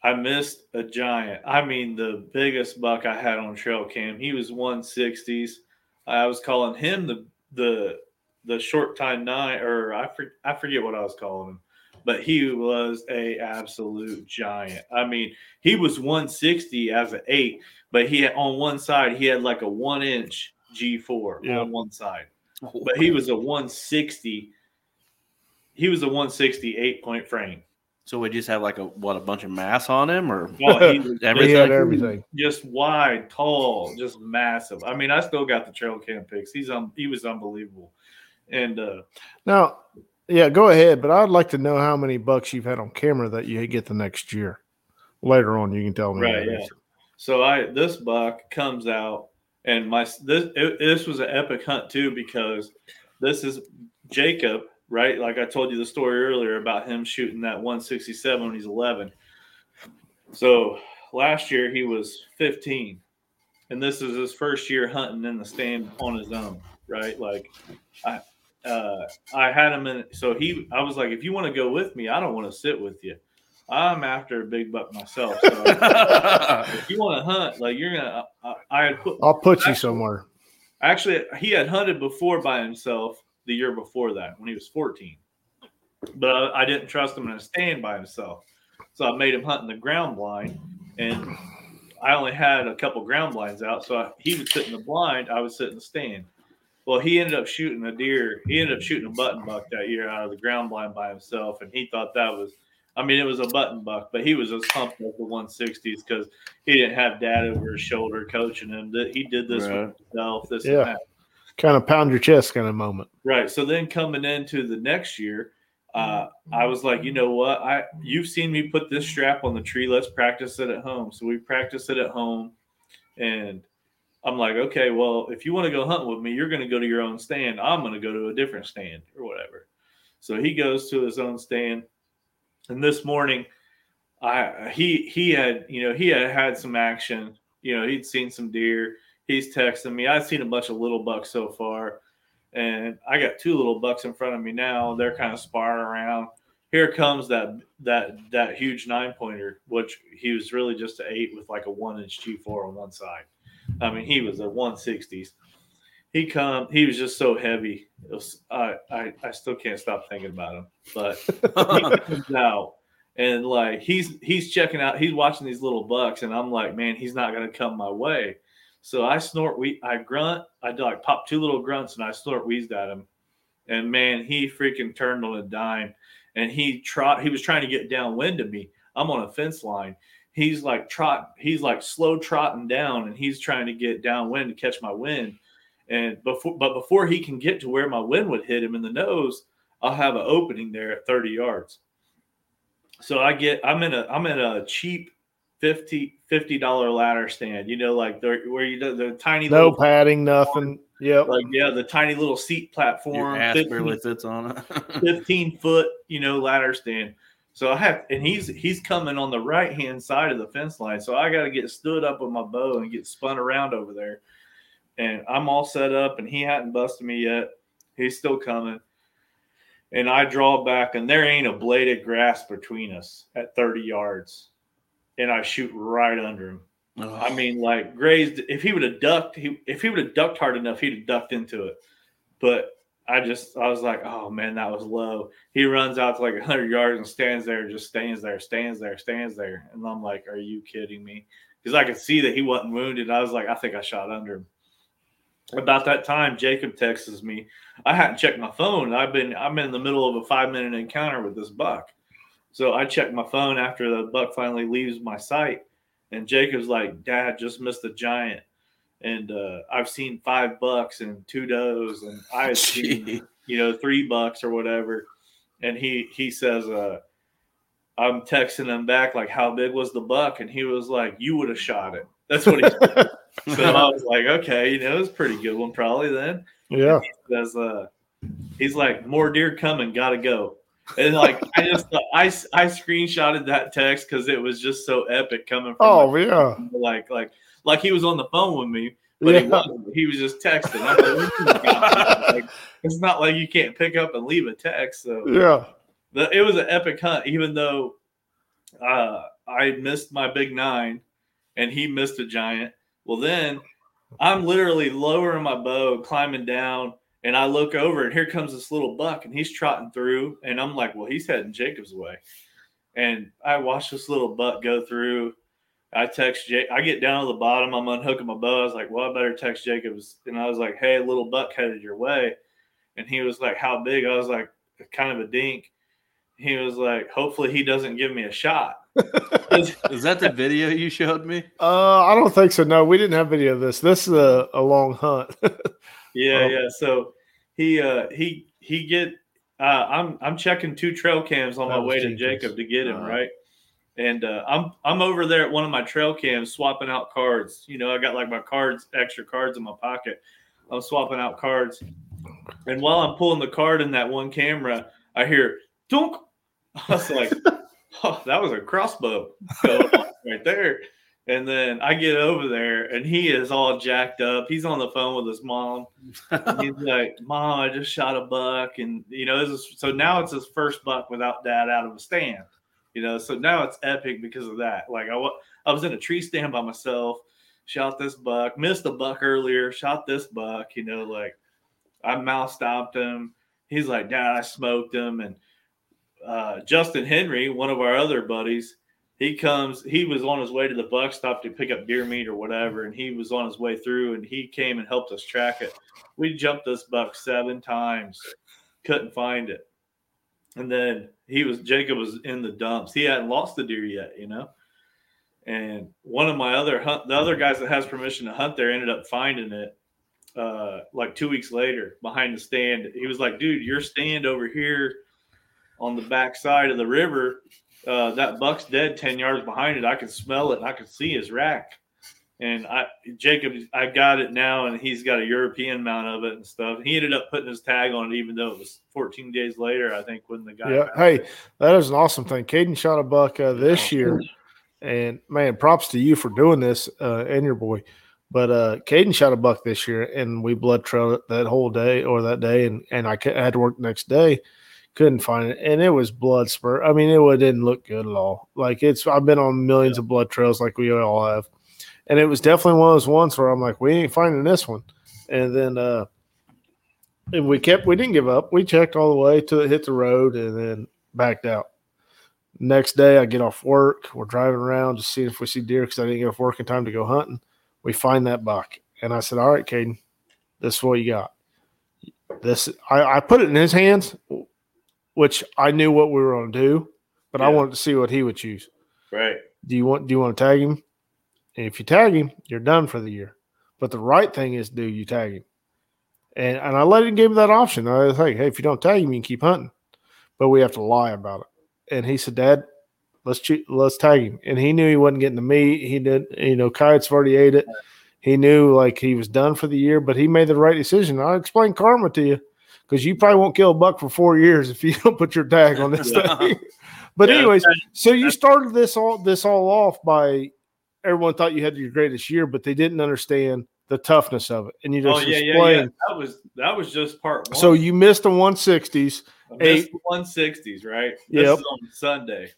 B: I missed a giant. I mean, the biggest buck I had on trail cam. He was 160s. I was calling him the the the short time nine, or I for, I forget what I was calling him, but he was a absolute giant. I mean, he was 160 as an eight, but he had on one side he had like a one inch G4
C: Yeah.
B: on one side, but he was a 160. He was a 160 eight point frame.
A: So we just have like a what a bunch of mass on him, or
B: Well, he was
C: he
A: everything.
C: everything.
B: just wide, tall, just massive. I mean, I still got the trail cam pics. He's um, he was unbelievable, and uh,
C: Now, yeah, go ahead, but I'd like to know how many bucks you've had on camera that you get the next year. Later on, you can tell me.
B: Right, yeah. So I this buck comes out And my this it, this was an epic hunt too because this is Jacob, right? Like I told you the story earlier about him shooting that 167 when he's 11. So last year he was 15, and this is his first year hunting in the stand on his own, right? Like I uh, I had him in. So he, I was like, if you want to go with me, I don't want to sit with you. I'm after a big buck myself. So if you want to hunt, like you're gonna, I, I had put.
C: I'll put you somewhere.
B: Actually, he had hunted before by himself the year before that when he was 14, but I, I didn't trust him in a stand by himself, so I made him hunt in the ground blind, and I only had a couple ground blinds out, so I, he would sit in the blind, I would sit in the stand. Well, he ended up shooting a deer. He ended up shooting a button buck that year out of the ground blind by himself, and he thought that was. I mean, it was a button buck, but he was just pumped up the 160s because he didn't have dad over his shoulder coaching him. That he did this
A: Right.
B: with himself. This
C: Yeah.
B: and that.
C: Kind of pound your chest kind of moment.
B: Right. So then coming into the next year, uh, I was like, you know what? I you've seen me put this strap on the tree. Let's practice it at home. So we practice it at home, and I'm like, okay, well, if you want to go hunt with me, you're going to go to your own stand. I'm going to go to a different stand or whatever. So he goes to his own stand, and this morning, I he he had you know he had had some action. You know he'd seen some deer. He's texting me. I've seen a bunch of little bucks so far and I got two little bucks in front of me now. They're kind of sparring around. Here comes that that that huge nine pointer, which he was really just an eight with like a one inch G four on one side. I mean, he was a one sixties. He come. He was just so heavy. Was, I, I I still can't stop thinking about him. But he comes out and like he's he's checking out. He's watching these little bucks, and I'm like, man, he's not gonna come my way. So I snort, we I grunt, I do like pop two little grunts and I snort wheezed at him. And man, he freaking turned on a dime and he trot he was trying to get downwind of me. I'm on a fence line. He's like trot, he's like slow trotting down and he's trying to get downwind to catch my wind. And before but before he can get to where my wind would hit him in the nose, I'll have an opening there at 30 yards. So I get I'm in a I'm in a cheap 50 50 dollar ladder stand. You know, like the where you do the tiny
C: No
B: little
C: padding, nothing. Yep.
B: like yeah, the tiny little seat
A: Your
B: platform,
A: ass
B: 15,
A: barely fits on it.
B: 15 foot, you know, ladder stand. So I have, and he's he's coming on the right hand side of the fence line. So I got to get stood up with my bow and get spun around over there. And I'm all set up, and he hadn't busted me yet. He's still coming. And I draw back, and there ain't a blade of grass between us at 30 yards. And I shoot right under him. I mean, like grazed. If he would have ducked, he if he would have ducked hard enough, he'd have ducked into it. But I just, I was like, oh man, that was low. He runs out to like 100 yards and stands there, just stands there, stands there, stands there, and I'm like, are you kidding me? Because I could see that he wasn't wounded. I was like, I think I shot under him. About that time, Jacob texts me. I hadn't checked my phone. I've been, I'm in the middle of a five minute encounter with this buck. So I checked my phone after the buck finally leaves my sight, and Jacob's like, "Dad, just missed a giant." And uh, I've seen five bucks and two does, and I had seen you know three bucks or whatever. And he he says, uh, "I'm texting him back like, how big was the buck?" And he was like, "You would have shot it." That's what he said. so I was like, "Okay, you know, it's a pretty good one probably then."
C: yeah.
B: says uh he's like more deer coming gotta go and like i just i i screenshotted that text because it was just so epic coming from
C: Oh yeah.
B: like like like he was on the phone with me but he wasn't he was just texting like, "What you got?" Like, it's not like you can't pick up and leave a text so
C: Yeah.
B: the, it was an epic hunt, even though uh, I missed my big nine and he missed a giant. Well, then I'm literally lowering my bow, climbing down, and I look over and here comes this little buck and he's trotting through. And I'm like, well, he's heading Jacob's way. And I watch this little buck go through. I text Jake. I get down to the bottom. I'm unhooking my bow. I was like, well, I better text Jacobs. And I was like, hey, a little buck headed your way. And he was like, how big? I was like, kind of a dink. He was like, hopefully he doesn't give me a shot.
A: Is that the video you showed me?
C: Uh, I don't think so. No, we didn't have video of this. This is a, a long hunt.
B: Yeah,
C: Oh.
B: yeah. So he uh he he get uh I'm I'm checking two trail cams on my
C: was
B: way to Jacob to get him,
C: Uh-huh.
B: right? And uh, I'm I'm over there at one of my trail cams swapping out cards. You know, I got like my cards, extra cards in my pocket. I'm swapping out cards, and while I'm pulling the card in that one camera, I hear dunk. I was like, oh, that was a crossbow right there. And then I get over there and he is all jacked up. He's on the phone with his mom. he's like, Mom, I just shot a buck. And, you know, is, so now it's his first buck without dad out of a stand, you know. So now it's epic because of that. Like, I, I was in a tree stand by myself, shot this buck, missed a buck earlier, shot this buck, you know, like I mouth stopped him. He's like, Dad, I smoked him. And uh, Justin Henry, one of our other buddies, he comes he was on his way to the buck stop to pick up deer meat or whatever and he was on his way through and he came and helped us track it we jumped this buck seven times couldn't find it and then he was jacob was in the dumps he hadn't lost the deer yet you know and one of my other hunt the other guys that has permission to hunt there ended up finding it uh like two weeks later behind the stand he was like dude your stand over here on the back side of the river uh, that buck's dead 10 yards behind it. I can smell it and I can see his rack. And I, Jacob, I got it now, and he's got a European mount of it and stuff. He ended up putting his tag on it, even though it was 14 days later, I think, when the guy.
C: Yeah. Hey, it. that is an awesome thing. Caden shot a buck uh, this year, and man, props to you for doing this uh, and your boy. But uh, Caden shot a buck this year, and we blood trailed it that whole day or that day, and and I had to work the next day couldn't find it, and it was blood spurt. I mean, it didn't look good at all. Like it's, I've been on millions yeah. of blood trails, like we all have, and it was definitely one of those ones where I'm like, we ain't finding this one, and then uh, and we kept, we didn't give up. We checked all the way to hit the road, and then backed out. Next day, I get off work. We're driving around to see if we see deer because I didn't get off work in time to go hunting. We find that buck, and I said, "All right, Caden, this is what you got." This I, I put it in his hands which I knew what we were going to do, but yeah. I wanted to see what he would choose.
B: Right.
C: Do you want do you want to tag him? And if you tag him, you're done for the year. But the right thing is do you tag him? And and I let him give me that option. I was like, hey, if you don't tag him, you can keep hunting. But we have to lie about it. And he said, Dad, let's cho- let's tag him. And he knew he wasn't getting the meat. He did, you know, Coyotes already ate it. He knew like he was done for the year, but he made the right decision. I explained karma to you because you probably won't kill a buck for four years if you don't put your tag on this thing. but yeah, anyways, so you started this all this all off by everyone thought you had your greatest year, but they didn't understand the toughness of it, and you just
B: oh, yeah, explained. Yeah, yeah. That was that was just part one.
C: So you missed the one sixties.
B: missed Eight one sixties, right? This yep. on Sunday.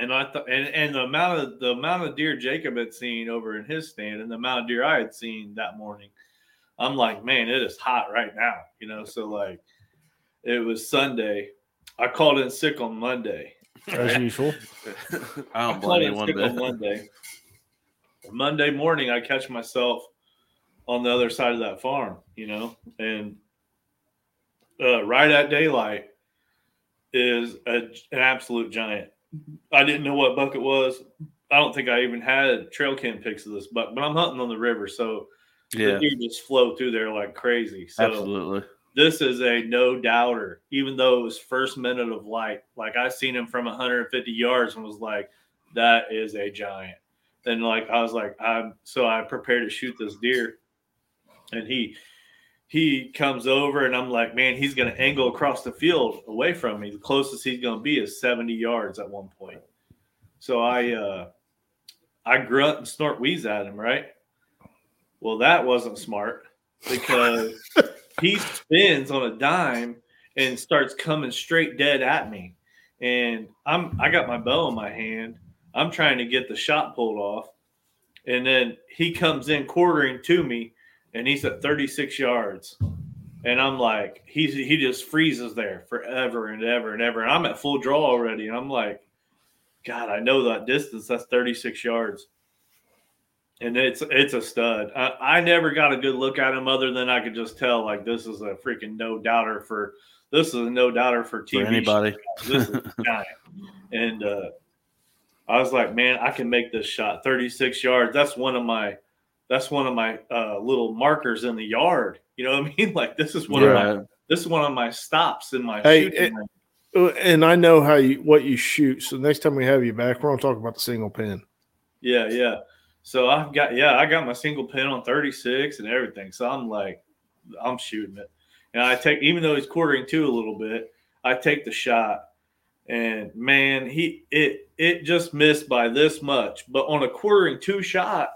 B: And I thought, and, and the amount of the amount of deer Jacob had seen over in his stand, and the amount of deer I had seen that morning, I'm like, man, it is hot right now, you know. So like, it was Sunday. I called in sick on Monday,
C: as usual.
A: I don't blame you
B: one bit. On Monday. Monday morning, I catch myself on the other side of that farm, you know, and uh, right at daylight is a, an absolute giant. I didn't know what buck it was. I don't think I even had trail cam pics of this buck, but I'm hunting on the river, so yeah, you just flow through there like crazy. So
A: Absolutely.
B: This is a no doubter, even though it was first minute of light. Like I seen him from 150 yards and was like, that is a giant. And like I was like, I'm so I prepared to shoot this deer. And he he comes over and I'm like, man, he's gonna angle across the field away from me. The closest he's gonna be is 70 yards at one point. So I uh I grunt and snort wheeze at him, right? Well, that wasn't smart because he spins on a dime and starts coming straight dead at me. And I'm I got my bow in my hand. I'm trying to get the shot pulled off. And then he comes in quartering to me and he's at 36 yards. And I'm like, he's he just freezes there forever and ever and ever. And I'm at full draw already. And I'm like, God, I know that distance. That's 36 yards and it's it's a stud. I, I, never got a good look at him other than I could just tell like this is a freaking no doubter for this is a no doubter for TV.
A: For anybody.
B: This is giant. And uh, I was like, man, I can make this shot 36 yards. That's one of my that's one of my uh, little markers in the yard. You know what I mean? Like this is one of my this is one of my stops in my
C: hey, it, Uh, And I know how you what you shoot. So next time we have you back, we're gonna talk about the single pin.
B: Yeah, yeah. So I've got yeah, I got my single pin on 36 and everything. So I'm like, I'm shooting it. And I take even though he's quartering two a little bit, I take the shot. And man, he it it just missed by this much. But on a quartering two shot,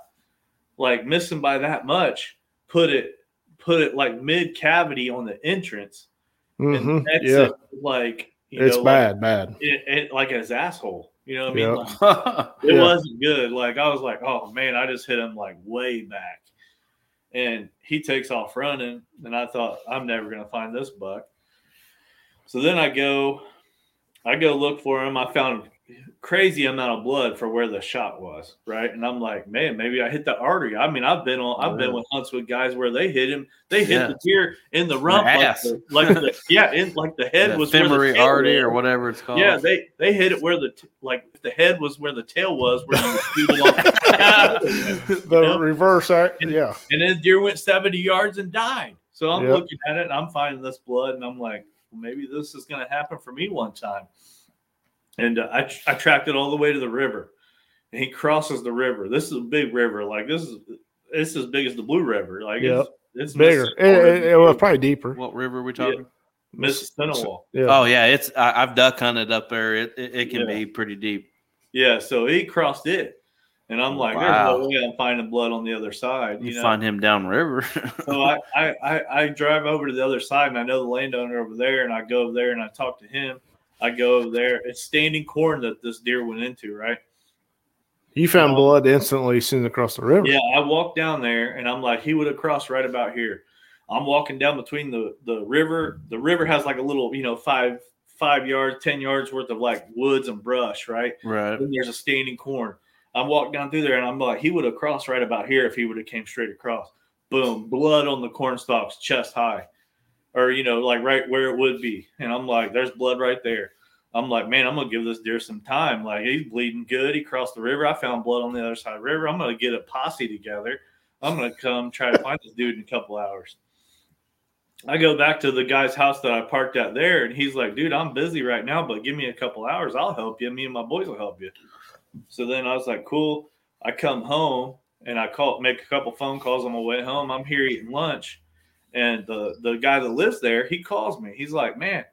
B: like missing by that much, put it put it like mid cavity on the entrance.
C: Mhm.
B: And that's
C: Yeah,
B: like you
C: it's
B: know,
C: bad, bad.
B: It, it, like his asshole. You know what I mean?
C: Yeah.
B: Like, it
C: Yeah.
B: wasn't good. Like I was like, oh man, I just hit him like way back. And he takes off running. And I thought, I'm never gonna find this buck. So then I go, I go look for him. I found crazy amount of blood for where the shot was, right? And I'm like, man, maybe I hit the artery. I mean, I've been on I've been with hunts with guys where they hit him, they hit
A: Yeah.
B: the deer in the rump, like
A: ass.
B: the, like the yeah, in like the head
A: The
B: was where the
A: femoral artery
B: was.
A: or whatever it's called.
B: Yeah, they they hit it where the t- like if the head was where the tail was, where you shoot it off.
C: the
B: know?
C: reverse act. Yeah,
B: and then deer went seventy yards and died. So I'm
C: Yep.
B: looking at it and I'm finding this blood, and I'm like, well, maybe this is going to happen for me one time. And uh, I I tracked it all the way to the river, and he crosses the river. This is a big river, like this is it's as big as the Blue River, like
C: Yep.
B: it's, it's
C: bigger. It, it, it was probably deeper.
A: What river are we talking?
B: Mississippi.
C: Yeah.
A: Oh yeah, it's I, I've duck hunted up there. It it, it can
B: Yeah.
A: be pretty deep.
B: Yeah, so he crossed it, and I'm like,
A: Wow.
B: there's no way I'm finding blood on the other side.
A: You,
B: You, know?
A: find him down river.
B: so I, I, I, I drive over to the other side, and I know the landowner over there, and I go over there and I talk to him. I go over there. It's standing corn that this deer went into, right?
C: You found um, blood instantly as soon as across the river.
B: Yeah, I walked down there, and I'm like, he would have crossed right about here. I'm walking down between the the river. The river has like a little, you know, five five yards, ten yards worth of like woods and brush, right?
A: right.
B: Then there's a standing corn. I'm walking down through there and I'm like, he would have crossed right about here if he would have came straight across. Boom, blood on the corn stalks, chest high, or you know, like right where it would be. And I'm like, there's blood right there. I'm like, man, I'm gonna give this deer some time. Like he's bleeding good. He crossed the river. I found blood on the other side of the river. I'm gonna get a posse together. I'm gonna come try to find this dude in a couple hours. I go back to the guy's house that I parked at there, and he's like, dude, I'm busy right now, but give me a couple hours. I'll help you. Me and my boys will help you. So then I was like, cool. I come home and I call, make a couple phone calls on my way home. I'm here eating lunch, and the the guy that lives there, he calls me. He's like, man,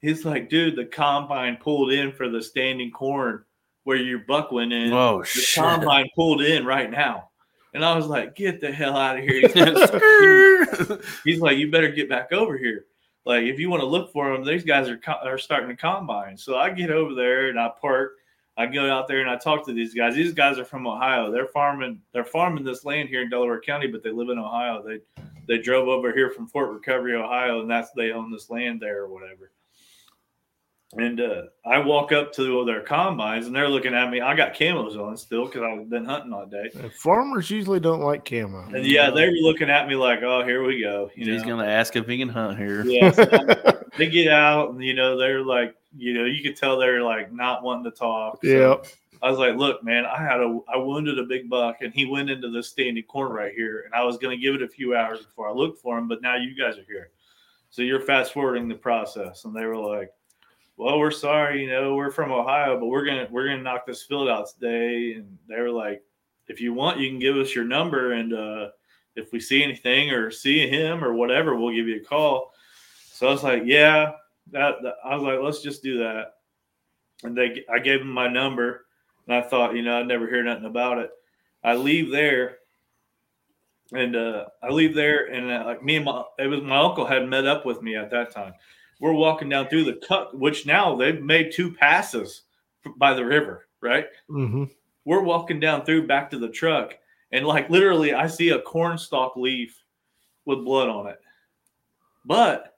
B: he's like, dude, the combine pulled in for the standing corn where your buck went in.
A: Whoa,
B: the
A: shit.
B: combine pulled in right now. And I was like, get the hell out of here. He's like, he's like, you better get back over here. Like, if you want to look for them, these guys are co- are starting to combine. So I get over there and I park. I go out there and I talk to these guys. These guys are from Ohio. They're farming. They're farming this land here in Delaware County, but they live in Ohio. They they drove over here from Fort Recovery, Ohio, and that's they own this land there or whatever. And uh, I walk up to their combines and they're looking at me. I got camos on still because I've been hunting all day.
C: And farmers usually don't like camo.
B: And yeah, they were looking at me like, "Oh, here we go." You
A: He's
B: know?
A: gonna ask if he can hunt here.
B: Yeah, so they get out and you know they're like, you know, you could tell they're like not wanting to talk. So
C: Yep.
B: I was like, look, man, I had a I wounded a big buck and he went into this standing corn right here, and I was to give it a few hours before I looked for him, but now you guys are here, so you're fast forwarding the process. And they were like, well, we're sorry, you know, we're from Ohio, but we're gonna we're gonna knock this field out today. And they were like, if you want, you can give us your number, and uh, if we see anything or see him or whatever, we'll give you a call. So I was like, yeah, that, that I was like, let's just do that. And they, I gave them my number, and I thought, you know, I'd never hear nothing about it. I leave there, and uh, I leave there, and uh, like me and my, it was my uncle had met up with me at that time. We're walking down through the cut, which now they've made two passes by the river, right?
C: hmm
B: we're walking down through back to the truck and like literally i see a cornstalk leaf with blood on it but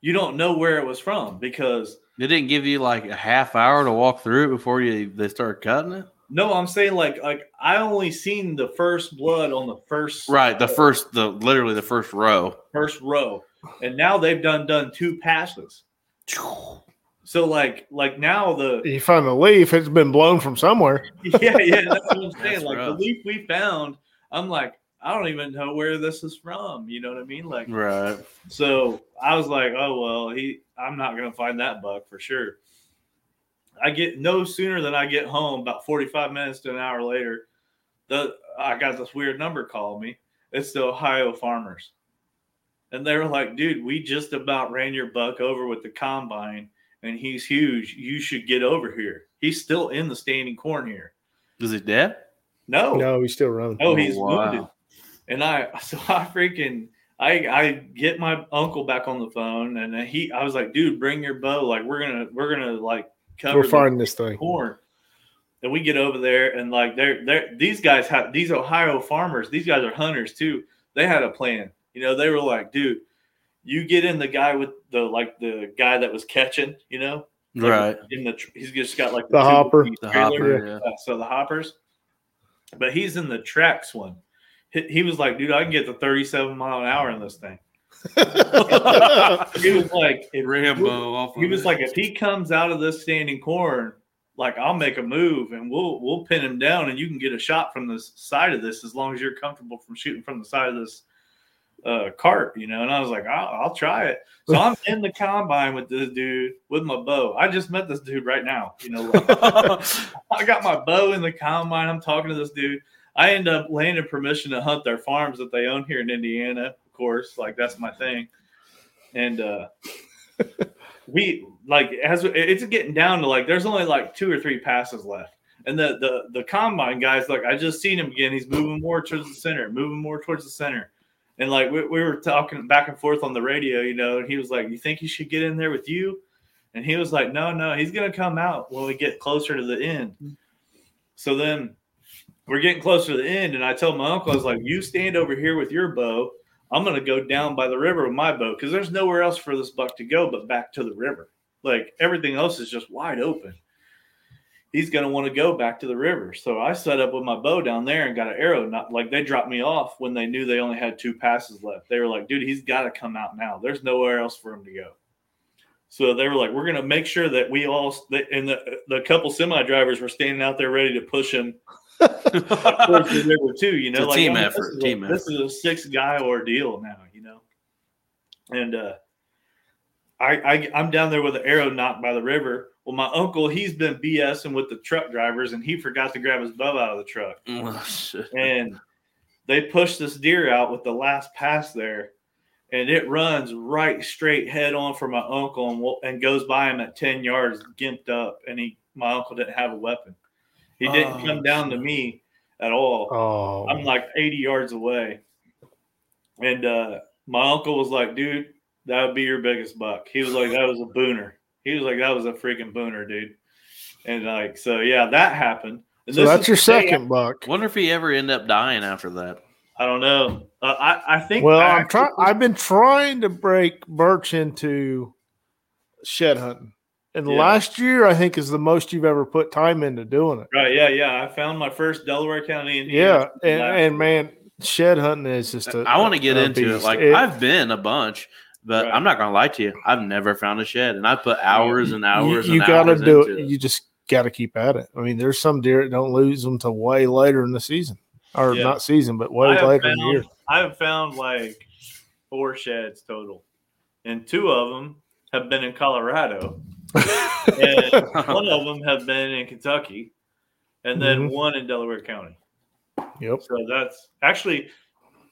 B: you don't know where it was from because
A: They didn't give you like a half hour to walk through it before you they start cutting it.
B: no i'm saying like like i only seen the first blood on the first
A: Right, the first, the literally the first row.
B: first row and now they've done done two passes so like like now the
C: You find the leaf; it's been blown from somewhere.
B: yeah, yeah, that's what I'm saying.
A: That's
B: like
A: rough.
B: the leaf we found, I'm like, I don't even know where this is from. You know what I mean? Like,
A: Right.
B: so I was like, oh well, he I'm not gonna find that buck for sure. I get no sooner than I get home, about 45 minutes to an hour later, the I got this weird number call me. It's the Ohio farmers. And they were like, dude, we just about ran your buck over with the combine and he's huge. You should get over here. He's still in the standing corn here.
A: Is he dead?
B: No,
C: No, he's still running.
B: Oh,
A: Oh,
B: he's
A: wow.
B: wounded. And I so I freaking I I get my uncle back on the phone and he I was like, dude, bring your bow. Like we're gonna we're gonna like cover
C: We're
B: the
C: finding this thing.
B: corn. And we get over there and like they're they're these guys have these Ohio farmers, these guys are hunters too. They had a plan. You know, they were like, dude, you get in the guy with the like the guy that was catching, you know, like,
A: Right.
B: In the tr- he's just got like
C: The
B: two
C: hopper.
A: The hopper. Yeah.
B: So the hoppers, but he's in the tracks one. He, he was like, dude, I can get to 37 mile an hour in this thing. He was like, if,
A: Rambo. Off
B: he
A: of
B: was
A: it.
B: like, if he comes out of this standing corn, like I'll make a move and we'll we'll pin him down and you can get a shot from the side of this as long as you're comfortable from shooting from the side of this uh, cart, you know. And I was like, I'll, I'll try it. So I'm in the combine with this dude with my bow. I just met this dude right now, you know. like, I got my bow in the combine. I'm talking to this dude. I end up landing permission to hunt their farms that they own here in Indiana. Of course, like that's my thing. And uh we like as it's getting down to like there's only like two or three passes left. And the the the combine guys, like I just seen him again. He's moving more towards the center, moving more towards the center. And like we, we were talking back and forth on the radio, you know, and he was like, You think he should get in there with you? And he was like, No, no, he's gonna come out when we get closer to the end. So then we're getting closer to the end, and I told my uncle, I was like, You stand over here with your bow. I'm gonna go down by the river with my bow because there's nowhere else for this buck to go but back to the river. Like everything else is just wide open. He's gonna want to go back to the river. So I set up with my bow down there and got an arrow. Not like they dropped me off when they knew they only had two passes left. They were like, dude, he's got to come out now. There's nowhere else for him to go. So they were like, we're gonna make sure that we all and the the couple semi drivers were standing out there ready to push him towards the river too. You know,
A: It's a team
B: I mean,
A: effort,
B: This
A: team
B: a, this is a six guy ordeal now. You know, and uh, I, I I'm down there with an arrow nocked by the river. Well, my uncle he's been BSing with the truck drivers, and he forgot to grab his bow out of the truck,
A: Oh,
B: and they pushed this deer out with the last pass there. And it runs right straight head on for my uncle and, and goes by him at 10 yards, gimped up. And he, my uncle didn't have a weapon. He didn't
A: Oh,
B: come down to me at all.
C: Oh,
B: I'm like 80 yards away. And uh, my uncle was like, dude, that would be your biggest buck. He was like, that was a booner. He was like, that was a freaking booner, dude. And like, so yeah, that happened. And
C: so that's your
B: the day
C: second buck.
A: Wonder if he ever end up dying after that.
B: I don't know. Uh, I, I think.
C: Well,
B: I
C: I'm trying.
B: actually-
C: I've been trying to break Birch into shed hunting, and
B: Yeah.
C: last year I think is the most you've ever put time into doing it.
B: Right. Yeah. Yeah. I found my first Delaware County. Indian
C: Yeah, and, and man, shed hunting is just. a
A: I want to get
C: a
A: into it. Like
C: It-
A: I've been a bunch, but
B: Right.
A: I'm not gonna lie to you. I've never found a shed, and I put hours and hours.
C: you
A: and
C: got to do
A: into
C: it. You just got to keep at it. I mean, there's some deer that don't lose them to way later in the season, or
B: Yeah.
C: not season, but way
B: I have
C: later in the year.
B: I have found like four sheds total, and two of them have been in Colorado, and one of them have been in Kentucky, and then
C: Mhm.
B: one in Delaware County.
C: Yep.
B: So that's actually,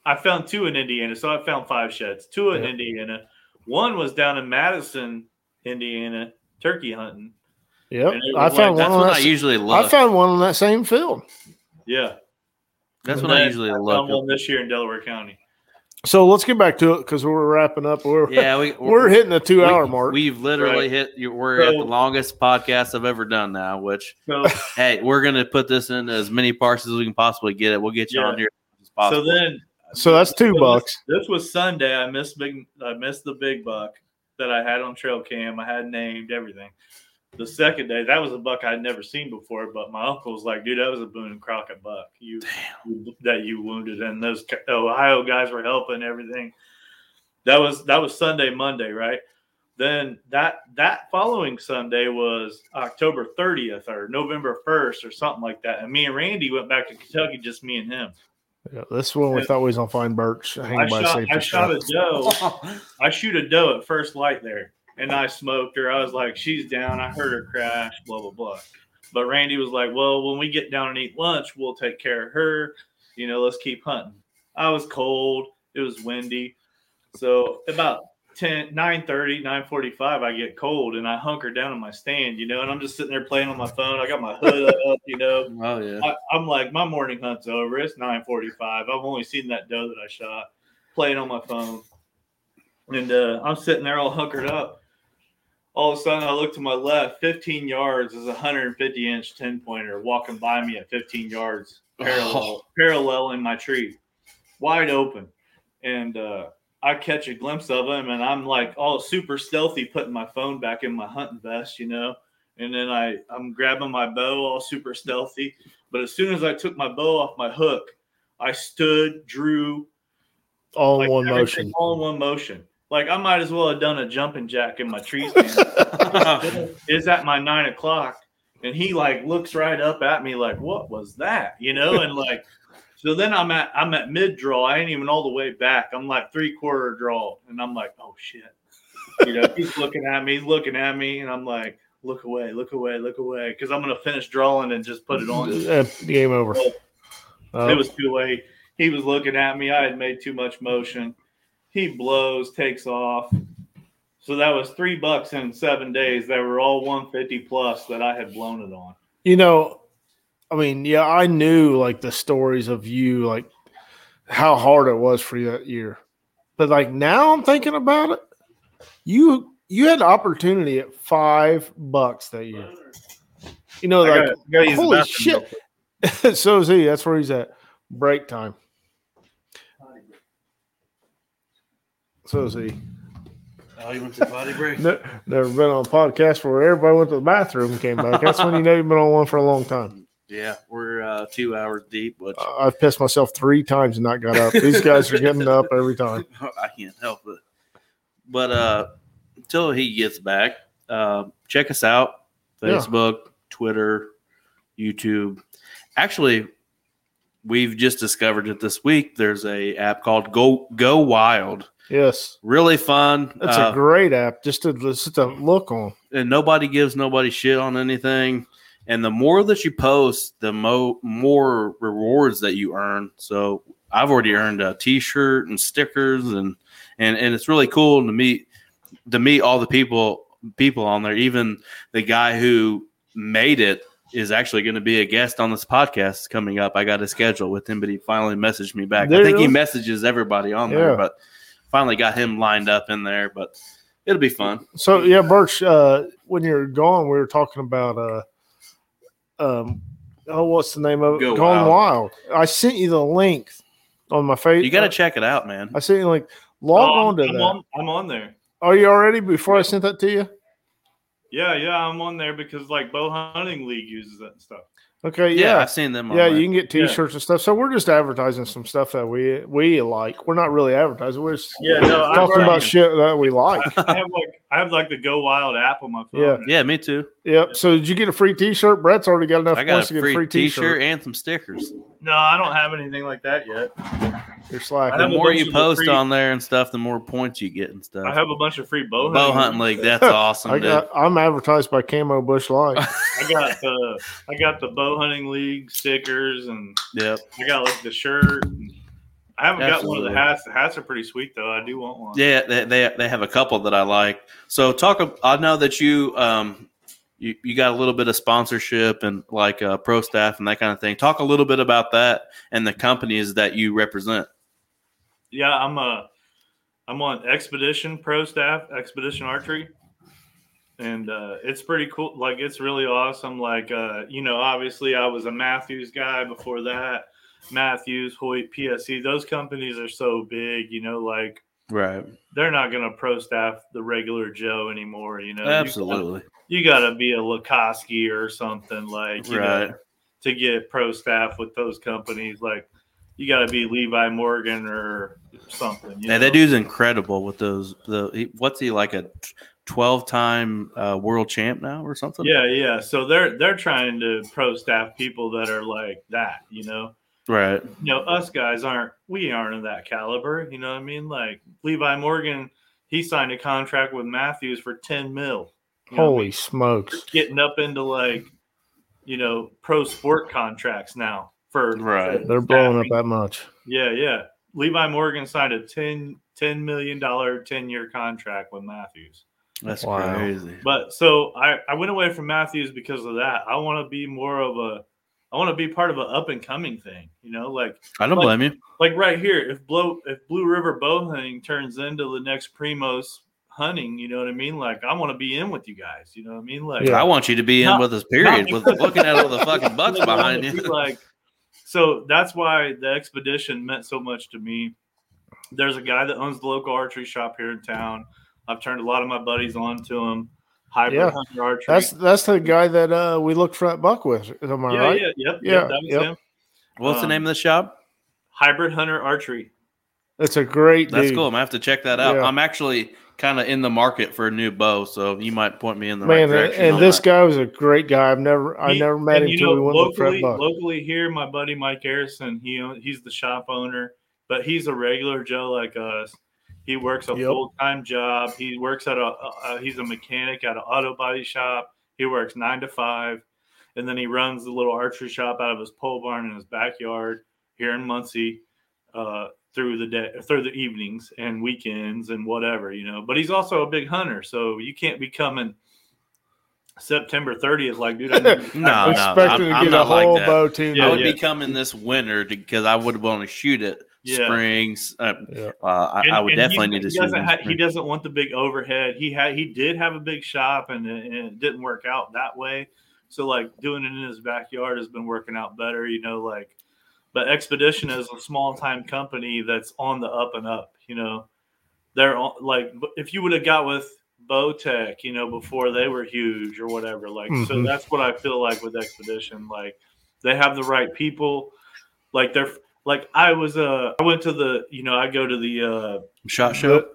B: I found two in Indiana. So I found five sheds, two in
C: Yep.
B: Indiana. One was down in Madison, Indiana, turkey hunting.
C: Yep. I found
B: like-
A: That's
C: one.
A: when
C: On
A: I
C: that,
A: usually
C: I found one on that same field.
B: Yeah.
A: That's
B: And
A: when I
B: then
A: usually
B: found
A: look.
B: one this year in Delaware County.
C: So let's get back to it because we're wrapping up. We're
A: Yeah, we,
C: we're hitting the two hour mark.
A: We've literally
B: Right.
A: hit. We're at the longest podcast I've ever done now. Which
B: So
A: hey, we're gonna put this in as many parts as we can possibly get it. We'll get you
B: Yeah.
A: on here as
B: so then
C: so that's two
B: So
C: bucks.
B: This, this was Sunday. I missed big. I missed the big buck that I had on trail cam. I had named everything. The second day, that was a buck I'd never seen before. But my uncle was like, "Dude, that was a Boone and Crockett buck. You, you- that you wounded, and those Ohio guys were helping everything." That was that was Sunday, Monday, right? Then that that following Sunday was October 30th or November 1st or something like that. And me and Randy went back to Kentucky, just me and him.
C: Yeah, this one we
B: Yeah.
C: thought we was gonna find Birch
B: I
C: hanging
B: shot, I shot a doe. I shoot a doe at first light there, and I smoked her. I was like, she's down. I heard her crash. Blah blah blah. But Randy was like, well, when we get down and eat lunch, we'll take care of her. You know, let's keep hunting. I was cold. It was windy. So about 10, 9 945, I get cold and I hunker down in my stand, you know, and I'm just sitting there playing on my phone. I got my hood up, you know.
A: Oh yeah.
B: I, I'm like, my morning hunt's over. It's 9:45. I've only seen that doe that I shot, playing on my phone, and uh, I'm sitting there all hunkered up. All of a sudden, I look to my left. 15 yards is a 150 inch 10 pointer walking by me at 15 yards, parallel, parallel in my tree, wide open, and uh, I catch a glimpse of him, and I'm like all super stealthy, putting my phone back in my hunting vest, you know. And then I, I'm grabbing my bow, all super stealthy. But as soon as I took my bow off my hook, I stood, drew,
C: all
B: like
C: in one motion.
B: all in one motion. Like I might as well have done a jumping jack in my tree stand. is at my nine o'clock, and he like looks right up at me like, "What was that?" You know, and like, so then I'm at I'm at mid draw. I ain't even all the way back. I'm like three quarter draw, and I'm like, "Oh shit!" You know, he's looking at me, looking at me, and I'm like, "Look away, look away, look away," because I'm gonna finish drawing and just put it on.
C: Uh, game over. Uh,
B: It was too late. He was looking at me. I had made too much motion. He blows, takes off. So that was three bucks in seven days. That were all 150 plus that I had blown it on.
C: you know, I mean, yeah, I knew like the stories of you, like how hard it was for you that year. But like now I'm thinking about it, you you had the opportunity at five bucks that year. You know,
B: I
C: like
B: gotta- gotta
C: holy shit. so is he. That's where he's at. Break time. So is he.
A: Oh, you went to potty break?
C: Ne- Never been on a podcast where everybody went to the bathroom and came back. That's when you know you've been on one for a long time.
A: Yeah, we're uh, two hours deep, which
C: Uh, I've pissed myself three times and not got up. These guys are getting up every time.
A: I can't help it. But uh, until he gets back, uh, check us out:
C: Yeah.
A: Facebook, Twitter, YouTube. Actually, we've just discovered it this week. There's a app called Go Go Wild.
C: Yes,
A: Really fun.
C: that's
A: Uh,
C: a great app just to just to look on.
A: and nobody gives nobody shit on anything. And the more that you post, the mo- more rewards that you earn. So I've already earned a T-shirt and stickers, and and and it's really cool to meet to meet all the people people on there. Even the guy who made it is actually going to be a guest on this podcast coming up. I got a schedule with him, but he finally messaged me back. I
C: There
A: think he messages everybody on
C: Yeah.
A: there, but finally got him lined up in there. But it'll be fun.
C: So yeah, Birch, uh, when you're gone, we were talking about uh, um, oh, what's the name of it?
A: Go
C: Gone
A: Wild.
C: Wild. I sent you the link on my face.
A: You got to check it out, man.
C: I sent you like log
B: Oh,
C: on to
B: I'm,
C: that.
B: on, I'm on there.
C: Are you already before I sent that to you?
B: Yeah, yeah, I'm on there because like Bow Hunting League uses that and stuff.
C: Okay,
A: Yeah,
C: yeah.
A: I've seen them.
C: Yeah,
A: there.
C: you can get T-shirts and stuff. So we're just advertising some stuff that we we like. We're not really advertising. We're just
B: Yeah, no, I've
C: talking about shit that we like.
B: I have like I have like the Go Wild app on my phone.
C: Yeah.
A: Yeah, me too.
C: yep. So did you get a free T-shirt? Brett's already got enough
A: I got
C: points
A: a
C: to get
A: free,
C: a free
A: T-shirt
C: T-shirt.
A: and some stickers.
B: No, I don't have anything like that yet.
C: You're slacking.
A: The more you post
B: free-
A: on there and stuff, the more points you get and stuff.
B: I have a bunch of free bow,
A: Bow hunting league. That's awesome,
C: I
A: dude.
C: got, I'm advertised by Camo Busch Light.
B: I got the I got the bow hunting league stickers and
A: Yep.
B: I got like the shirt. I haven't got one of the hats. The hats are pretty sweet though. I do want one.
A: Yeah, they, they they have a couple that I like. So talk. I know that you um you, you got a little bit of sponsorship and like uh, pro staff and that kind of thing. Talk a little bit about that and the companies that you represent.
B: Yeah, I'm a I'm on Expedition Pro Staff, Expedition Archery. And uh, it's pretty cool. Like it's really awesome. Like uh, you know, obviously I was a Mathews guy before that. Mathews, Hoyt, PSE, those companies are so big, you know, like
A: Right.
B: they're not gonna pro staff the regular Joe anymore, you know. You
A: Absolutely.
B: gotta- You gotta, be a Lukoski or something like you
A: Right.
B: know, to get pro staff with those companies. Like you gotta be Levi Morgan or something.
A: Yeah,
B: know?
A: that dude's incredible with those. The he, what's he like a twelve time uh, world champ now or something?
B: Yeah, yeah. So they're they're trying to pro staff people that are like that, you know.
A: Right.
B: you know, us guys aren't we aren't of that caliber. You know what I mean? Like Levi Morgan, he signed a contract with Mathews for ten mil. You know what I
C: Holy
B: mean?
C: smokes!
B: getting up into like, you know, pro sport contracts now for
A: Right.
C: They're blowing up that much.
B: Yeah, yeah. Levi Morgan signed a 10, $10 million 10 year contract with Mathews.
A: That's
C: Wow.
A: crazy.
B: But so I, I went away from Mathews because of that. I want to be more of a I want to be part of an up and coming thing, you know, like
A: I don't
B: Like-
A: blame you.
B: like right here. If blow if Blue River bow hunting turns into the next Primos hunting, you know what I mean? Like I want to be in with you guys, you know what I mean? Like
C: Yeah.
A: I want you to be in with us, period.
B: not
A: With
B: because-
A: looking at all the fucking bucks behind you.
B: Like, so that's why the expedition meant so much to me. There's a guy that owns the local archery shop here in town. I've turned a lot of my buddies on to him. Hybrid
C: Yeah.
B: Hunter Archery.
C: That's that's the guy that uh, we looked front buck with. Am I
B: yeah,
C: right?
B: yeah, yep,
C: Yeah,
B: yep, that was
C: yep.
B: him.
A: What's the
B: Um,
A: name of the shop?
B: Hybrid Hunter Archery.
C: That's a great.
A: That's
C: dude.
A: cool. I'm gonna have to check that out.
C: Yeah.
A: I'm actually kind of in the market for a new bow, so you might point me in the
C: Man,
A: right
C: and,
A: direction.
C: and this
A: that.
C: guy was a great guy. I've never, I
B: He-
C: never met him
B: you
C: until
B: know,
C: we went to Fred
B: locally,
C: Buck.
B: locally here, my buddy Mike Harrison, he he's the shop owner, but he's a regular Joe like us. He works a
C: Yep.
B: full time job. He works at a, uh, he's a mechanic at an auto body shop. He works nine to five, and then he runs the little archery shop out of his pole barn in his backyard here in Muncie. Uh, through the day, through the evenings and weekends and whatever, you know. But he's also a big hunter, so you can't be coming September 30th like, dude. I need-
A: No, no,
C: Expecting
A: I'm, I'm
C: to get a
A: not like
C: whole bow team.
B: Yeah,
A: I would
B: yeah.
A: be coming this winter because I would want to shoot it
B: Yeah.
A: springs. Uh,
C: Yeah.
A: uh, I,
B: And-
A: I would definitely
B: he,
A: need to
B: he
A: shoot.
B: doesn't
A: in
B: ha- he doesn't want the big overhead. He had he did have a big shop and, it- and it didn't work out that way. So like doing it in his backyard has been working out better, you know, like but Expedition is a small time company that's on the up and up, you know. They're on, like if you would have got with Bowtech, you know, before they were huge or whatever, like so
C: Mhm.
B: that's what I feel like with Expedition. Like they have the right people. Like they're like I was uh I went to the you know I go to the uh
A: shot show.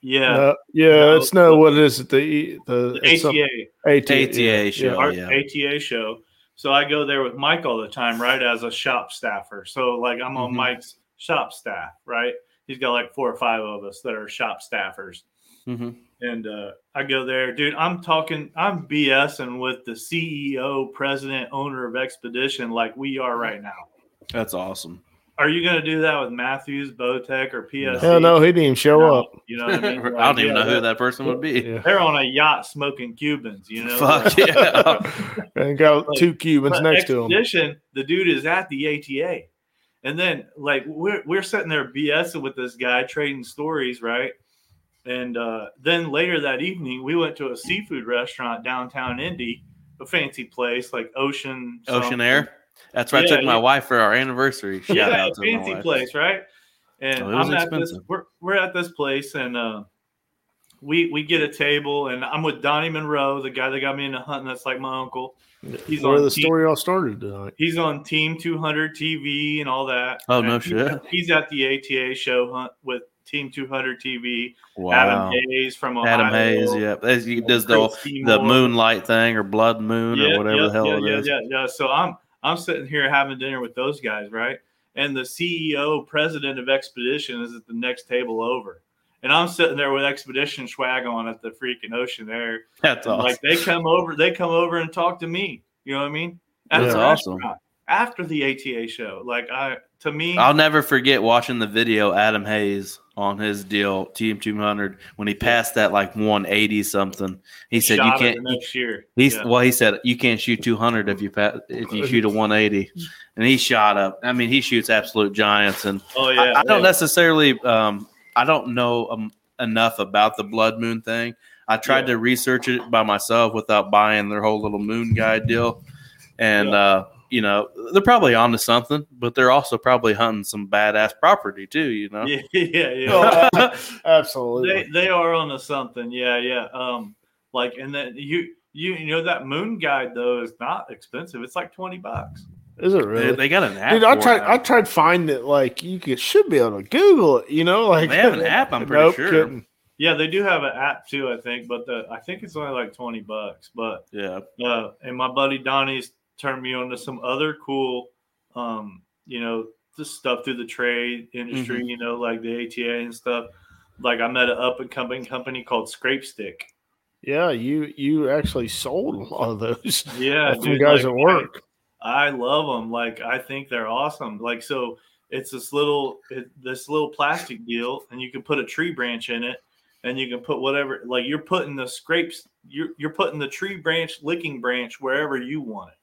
B: yeah
C: No, yeah,
B: No,
C: it's no. What is it? The the,
B: the
C: it's some-
B: ATA
C: ATA,
A: ATA show.
C: yeah.
B: our
A: yeah.
B: ATA show. So I go there with Mike all the time, right? As a shop staffer. So like I'm on
A: Mhm.
B: Mike's shop staff, right? He's got like four or five of us that are shop staffers.
A: hmm
B: And uh, I go there, dude. I'm talking, I'm BSing with the CEO, president, owner of Expedition, like we are right now.
A: That's awesome.
B: Are you going to do that with Mathews, Bowtech, or PSE?
C: Hell no, he didn't even show
B: No,
C: up.
B: You know what I mean?
A: I don't even
B: yeah,
A: know who that person would be.
C: Yeah.
B: They're on a yacht smoking Cubans, you know.
A: Fuck yeah.
C: and got two Cubans next to him.
B: Expedition, the dude is at the ATA. And then like we're we're sitting there BSing with this guy, trading stories, right? And uh, then later that evening, we went to a seafood restaurant downtown Indy, a fancy place like Ocean
A: Ocean
B: something.
A: Air. That's where I took my
B: yeah.
A: wife for our anniversary. Shout
B: yeah,
A: out to
B: fancy place, right? And
A: Oh, it was
B: I'm at this.
A: expensive.
B: We're, we're at this place, and uh, we we get a table, and I'm with Donnie Monroe, the guy that got me into hunting. That's like my uncle. He's
C: Where
B: on
C: the
B: team-
C: story all started tonight.
B: He's on Team 200 TV and all that.
A: Oh, no
B: And
A: shit.
B: He's at the ATA show hunt with Team 200 TV.
A: Wow.
B: Adam Hayes from Ohio.
A: Adam Hayes, yeah. As He does the the moonlight thing or blood moon
B: Yeah,
A: or whatever
B: yeah,
A: the hell
B: yeah,
A: it
B: yeah,
A: is.
B: Yeah, yeah. So I'm I'm sitting here having dinner with those guys, right? And the CEO, president of Expedition, is at the next table over. And I'm sitting there with Expedition swag on at the freaking ocean there.
A: That's awesome.
B: Like they come over, they come over and talk to me. You know what I mean? At
A: That's awesome.
B: restaurant After the ATA show, like I, to me,
A: I'll never forget watching the video Adam Hayes on his deal TM 200 when he passed that like 180 something. He said you
B: shot
A: can't.
B: next year.
A: He's
B: Yeah.
A: well. He said you can't shoot 200 if you pass, if you shoot a 180, and he shot up. I mean, he shoots absolute giants, and
B: Oh yeah,
A: I, I don't
B: yeah.
A: necessarily. Um, I don't know um, enough about the blood moon thing. I tried
B: Yeah.
A: to research it by myself without buying their whole little moon guide deal, and uh, you know they're probably onto something, but they're also probably hunting some badass property too. You know,
B: Yeah, yeah, yeah.
C: Oh, Absolutely.
B: they they are on to something. Yeah, yeah. Um, like and then you you you know that moon guide though is not expensive. It's like twenty bucks.
C: Is it really?
A: they got an app.
C: Dude, I tried.
A: now.
C: I tried finding it. Like you could should be able to Google it. You know, like
A: They have an app, I'm pretty
C: Nope,
A: sure.
C: couldn't.
B: Yeah, they do have an app too, I think, but the I think it's only like twenty bucks. But
A: yeah,
B: uh, and my buddy Donnie's turned me on to some other cool um you know, just stuff through the trade industry,
A: Mhm.
B: you know, like the ATA and stuff. Like I met an up and coming company called Scrape Stick.
C: Yeah, you you actually sold a lot of those
B: Yeah, dude,
C: guys
B: like,
C: at work.
B: I love them. Like I think they're awesome. Like so, it's this little it, this little plastic deal, and you can put a tree branch in it, and you can put whatever. Like you're putting the scrapes, you're you're putting the tree branch, licking branch wherever you want it.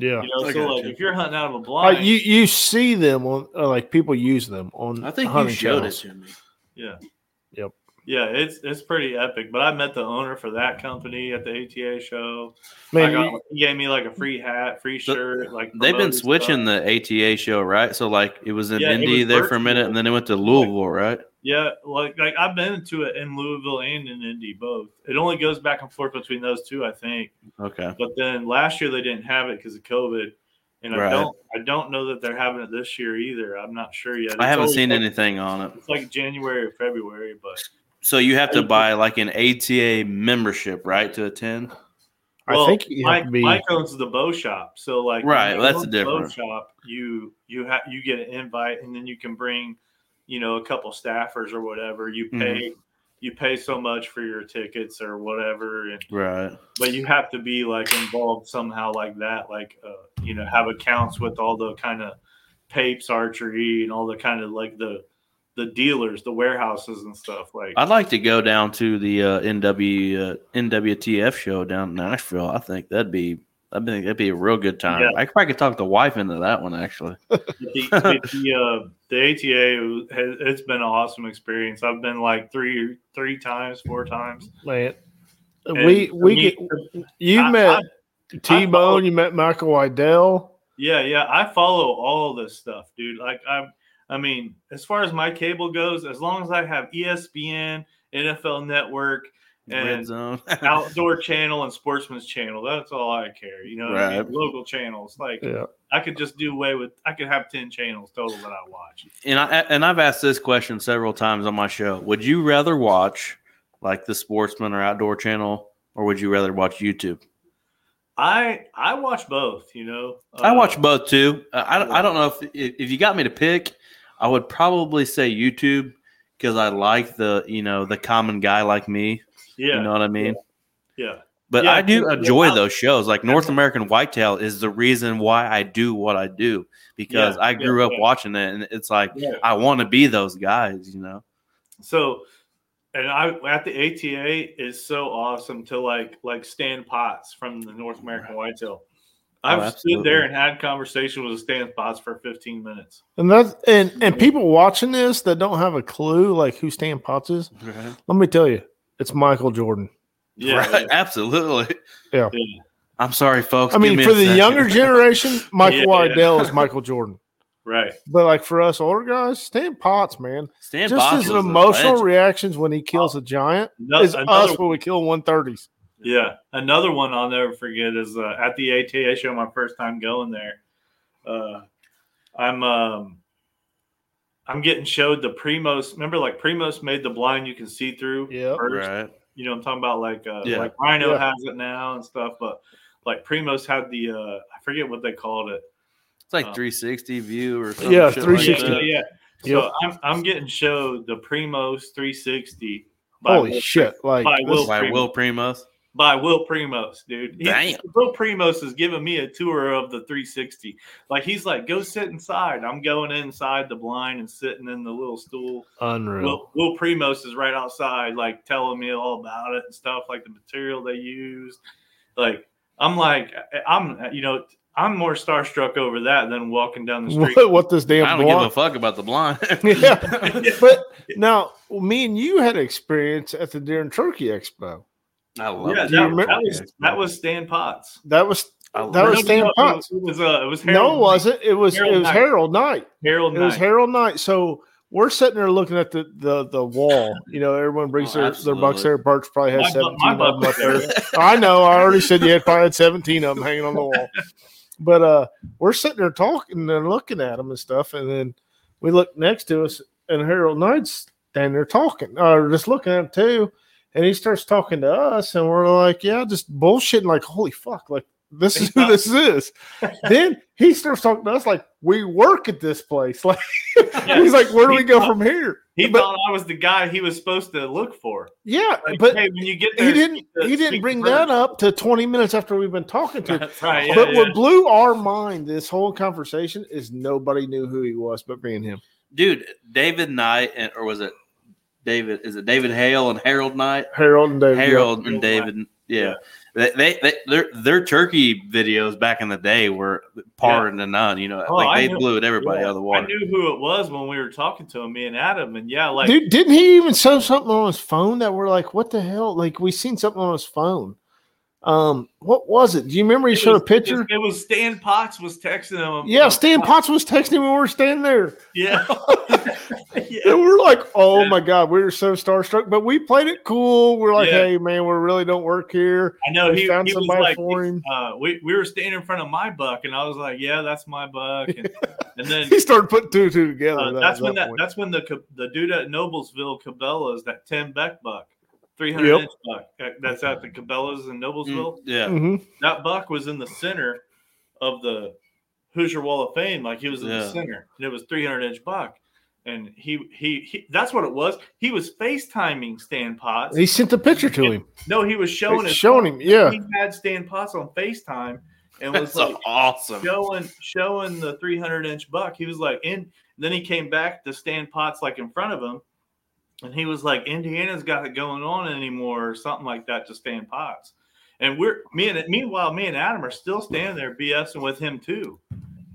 C: Yeah.
B: You know, so like
A: you.
B: if you're hunting out of a
C: Uh,
B: blind,
C: you you see them on uh, like people use them on.
A: I think you
C: hunting
A: showed
C: channels.
A: it to me.
B: yeah,
C: Yep.
B: yeah, it's it's pretty epic. But I met the owner for that company at the ATA show.
C: Man,
B: got,
C: you-
B: he gave me like a free hat, free
A: So,
B: shirt. Like
A: They've been switching
B: stuff.
A: the ATA show, right? So like it was in
B: Yeah,
A: Indy
B: was
A: there for a minute, and then it went to Louisville, right?
B: Yeah, like like I've been to it in Louisville and in Indy both. It only goes back and forth between those two, I think.
A: Okay.
B: But then last year they didn't have it because of COVID, and I don't I don't know that they're having it this year either. I'm not sure yet.
A: I haven't seen
B: like-
A: anything on it.
B: It's like January or February, but
A: So you have to buy like an ATA membership, right, to attend?
C: I think you have
B: Mike,
C: to be.
B: Mike owns the bow shop, so like
A: Right,
B: you
A: that's
B: a
A: the
B: the bow shop. You you have you get an invite, and then you can bring, you know, a couple staffers or whatever. You
A: Mm-hmm.
B: pay you pay so much for your tickets or whatever, and
A: Right.
B: but you have to be like involved somehow like that, like uh, you know, have accounts with all the kind of papes archery and all the kind of like the the dealers, the warehouses and stuff. Like
A: I'd like to go down to the uh, NW uh, NWTF show down in Nashville. I think that'd be I think that'd be a real good time.
B: Yeah.
A: I could probably could talk the wife into that one actually.
B: the, the, the, uh, the ATA has it's been an awesome experience. I've been like three three times, four times.
C: man,
B: And
C: we we
B: me-
C: get you
B: I-
C: met T Bone, you met Michael Waddell.
B: Yeah, yeah, I follow all this stuff, dude. Like I'm, I mean, as far as my cable goes, as long as I have ESPN, NFL Network,
A: Red
B: and
A: zone.
B: Outdoor Channel and Sportsman's Channel, that's all I care. You know, what I mean? Local channels. Like
C: Yeah,
B: I could just do away with. I could have ten channels total that I watch.
A: and I and I've asked this question several times on my show. Would you rather watch like the Sportsman or Outdoor Channel, or would you rather watch YouTube?
B: I I watch both. You know,
A: I
B: Uh,
A: watch both too. Uh, I, don't- I don't know if if if you got me to pick, I would probably say YouTube because I like the you know the common guy like me.
B: Yeah,
A: You know what I mean?
B: yeah.
A: But
B: Yeah,
A: I do
B: yeah,
A: enjoy
B: yeah.
A: those shows. Like North American Whitetail is the reason why I do what I do because
B: Yeah,
A: I grew
B: yeah,
A: up
B: yeah.
A: watching it, and it's like
B: Yeah.
A: I want to be those guys. You know?
B: So, and I at the ATA is so awesome to like like Stan Potts from the North American Whitetail. Oh, I've stood
A: Oh, absolutely.
B: there and had conversation with Stan Potts for 15 minutes.
C: and that's and and people watching this that don't have a clue like who Stan Potts is. Let me tell you, it's Michael Jordan.
B: Yeah,
A: Right, absolutely.
C: Yeah.
B: yeah.
A: I'm sorry, folks.
C: I mean,
A: me
C: for the
A: second.
C: younger generation, Michael
B: Yeah.
C: Waddell is Michael Jordan.
B: right.
C: But like for us older guys, Stan Potts, man,
A: Stan
C: just
A: Bosch
C: his emotional
A: legend.
C: reactions when he kills a giant
B: No,
C: is
B: another,
C: us when we kill one thirties.
B: yeah, another one I'll never forget is uh, at the ATA show. My first time going there, uh, I'm um, I'm getting showed the Primos. Remember, like Primos made the blind you can see through.
C: Yeah.
A: Right.
B: you know, I'm talking about like uh,
A: Yeah.
B: like Rhino
C: Yeah.
B: has it now and stuff, but like Primos had the uh, I forget what they called it.
A: It's like
B: Um,
A: 360 view or something.
C: Yeah, 360.
A: Like
B: yeah, yeah. So
C: Yep.
B: I'm I'm getting showed the Primos 360 by
C: Holy
B: Will,
C: shit! Like
B: by
C: this-
B: Will
A: By
B: Primos.
A: Will Primos.
B: By Will Primos, dude. He- Will Primos is giving me a tour of the 360. Like he's like, go sit inside. I'm going inside the blind and sitting in the little stool.
C: unreal.
B: Will, Will Primos is right outside, like telling me all about it and stuff, like the material they used. Like I'm like I'm you know I'm more starstruck over that than walking down the street.
C: what, what this damn
A: I don't give a fuck about the blind.
C: yeah, but now me and you had experience at the Deer and Turkey Expo.
A: I love
B: yeah,
A: it.
B: That,
C: remember-
B: that was that was Stan Potts.
C: That was
A: I
C: that was
A: it.
C: Stan
B: no,
C: Potts.
B: It was uh, it was
C: no,
B: Harold
C: it wasn't. It was
B: Harold
C: it was
B: Knight.
C: Harold Knight.
B: Harold
C: It was Harold Knight. So we're sitting there looking at the the, the wall. You know, everyone brings
A: Oh,
C: their, their bucks there. Birch probably has
B: My
C: seventeen
B: my
C: of them up there. I know. I already said you had probably had 17 of them hanging on the wall. But uh, we're sitting there talking and looking at them and stuff. And then we look next to us, and Harold Knight's standing there talking, or just looking at him too. And he starts talking to us, and we're like, yeah, just bullshitting, like, holy fuck, like, this is who this is. then he starts talking to us like we work at this place. Like he's like, where do
B: He
C: we go
B: thought-
C: from here?
B: He
C: But-
B: thought I was the guy he was supposed to look for.
C: Yeah,
B: Like,
C: but
B: hey, when you get there,
C: he didn't. He didn't bring
B: Bert.
C: that up to twenty minutes after we've been talking to. him.
B: Right, yeah,
C: but
B: yeah.
C: what blew our mind this whole conversation is nobody knew who he was but me and him.
A: dude. David Knight, and, or was it David? Is it David Hale and Harold Knight?
C: Harold and David.
A: Harold
B: Harold
A: and David. Yeah. They, they, they their their turkey videos back in the day were par to none. You know,
B: Oh, I
A: like they
B: knew-
A: blew everybody
B: Yeah,
A: out of the water.
B: I knew who it was when we were talking to him, me and Adam, and yeah, like
C: Dude, didn't he even show something on his phone that we're like, what the hell? Like we seen something on his phone. Um, what was it? Do you remember he
B: it
C: showed
B: was-
C: a picture?
B: It, was Stan Potts was texting him.
C: Yeah, Stan Potts was texting him when we were standing there.
B: Yeah,
C: And we're like, oh
B: Yeah.
C: my god, we were so starstruck, but we played it cool. We're like,
B: Yeah.
C: hey man, we really don't work here.
B: I know
C: We
B: he,
C: found
B: he was
C: somebody
B: like,
C: for him.
B: uh, we we were standing in front of my buck, and I was like, yeah, that's my buck, and, and then.
C: He started putting two two together.
B: Uh,
C: that
B: that's when that
C: point.
B: that's when the the dude at Noblesville Cabela's that Tim Beck buck, three hundred
C: Yep.
B: inch buck that's at the Cabela's in Noblesville.
A: Mm, yeah.
C: Mhm.
B: That buck was in the center of the Hoosier Wall of Fame, like he was in
A: Yeah.
B: the center, and it was three hundred inch buck. And he, he he that's what it was. He was FaceTiming Stan Potts.
C: He sent the picture to him.
B: no, he was showing
C: He's
B: his
C: showing him, yeah.
B: He had Stan Potts on FaceTime and was
A: That's
B: like
A: awesome.
B: showing showing the 300 inch buck. He was like, in. Then he came back to Stan Potts like in front of him, and he was like, Indiana's got it going on anymore, or something like that to Stan Potts. And we're me and meanwhile, me and Adam are still standing there BSing with him too.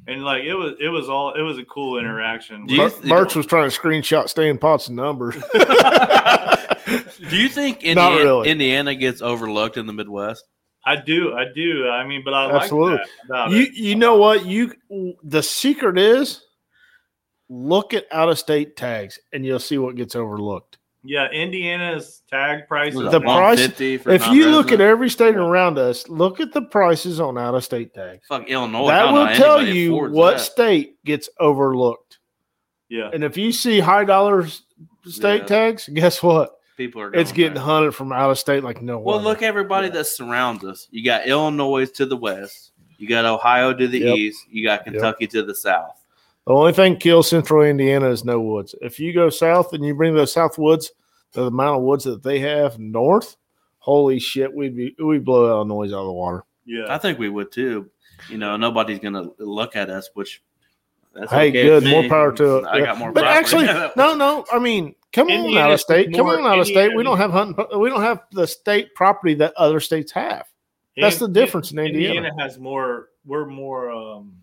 B: And like it was, it was all, it was a cool interaction.
A: Do you-
C: Bur- was trying to screenshot Stan Potts' numbers.
A: Do you think
C: Not
A: Indiana,
C: really.
A: Indiana gets overlooked in the Midwest?
B: I do, I do. I mean, but I like
C: Absolutely.
B: that
C: you
B: it.
C: you know what you the secret is look at out of state tags and you'll see what gets overlooked.
B: Yeah, Indiana's tag prices.
C: The price- If you look at every state around us, look at the prices on out of state tags.
A: fuck Illinois,
C: that will tell you what
A: that.
C: state gets overlooked.
B: yeah,
C: And if you see high dollars state
A: Yeah.
C: tags, guess what?
A: people are. Going
C: It's getting
A: there.
C: hunted from out of state like no
A: Well,
C: one.
A: look, everybody
C: Yeah.
A: that surrounds us. You got Illinois to the west. You got Ohio to the
C: Yep.
A: east. You got Kentucky to the south.
C: The only thing kills central Indiana is no woods. If you go south and you bring those south woods, the amount of woods that they have north, holy shit, we'd be we'd blow Illinois out of the water.
B: yeah.
A: I think we would too. You know, nobody's gonna look at us, which that's
C: Hey,
A: okay
C: good, more power to it.
A: I
C: Yeah.
A: got more.
C: But
A: property.
C: actually, no, no. I mean, come on out of state. Come on out of state. We don't have hunting. We don't have the state property that other states have. That's the difference in Indiana.
B: Indiana has more. We're more. um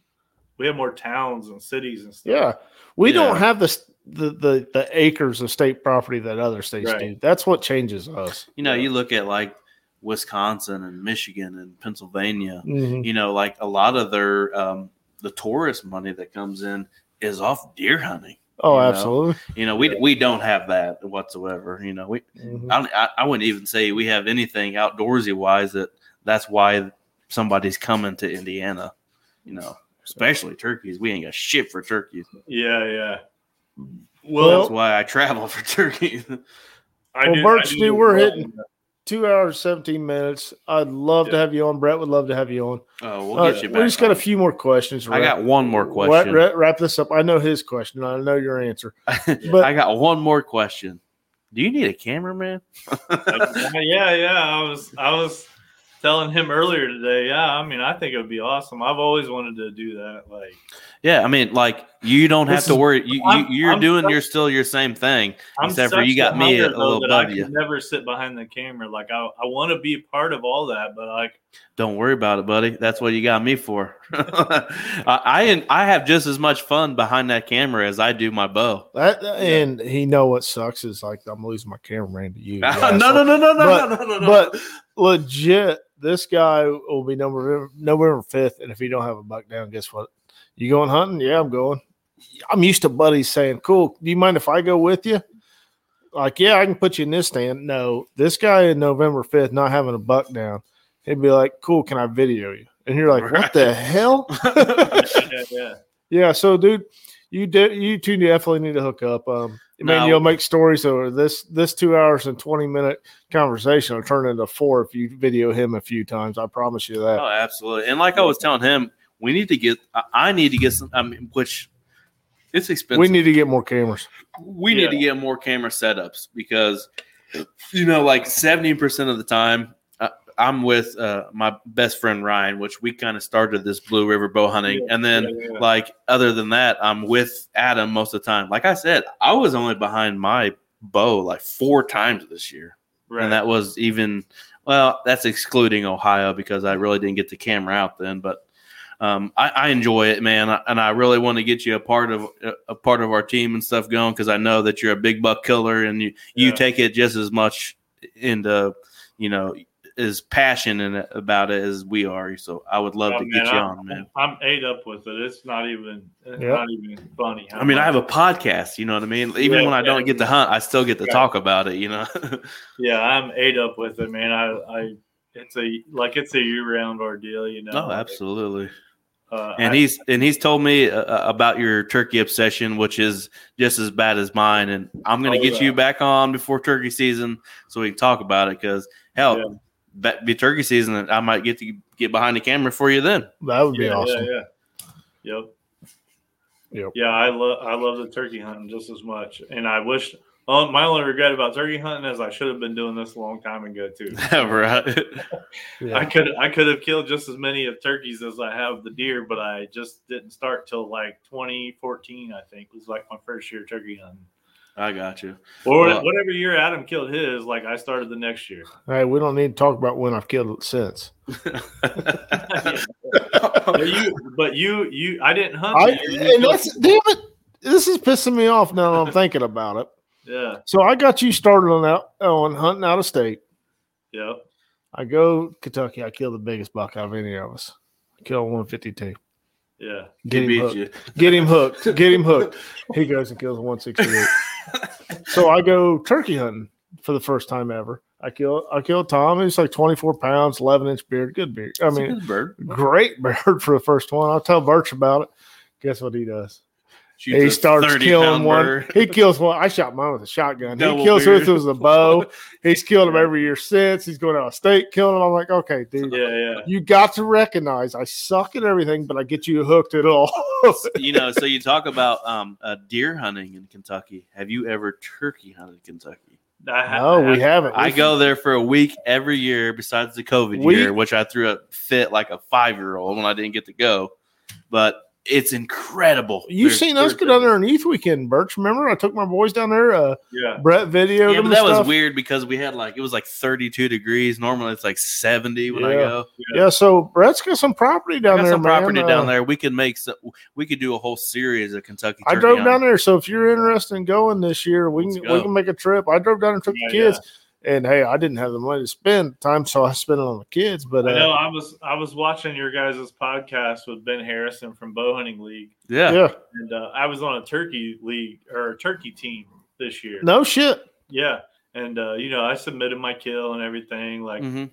B: We have more towns and cities and stuff.
C: Yeah, we don't have the, the the the acres of state property that other states
B: Right.
C: do. That's what changes us.
A: you know, you look at like Wisconsin and Michigan and Pennsylvania.
C: Mhm.
A: You know, like a lot of their um, the tourist money that comes in is off deer hunting.
C: Oh,
A: You know?
C: absolutely.
A: You know, we we don't have that whatsoever. You know, we
C: Mhm.
A: I, I, I wouldn't even say we have anything outdoorsy wise that that's why somebody's coming to Indiana. You know, especially turkeys. We ain't got shit for turkeys.
B: yeah, yeah.
C: Well,
A: That's why I travel for turkeys.
B: I
C: Well,
B: do-
C: Birch,
B: do
C: dude, we're
B: that.
C: hitting- Two hours, seventeen minutes. I'd love to have you on. Brett would love to have you on.
A: oh, we'll
C: Uh,
A: get you back.
C: we
A: back.
C: just got a few more questions. to
A: I got one more
C: wrap-
A: question.
C: Wrap, wrap this up. I know his question. I know your answer. but-
A: I got one more question. Do you need a cameraman?
B: yeah, yeah. I was, I was telling him earlier today. Yeah, I mean, I think it would be awesome. I've always wanted to do that. Like,
A: Yeah, I mean, like you don't have to worry. You, you
B: I'm-
A: you're
B: I'm
A: doing
B: such-
A: your still your same thing.
B: I'm
A: Except for you got me a little
B: that I
A: above you.
B: never sit behind the camera. Like, I, I want to be part of all that, but like,
A: Don't worry about it, buddy. That's what you got me for. I, I I have just as much fun behind that camera as I do my bow.
C: That and he know what sucks is like I'm losing my cameraman to you.
A: no, no, no, no, no,
C: But-
A: no, no, no, no.
C: but legit, this guy will be November November fifth, and if he don't have a buck down, guess what? You going hunting? Yeah, I'm going. I'm used to buddies saying, "Cool, do you mind if I go with you?" Like, yeah, I can put you in this stand. No, this guy in November fifth not having a buck down, he'd be like, "Cool, can I video you?" And you're like, "What the hell?"
B: yeah, yeah.
C: Yeah, so dude, You did. You two definitely need to hook up. Um, man,
A: No.
C: you'll make stories over this. This two hours and twenty minute conversation will turn into four if you video him a few times. I promise you that.
A: Oh, absolutely. And like I was telling him, we need to get. I- I need to get some. I mean, which it's expensive.
C: we need to get more cameras.
A: we need to get more camera setups because you know like 70% of the time i'm with uh, my best friend ryan which we kind of started this blue river bow hunting. And then
B: Yeah, yeah.
A: like other than that i'm with adam most of the time. Like i said i was only behind my bow like four times this year.
B: Right.
A: and that was even well that's excluding ohio because i really didn't get the camera out then but um, I, I enjoy it, man, and I really want to get you a part of a part of our team and stuff going because I know that you're a big buck killer and you you take it just as much into you know as passionate about it as we are. So I would love
B: Oh,
A: to
B: man,
A: get you
B: I'm,
A: on, man.
B: I'm ate up with it. It's not even. It's
C: Yep.
B: not even funny.
A: I mean, I have a podcast. You know what I mean? Even
B: Yeah,
A: when I don't
B: yeah.
A: get to hunt, I still get to
B: Right.
A: talk about it. You know?
B: Yeah, I'm ate up with it, man. I, I, it's a like it's a year round ordeal, you know.
A: Oh, absolutely.
B: Uh,
A: and
B: I-
A: he's and he's told me uh, about your turkey obsession, which is just as bad as mine. And I'm going to
B: Oh,
A: get
B: yeah.
A: you back on before turkey season so we can talk about it. Because hell,
B: Yeah.
A: That be turkey season, and I might get to get behind the camera for you then.
C: That would be
B: yeah,
C: awesome.
B: Yeah, yeah. Yep.
C: Yep.
B: Yeah, I love I love the turkey hunting just as much, and I wish. Oh, my only regret about turkey hunting is I should have been doing this a long time ago too.
A: right?
C: Yeah.
B: I could I could have killed just as many of turkeys as I have the deer, but I just didn't start till like 2014. I think was like my first year turkey hunting.
A: I got you.
B: Or
A: Well-
B: whatever year Adam killed his, like I started the next year.
C: Hey, we don't need to talk about when I've killed it since.
B: But you, but you, you, I didn't hunt.
C: I,
B: the year you
C: and that's damn it. This is pissing me off now that I'm thinking about it.
B: yeah,
C: So I got you started on out on hunting out of state.
B: yeah.
C: I go Kentucky. I kill the biggest buck out of any of us. I kill 152.
B: Yeah.
C: Get
A: He
C: him
A: beat
C: hooked.
A: you.
C: Get him hooked. Get him hooked. He goes and kills 168. so I go turkey hunting for the first time ever. I kill I kill Tom. He's like 24 pounds, 11 inch beard. Good beard. I mean,
A: good bird.
C: great bird for the first one. I'll tell Birch about it. Guess what he does?
A: Shoots
C: he starts killing
A: pound
C: one.
A: bird.
C: He kills one. I shot mine with a shotgun.
A: Double
C: he kills
A: beard.
C: his with a bow. He's killed him every year since. He's going out of state killing them. I'm like, okay, dude.
B: Yeah, yeah.
C: You got to recognize I suck at everything, but I get you hooked at all.
A: you know, so you talk about um, uh, deer hunting in Kentucky. Have you ever turkey hunted Kentucky?
B: I ha-
C: no,
B: I
C: we haven't.
A: I go there for a week every year, besides the COVID
C: We-
A: year, which I threw a fit like a five year old when I didn't get to go. But it's incredible.
C: You
A: There's-
C: seen us
A: there's-
C: go down there on ETH weekend, Birch? Remember, I took my boys down there. Uh,
B: Yeah.
C: Brett videoed
A: Yeah,
C: them
A: but
C: and
A: that was weird because we had like it was like 32 degrees. Normally it's like 70 when I go.
C: Yeah, so Brett's got some property
A: I
C: down
A: got
C: there.
A: some property
C: man.
A: down
C: Uh,
A: there. We could make some, we could do a whole series of Kentucky.
C: I drove down there, so if you're interested in going this year, we
A: Let's
C: can
A: go.
C: we can make a trip. I drove down and took
B: Yeah,
C: the kids, and hey, I didn't have the money to spend time, so I spent it on the kids. But
B: I know
C: uh,
B: I was I was watching your guys' podcast with Ben Harrison from Bow Hunting League,
A: Yeah.
C: yeah,
B: and uh, I was on a turkey league or a turkey team this year.
C: no shit.
B: Yeah, and uh, you know I submitted my kill and everything, like,
A: hmm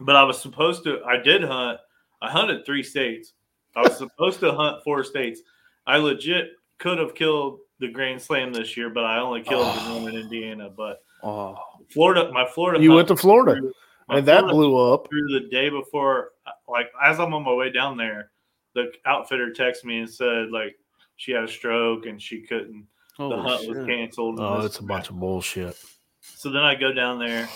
B: but I was supposed to. I did hunt. I hunted three states. I was supposed to hunt four states. I legit could have killed the Grand Slam this year, but I only killed the one in Indiana. But
A: Oh,
B: Florida, my Florida,
C: You went to Florida,
B: through-
C: and that
B: Florida
C: blew up.
B: through the day before, like as I'm on my way down there, the outfitter texted me and said like she had a stroke and she couldn't. the
A: holy
B: hunt was canceled.
C: Oh,
B: this
C: it's a bunch of bullshit.
B: So then I go down there,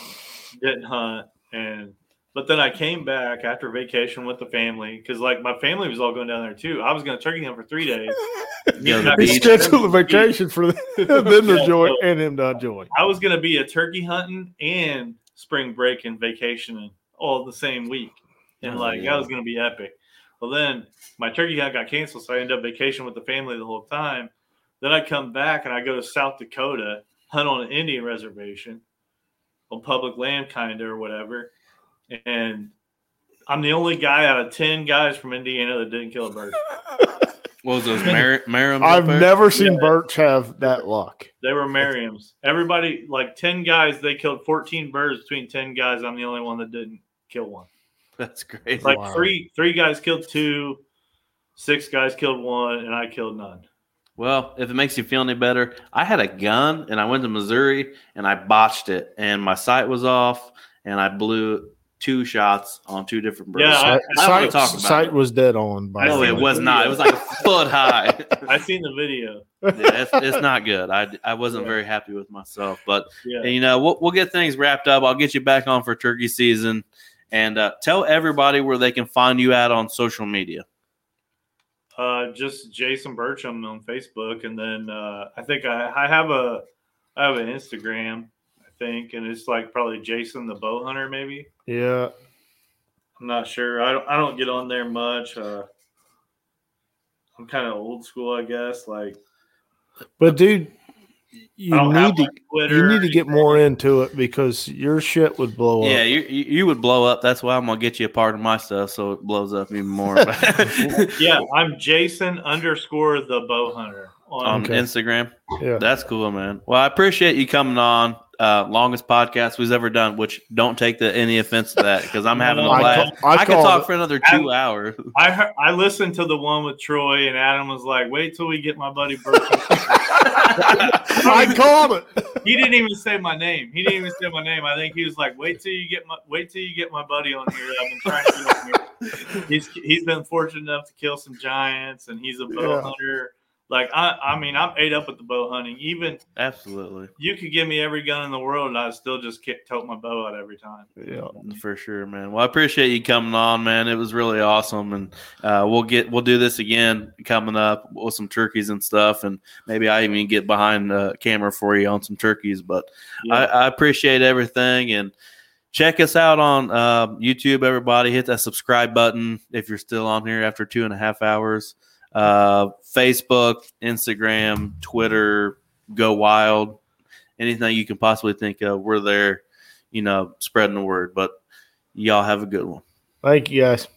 B: didn't hunt, and but then I came back after vacation with the family because like my family was all going down there too. I was going to turkey hunt for three days.
A: Go to
C: He scheduled a vacation for them to
B: Yeah,
C: enjoy
B: so-
C: and him to enjoy.
B: I was going to be a turkey hunting and spring break and vacationing all the same week, and
A: Oh,
B: like
A: yeah.
B: that was going to be epic. Well, then my turkey hunt got canceled, so I ended up vacation with the family the whole time. Then I come back and I go to South Dakota, hunt on an Indian reservation, on public land, kind of or whatever, and I'm the only guy out of ten guys from Indiana that didn't kill a bird.
A: What was those Mar- Marams?
C: I've
A: up
C: never seen
B: Yeah.
C: Birch have that luck.
B: They were Merriam's. Everybody, like 10 guys, they killed 14 birds between 10 guys. I'm the only one that didn't kill one.
A: That's great.
B: Like
C: Wow.
B: three three guys killed two, six guys killed one, and I killed none.
A: Well, if it makes you feel any better, I had a gun and I went to Missouri and I botched it and my sight was off and I blew two shots on two different birds.
B: Yeah, I-
C: Sight,
A: I
C: sight,
A: wanna talk about
C: sight was dead on. By
A: no, it was not. It was like a foot high.
B: I seen the video.
A: yeah, it's, it's not good. I, I wasn't very happy with myself, but
B: Yeah.
A: you know we'll, we'll get things wrapped up. I'll get you back on for turkey season, and uh, tell everybody where they can find you at on social media.
B: Uh, just Jason Burcham on Facebook, and then uh, I think I, I have a I have an Instagram, I think, and it's like probably Jason the Bow Hunter, maybe.
C: Yeah,
B: I'm not sure. I don't I don't get on there much. Uh, I'm kind of old school, I guess. Like
C: but dude, you need to you need to get more into it because your shit would blow
A: Yeah,
C: up.
A: Yeah, you you would blow up. That's why I'm gonna get you a part of my stuff so it blows up even more.
B: Yeah, I'm Jason underscore the Bow Hunter on.
A: on
C: Okay.
A: Instagram.
C: Yeah.
A: That's cool, man. Well, I appreciate you coming on. Uh, longest podcast we've ever done. Which don't take the, any offense to that because I'm having a blast.
C: ca- I
A: I, could talk
C: it.
A: for another
B: I-
A: two hours.
B: I heard, I listened to the one with Troy, and Adam was like, "Wait till we get my buddy Burcham."
C: I called it.
B: he didn't even say my name. He didn't even say my name. I think he was like, "Wait till you get my wait till you get my buddy on here." I've been trying to get on here. He's he's been fortunate enough to kill some giants, and he's a bow
C: Yeah.
B: hunter. Like I, I mean, I'm ate up with the bow hunting. Even
A: Absolutely,
B: you could give me every gun in the world, and I still just kick, tote my bow out every time.
C: Yeah.
A: for sure, man. Well, I appreciate you coming on, man. It was really awesome, and uh, we'll get we'll do this again coming up with some turkeys and stuff, and maybe I even get behind the camera for you on some turkeys. But I, I appreciate everything and check us out on uh, YouTube. Everybody, hit that subscribe button if you're still on here after two and a half hours. Uh, Facebook, Instagram, Twitter, Go Wild, anything you can possibly think of, we're there. You know, spreading the word. But y'all have a good one.
C: Thank you guys.